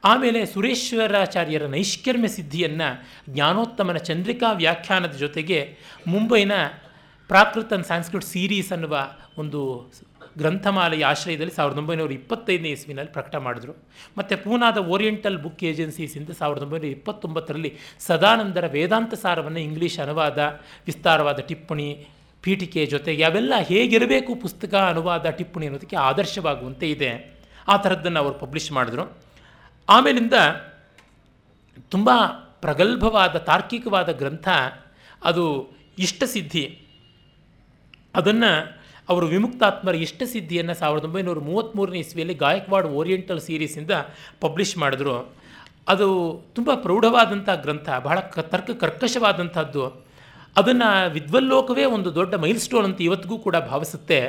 ಆಮೇಲೆ ಸುರೇಶ್ವರಾಚಾರ್ಯರ ನೈಷ್ಕರ್ಮ್ಯ ಸಿದ್ಧಿಯನ್ನು ಜ್ಞಾನೋತ್ತಮನ ಚಂದ್ರಿಕಾ ವ್ಯಾಖ್ಯಾನದ ಜೊತೆಗೆ ಮುಂಬೈನ ಪ್ರಾಕೃತ ಸಾಂಸ್ಕ್ರಿಟ್ ಸೀರೀಸ್ ಅನ್ನುವ ಒಂದು ಗ್ರಂಥಮಾಲೆಯ ಆಶ್ರಯದಲ್ಲಿ ಸಾವಿರದ ಒಂಬೈನೂರ ಇಪ್ಪತ್ತೈದನೇ ಇಸ್ವಿನಲ್ಲಿ ಪ್ರಕಟ ಮಾಡಿದ್ರು. ಮತ್ತು ಪೂನಾದ ಓರಿಯೆಂಟಲ್ ಬುಕ್ ಏಜೆನ್ಸೀಸಿಂದ ಸಾವಿರದ ಒಂಬೈನೂರ ಇಪ್ಪತ್ತೊಂಬತ್ತರಲ್ಲಿ ಸದಾನಂದರ ವೇದಾಂತ ಸಾರವನ್ನು ಇಂಗ್ಲೀಷ್ ಅನುವಾದ, ವಿಸ್ತಾರವಾದ ಟಿಪ್ಪಣಿ ಪೀಠಿಕೆ ಜೊತೆಗೆ ಅವೆಲ್ಲ ಹೇಗಿರಬೇಕು ಪುಸ್ತಕ ಅನುವಾದ ಟಿಪ್ಪಣಿ ಅನ್ನೋದಕ್ಕೆ ಆದರ್ಶವಾಗುವಂತೆ ಇದೆ. ಆ ಥರದ್ದನ್ನು ಅವರು ಪಬ್ಲಿಷ್ ಮಾಡಿದ್ರು. ಆಮೇಲಿಂದ ತುಂಬ ಪ್ರಗಲ್ಭವಾದ, ತಾರ್ಕಿಕವಾದ ಗ್ರಂಥ, ಅದು ಇಷ್ಟಸಿದ್ಧಿ ಅದನ್ನು ಅವರು ವಿಮುಕ್ತಾತ್ಮರ ಇಷ್ಟಸಿದ್ಧಿಯನ್ನು ಸಾವಿರದ ಒಂಬೈನೂರ ಮೂವತ್ತ್ಮೂರನೇ ಇಸ್ವಿಯಲ್ಲಿ ಗಾಯಕ್ವಾಡ್ ಓರಿಯೆಂಟಲ್ ಸೀರೀಸಿಂದ ಪಬ್ಲಿಷ್ ಮಾಡಿದ್ರು. ಅದು ತುಂಬ ಪ್ರೌಢವಾದಂಥ ಗ್ರಂಥ, ಬಹಳ ಕ, ತರ್ಕ, ಕರ್ಕಶವಾದಂಥದ್ದು. ಅದನ್ನು ವಿದ್ವಲ್ಲೋಕವೇ ಒಂದು ದೊಡ್ಡ ಮೈಲ್ ಸ್ಟೋನ್ ಅಂತ ಇವತ್ತಿಗೂ ಕೂಡ ಭಾವಿಸುತ್ತೆ.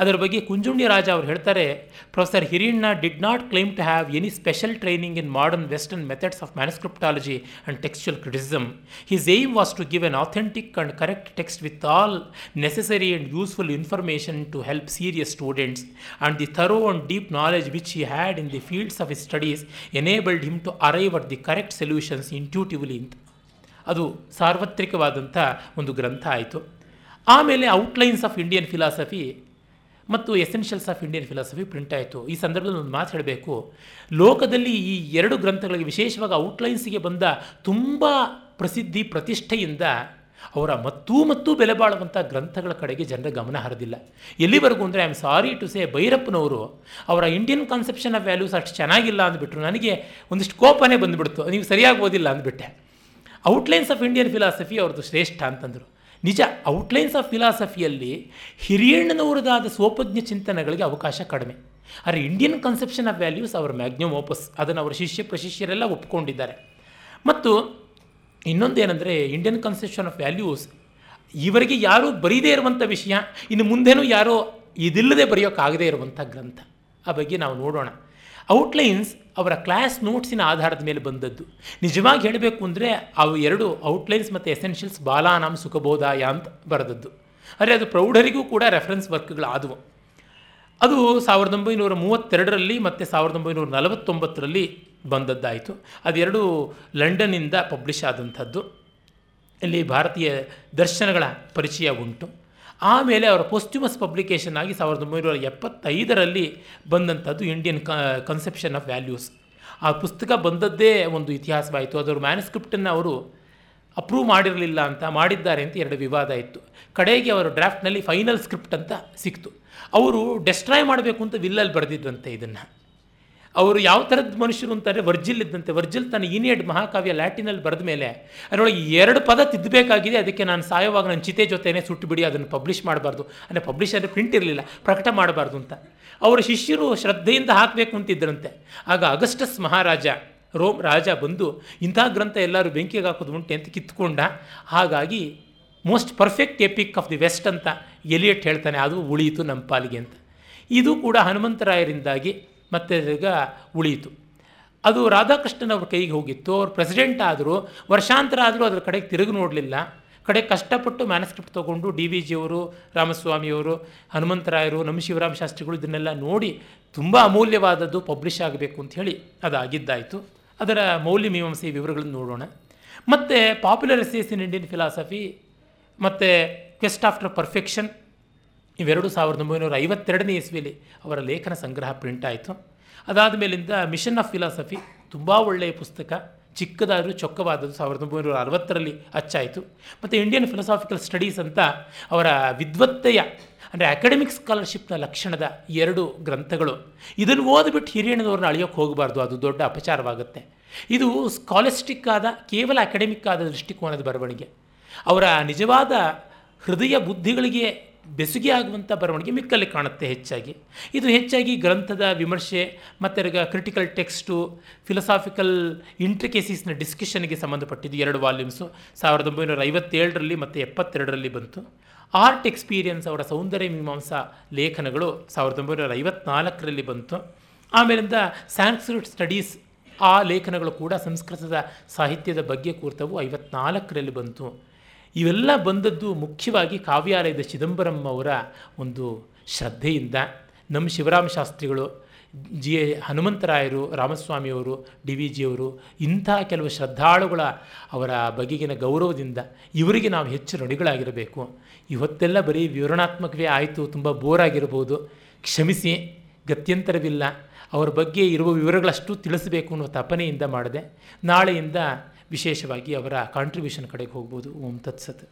ಅದರ ಬಗ್ಗೆ ಕುಂಜುಣ್ಯ ರಾಜ ಅವರು ಹೇಳ್ತಾರೆ, professor Hiriyanna did not claim to have any special training in modern western methods of manuscriptology and textual criticism his aim was to give an authentic and correct text with all necessary and useful information to help serious students. And the thorough and deep knowledge which he had in the fields of his studies enabled him to arrive at the correct solutions intuitively. ಅಂತ ಅದು ಸಾರ್ವತ್ರಿಕವಾದಂಥ ಒಂದು ಗ್ರಂಥ ಆಯಿತು. ಆಮೇಲೆ outlines of Indian philosophy ಮತ್ತು essentials of Indian philosophy print ಆಯಿತು. ಈ ಸಂದರ್ಭದಲ್ಲಿ ಒಂದು ಮಾತು ಹೇಳಬೇಕು. ಲೋಕದಲ್ಲಿ ಈ ಎರಡು ಗ್ರಂಥಗಳಿಗೆ ವಿಶೇಷವಾಗಿ ಔಟ್ಲೈನ್ಸ್ಗೆ ಬಂದ ತುಂಬ ಪ್ರಸಿದ್ಧಿ ಪ್ರತಿಷ್ಠೆಯಿಂದ ಅವರ ಮತ್ತೂ ಮತ್ತೂ ಬೆಲೆ ಬಾಳುವಂಥ ಗ್ರಂಥಗಳ ಕಡೆಗೆ ಜನರ ಗಮನ ಹರಿದಿಲ್ಲ. ಎಲ್ಲಿವರೆಗೂ ಅಂದರೆ I am sorry to say ಭೈರಪ್ಪನವರು ಅವರ ಇಂಡಿಯನ್ ಕಾನ್ಸೆಪ್ಷನ್ ಆಫ್ ವ್ಯಾಲ್ಯೂಸ್ ಅಷ್ಟು ಚೆನ್ನಾಗಿಲ್ಲ ಅಂದ್ಬಿಟ್ರು. ನನಗೆ ಒಂದಿಷ್ಟು ಕೋಪನೇ ಬಂದುಬಿಡ್ತು. ನೀವು ಸರಿಯಾಗಿ ಓದಿಲ್ಲ ಅಂದ್ಬಿಟ್ಟೆ. ಔಟ್ಲೈನ್ಸ್ ಆಫ್ ಇಂಡಿಯನ್ ಫಿಲಾಸಫಿ ಅವ್ರದ್ದು ಶ್ರೇಷ್ಠ ಅಂತಂದರು. ನಿಜ ಔಟ್ಲೈನ್ಸ್ ಆಫ್ ಫಿಲಾಸಫಿಯಲ್ಲಿ ಹಿರಿಯಣ್ಣನವರದಾದ ಸ್ವೋಪಜ್ಞ ಚಿಂತನೆಗಳಿಗೆ ಅವಕಾಶ ಕಡಿಮೆ. ಆದರೆ ಇಂಡಿಯನ್ ಕನ್ಸೆಪ್ಷನ್ ಆಫ್ ವ್ಯಾಲ್ಯೂಸ್ ಅವರ ಮ್ಯಾಗ್ನಮ್ ಓಪಸ್ ಅದನ್ನು ಅವರ ಶಿಷ್ಯ ಪ್ರಶಿಷ್ಯರೆಲ್ಲ ಒಪ್ಕೊಂಡಿದ್ದಾರೆ. ಮತ್ತು ಇನ್ನೊಂದೇನೆಂದರೆ ಇಂಡಿಯನ್ ಕನ್ಸೆಪ್ಷನ್ ಆಫ್ ವ್ಯಾಲ್ಯೂಸ್ ಇವರಿಗೆ ಯಾರೂ ಬರೀದೇ ಇರುವಂಥ ವಿಷಯ, ಇನ್ನು ಮುಂದೇನೂ ಯಾರೋ ಇದಿಲ್ಲದೆ ಬರೆಯೋಕ್ಕಾಗದೇ ಇರುವಂಥ ಗ್ರಂಥ. ಆ ಬಗ್ಗೆ ನಾವು ನೋಡೋಣ. ಔಟ್ಲೈನ್ಸ್ ಅವರ ಕ್ಲಾಸ್ ನೋಟ್ಸಿನ ಆಧಾರದ ಮೇಲೆ ಬಂದದ್ದು. ನಿಜವಾಗಿ ಹೇಳಬೇಕು ಅಂದರೆ ಅವು ಎರಡು ಔಟ್ಲೈನ್ಸ್ ಮತ್ತು ಎಸೆನ್ಷಿಯಲ್ಸ್ ಬಾಲಾನಾಂ ಸುಖಬೋಧಾಯ ಅಂತ ಬರೆದದ್ದು. ಆದರೆ ಅದು ಪ್ರೌಢರಿಗೂ ಕೂಡ ರೆಫರೆನ್ಸ್ ವರ್ಕ್ಗಳಾದವು ಅದು ಸಾವಿರದ ಒಂಬೈನೂರ ಮೂವತ್ತೆರಡರಲ್ಲಿ ಮತ್ತು ಸಾವಿರದ ಒಂಬೈನೂರ ನಲವತ್ತೊಂಬತ್ತರಲ್ಲಿ ಬಂದದ್ದಾಯಿತು. ಅದೆರಡು ಲಂಡನ್ನಿಂದ ಪಬ್ಲಿಷ್ ಆದಂಥದ್ದು. ಇಲ್ಲಿ ಭಾರತೀಯ ದರ್ಶನಗಳ ಪರಿಚಯ ಉಂಟು. ಆಮೇಲೆ ಅವರ ಪೋಸ್ಟ್ಯೂಮಸ್ ಪಬ್ಲಿಕೇಶನ್ ಆಗಿ ಸಾವಿರದ ಒಂಬೈನೂರ ಎಪ್ಪತ್ತೈದರಲ್ಲಿ ಬಂದಂಥದ್ದು ಇಂಡಿಯನ್ ಕನ್ಸೆಪ್ಷನ್ ಆಫ್ ವ್ಯಾಲ್ಯೂಸ್ ಆ ಪುಸ್ತಕ ಬಂದದ್ದೇ ಒಂದು ಇತಿಹಾಸವಾಯಿತು. ಅದರ ಮ್ಯಾನುಸ್ಕ್ರಿಪ್ಟನ್ನು ಅವರು ಅಪ್ರೂವ್ ಮಾಡಿರಲಿಲ್ಲ ಅಂತ ಮಾಡಿದ್ದಾರೆ ಅಂತ ಎರಡು ವಿವಾದ ಇತ್ತು. ಕಡೆಗೆ ಅವರ ಡ್ರಾಫ್ಟ್ನಲ್ಲಿ ಫೈನಲ್ ಸ್ಕ್ರಿಪ್ಟ್ ಅಂತ ಸಿಕ್ತು. ಅವರು ಡೆಸ್ಟ್ರಾಯ್ ಮಾಡಬೇಕು ಅಂತ ವಿಲ್ಲಲ್ಲಿ ಬರೆದಿದ್ದಂತೆ ಇದನ್ನು. ಅವರು ಯಾವ ಥರದ ಮನುಷ್ಯರು ಅಂತಾರೆ? ವರ್ಜಿಲ್ ಇದ್ದಂತೆ. ವರ್ಜಿಲ್ ತನ್ನ ಈನಿಯಡ್ ಮಹಾಕಾವ್ಯ ಲ್ಯಾಟಿನಲ್ಲಿ ಬರೆದ ಮೇಲೆ, ಅದರೊಳಗೆ ಎರಡು ಪದ ತಿದ್ದಬೇಕಾಗಿದೆ. ಅದಕ್ಕೆ ನಾನು ಸಾಯುವಾಗ ನನ್ನ ಚಿತೆ ಜೊತೆನೇ ಸುಟ್ಟು ಬಿಡಿ, ಅದನ್ನು ಪಬ್ಲಿಷ್ ಮಾಡಬಾರ್ದು. ಅಂದರೆ ಪಬ್ಲಿಷ್ ಅಂದರೆ ಪ್ರಿಂಟ್ ಇರಲಿಲ್ಲ, ಪ್ರಕಟ ಮಾಡಬಾರ್ದು ಅಂತ. ಅವರ ಶಿಷ್ಯರು ಶ್ರದ್ಧೆಯಿಂದ ಹಾಕಬೇಕು ಅಂತಿದ್ದರಂತೆ ಆಗ ಅಗಸ್ಟಸ್ ಮಹಾರಾಜ, ರೋಮ್ ರಾಜ ಬಂದು ಇಂಥ ಗ್ರಂಥ ಎಲ್ಲರೂ ಬೆಂಕಿಗೆ ಹಾಕೋದು ಉಂಟೆ ಅಂತ ಕಿತ್ಕೊಂಡ. ಹಾಗಾಗಿ most perfect epic of the west ಅಂತ ಎಲಿಯಟ್ ಹೇಳ್ತಾನೆ, ಅದು ಉಳಿಯಿತು ನಮ್ಮ ಪಾಲಿಗೆ ಅಂತ. ಇದು ಕೂಡ ಹನುಮಂತರಾಯರಿಂದಾಗಿ ಮತ್ತೆ ಈಗ ಉಳಿಯಿತು. ಅದು ರಾಧಾಕೃಷ್ಣನ್ ಅವ್ರ ಕೈಗೆ ಹೋಗಿತ್ತು. ಅವ್ರು ಪ್ರೆಸಿಡೆಂಟ್ ಆದರು, ವರ್ಷಾಂತರ ಆದರೂ ಅದ್ರ ಕಡೆಗೆ ತಿರುಗಿ ನೋಡಲಿಲ್ಲ. ಕಡೆ ಕಷ್ಟಪಟ್ಟು ಮ್ಯಾನಸ್ಕ್ರಿಪ್ಟ್ ತೊಗೊಂಡು ಡಿ ವಿ ಜಿಯವರು ರಾಮಸ್ವಾಮಿಯವರು ಹನುಮಂತರಾಯರು ನಮ್ಮ ಶಿವರಾಮ ಶಾಸ್ತ್ರಿಗಳು ಇದನ್ನೆಲ್ಲ ನೋಡಿ ತುಂಬ ಅಮೂಲ್ಯವಾದದ್ದು ಪಬ್ಲಿಷ್ ಆಗಬೇಕು ಅಂತ ಹೇಳಿ ಅದಾಗಿದ್ದಾಯಿತು. ಅದರ ಮೌಲ್ಯ ಮೀಮಾಂಸೆ ವಿವರಗಳನ್ನು ನೋಡೋಣ. ಮತ್ತು popular essays in Indian philosophy ಮತ್ತು ಕ್ವೆಸ್ಟ್ ಆಫ್ಟರ್ ಪರ್ಫೆಕ್ಷನ್ ಇವೆರಡು ಸಾವಿರದ ಒಂಬೈನೂರ ಐವತ್ತೆರಡನೇ ಇಸ್ವಿಯಲ್ಲಿ ಅವರ ಲೇಖನ ಸಂಗ್ರಹ ಪ್ರಿಂಟ್ ಆಯಿತು. ಅದಾದ ಮೇಲಿಂದ ಮಿಷನ್ ಆಫ್ ಫಿಲಾಸಫಿ ತುಂಬ ಒಳ್ಳೆಯ ಪುಸ್ತಕ, ಚಿಕ್ಕದಾದರೂ ಚೊಕ್ಕವಾದದ್ದು ಸಾವಿರದ ಒಂಬೈನೂರ ಅರವತ್ತರಲ್ಲಿ ಅಚ್ಚಾಯಿತು. ಮತ್ತು ಇಂಡಿಯನ್ ಫಿಲಾಸಾಫಿಕಲ್ ಸ್ಟಡೀಸ್ ಅಂತ ಅವರ ವಿದ್ವತ್ತೆಯ, ಅಂದರೆ ಅಕಾಡೆಮಿಕ್ ಸ್ಕಾಲರ್ಶಿಪ್ನ ಲಕ್ಷಣದ ಎರಡು ಗ್ರಂಥಗಳು. ಇದನ್ನು ಓದ್ಬಿಟ್ಟು ಹಿರಿಯಣ್ಣದವ್ರನ್ನ ಅಳಿಯೋಕ್ಕೆ ಹೋಗಬಾರ್ದು, ಅದು ದೊಡ್ಡ ಅಪಚಾರವಾಗುತ್ತೆ. ಇದು ಸ್ಕಾಲಿಸ್ಟಿಕ್ ಆದ, ಕೇವಲ ಅಕಾಡೆಮಿಕ್ ಆದ ದೃಷ್ಟಿಕೋನದ ಬರವಣಿಗೆ. ಅವರ ನಿಜವಾದ ಹೃದಯ ಬುದ್ಧಿಗಳಿಗೆ ಬೆಸುಗೆ ಆಗುವಂಥ ಬರವಣಿಗೆ ಮಿಕ್ಕಲ್ಲಿ ಕಾಣುತ್ತೆ ಹೆಚ್ಚಾಗಿ. ಇದು ಹೆಚ್ಚಾಗಿ ಗ್ರಂಥದ ವಿಮರ್ಶೆ, ಮತ್ತು ಕ್ರಿಟಿಕಲ್ ಟೆಕ್ಸ್ಟು ಫಿಲಸಾಫಿಕಲ್ ಇಂಟ್ರಿಕೇಸೀಸ್ನ ಡಿಸ್ಕಷನ್ಗೆ ಸಂಬಂಧಪಟ್ಟಿದ್ದು ಎರಡು ವಾಲ್ಯೂಮ್ಸು ಸಾವಿರದ ಒಂಬೈನೂರ ಐವತ್ತೇಳರಲ್ಲಿ ಮತ್ತು ಎಪ್ಪತ್ತೆರಡರಲ್ಲಿ ಬಂತು. ಆರ್ಟ್ ಎಕ್ಸ್ಪೀರಿಯನ್ಸ್ ಅವರ ಸೌಂದರ್ಯ ಮೀಮಾಂಸಾ ಲೇಖನಗಳು ಸಾವಿರದ ಒಂಬೈನೂರ ಐವತ್ನಾಲ್ಕರಲ್ಲಿ ಬಂತು. ಆಮೇಲಿಂದ ಸ್ಯಾನ್ಸ್ಕ್ರಿಟ್ ಸ್ಟಡೀಸ್ ಆ ಲೇಖನಗಳು ಕೂಡ ಸಂಸ್ಕೃತದ ಸಾಹಿತ್ಯದ ಬಗ್ಗೆ ಕೂರ್ತವು ಐವತ್ನಾಲ್ಕರಲ್ಲಿ ಬಂತು. ಇವೆಲ್ಲ ಬಂದದ್ದು ಮುಖ್ಯವಾಗಿ ಕಾವ್ಯಾಲಯದ ಚಿದಂಬರಂ ಅವರ ಒಂದು ಶ್ರದ್ಧೆಯಿಂದ. ನಮ್ಮ ಶಿವರಾಮ ಶಾಸ್ತ್ರಿಗಳು, ಜಿ ಎ ಹನುಮಂತರಾಯರು, ರಾಮಸ್ವಾಮಿಯವರು, ಡಿ ವಿ ಜಿಯವರು, ಇಂಥ ಕೆಲವು ಶ್ರದ್ಧಾಳುಗಳ ಅವರ ಬಗೆಗಿನ ಗೌರವದಿಂದ ಇವರಿಗೆ ನಾವು ಹೆಚ್ಚು ನುಡಿಗಳಾಗಿರಬೇಕು ಇವತ್ತೆಲ್ಲ ಬರೀ ವಿವರಣಾತ್ಮಕವೇ ಆಯಿತು, ತುಂಬ ಬೋರಾಗಿರ್ಬೋದು ಕ್ಷಮಿಸಿ, ಗತ್ಯಂತರವಿಲ್ಲ. ಅವರ ಬಗ್ಗೆ ಇರುವ ವಿವರಗಳಷ್ಟು ತಿಳಿಸಬೇಕು ಅನ್ನೋ ತಪನೆಯಿಂದ ಮಾಡಿದೆ. ನಾಳೆಯಿಂದ ವಿಶೇಷವಾಗಿ ಅವರ ಕಾಂಟ್ರಿಬ್ಯೂಷನ್ ಕಡೆಗೆ ಹೋಗ್ಬೋದು. ಓಂ ತತ್ಸತ್.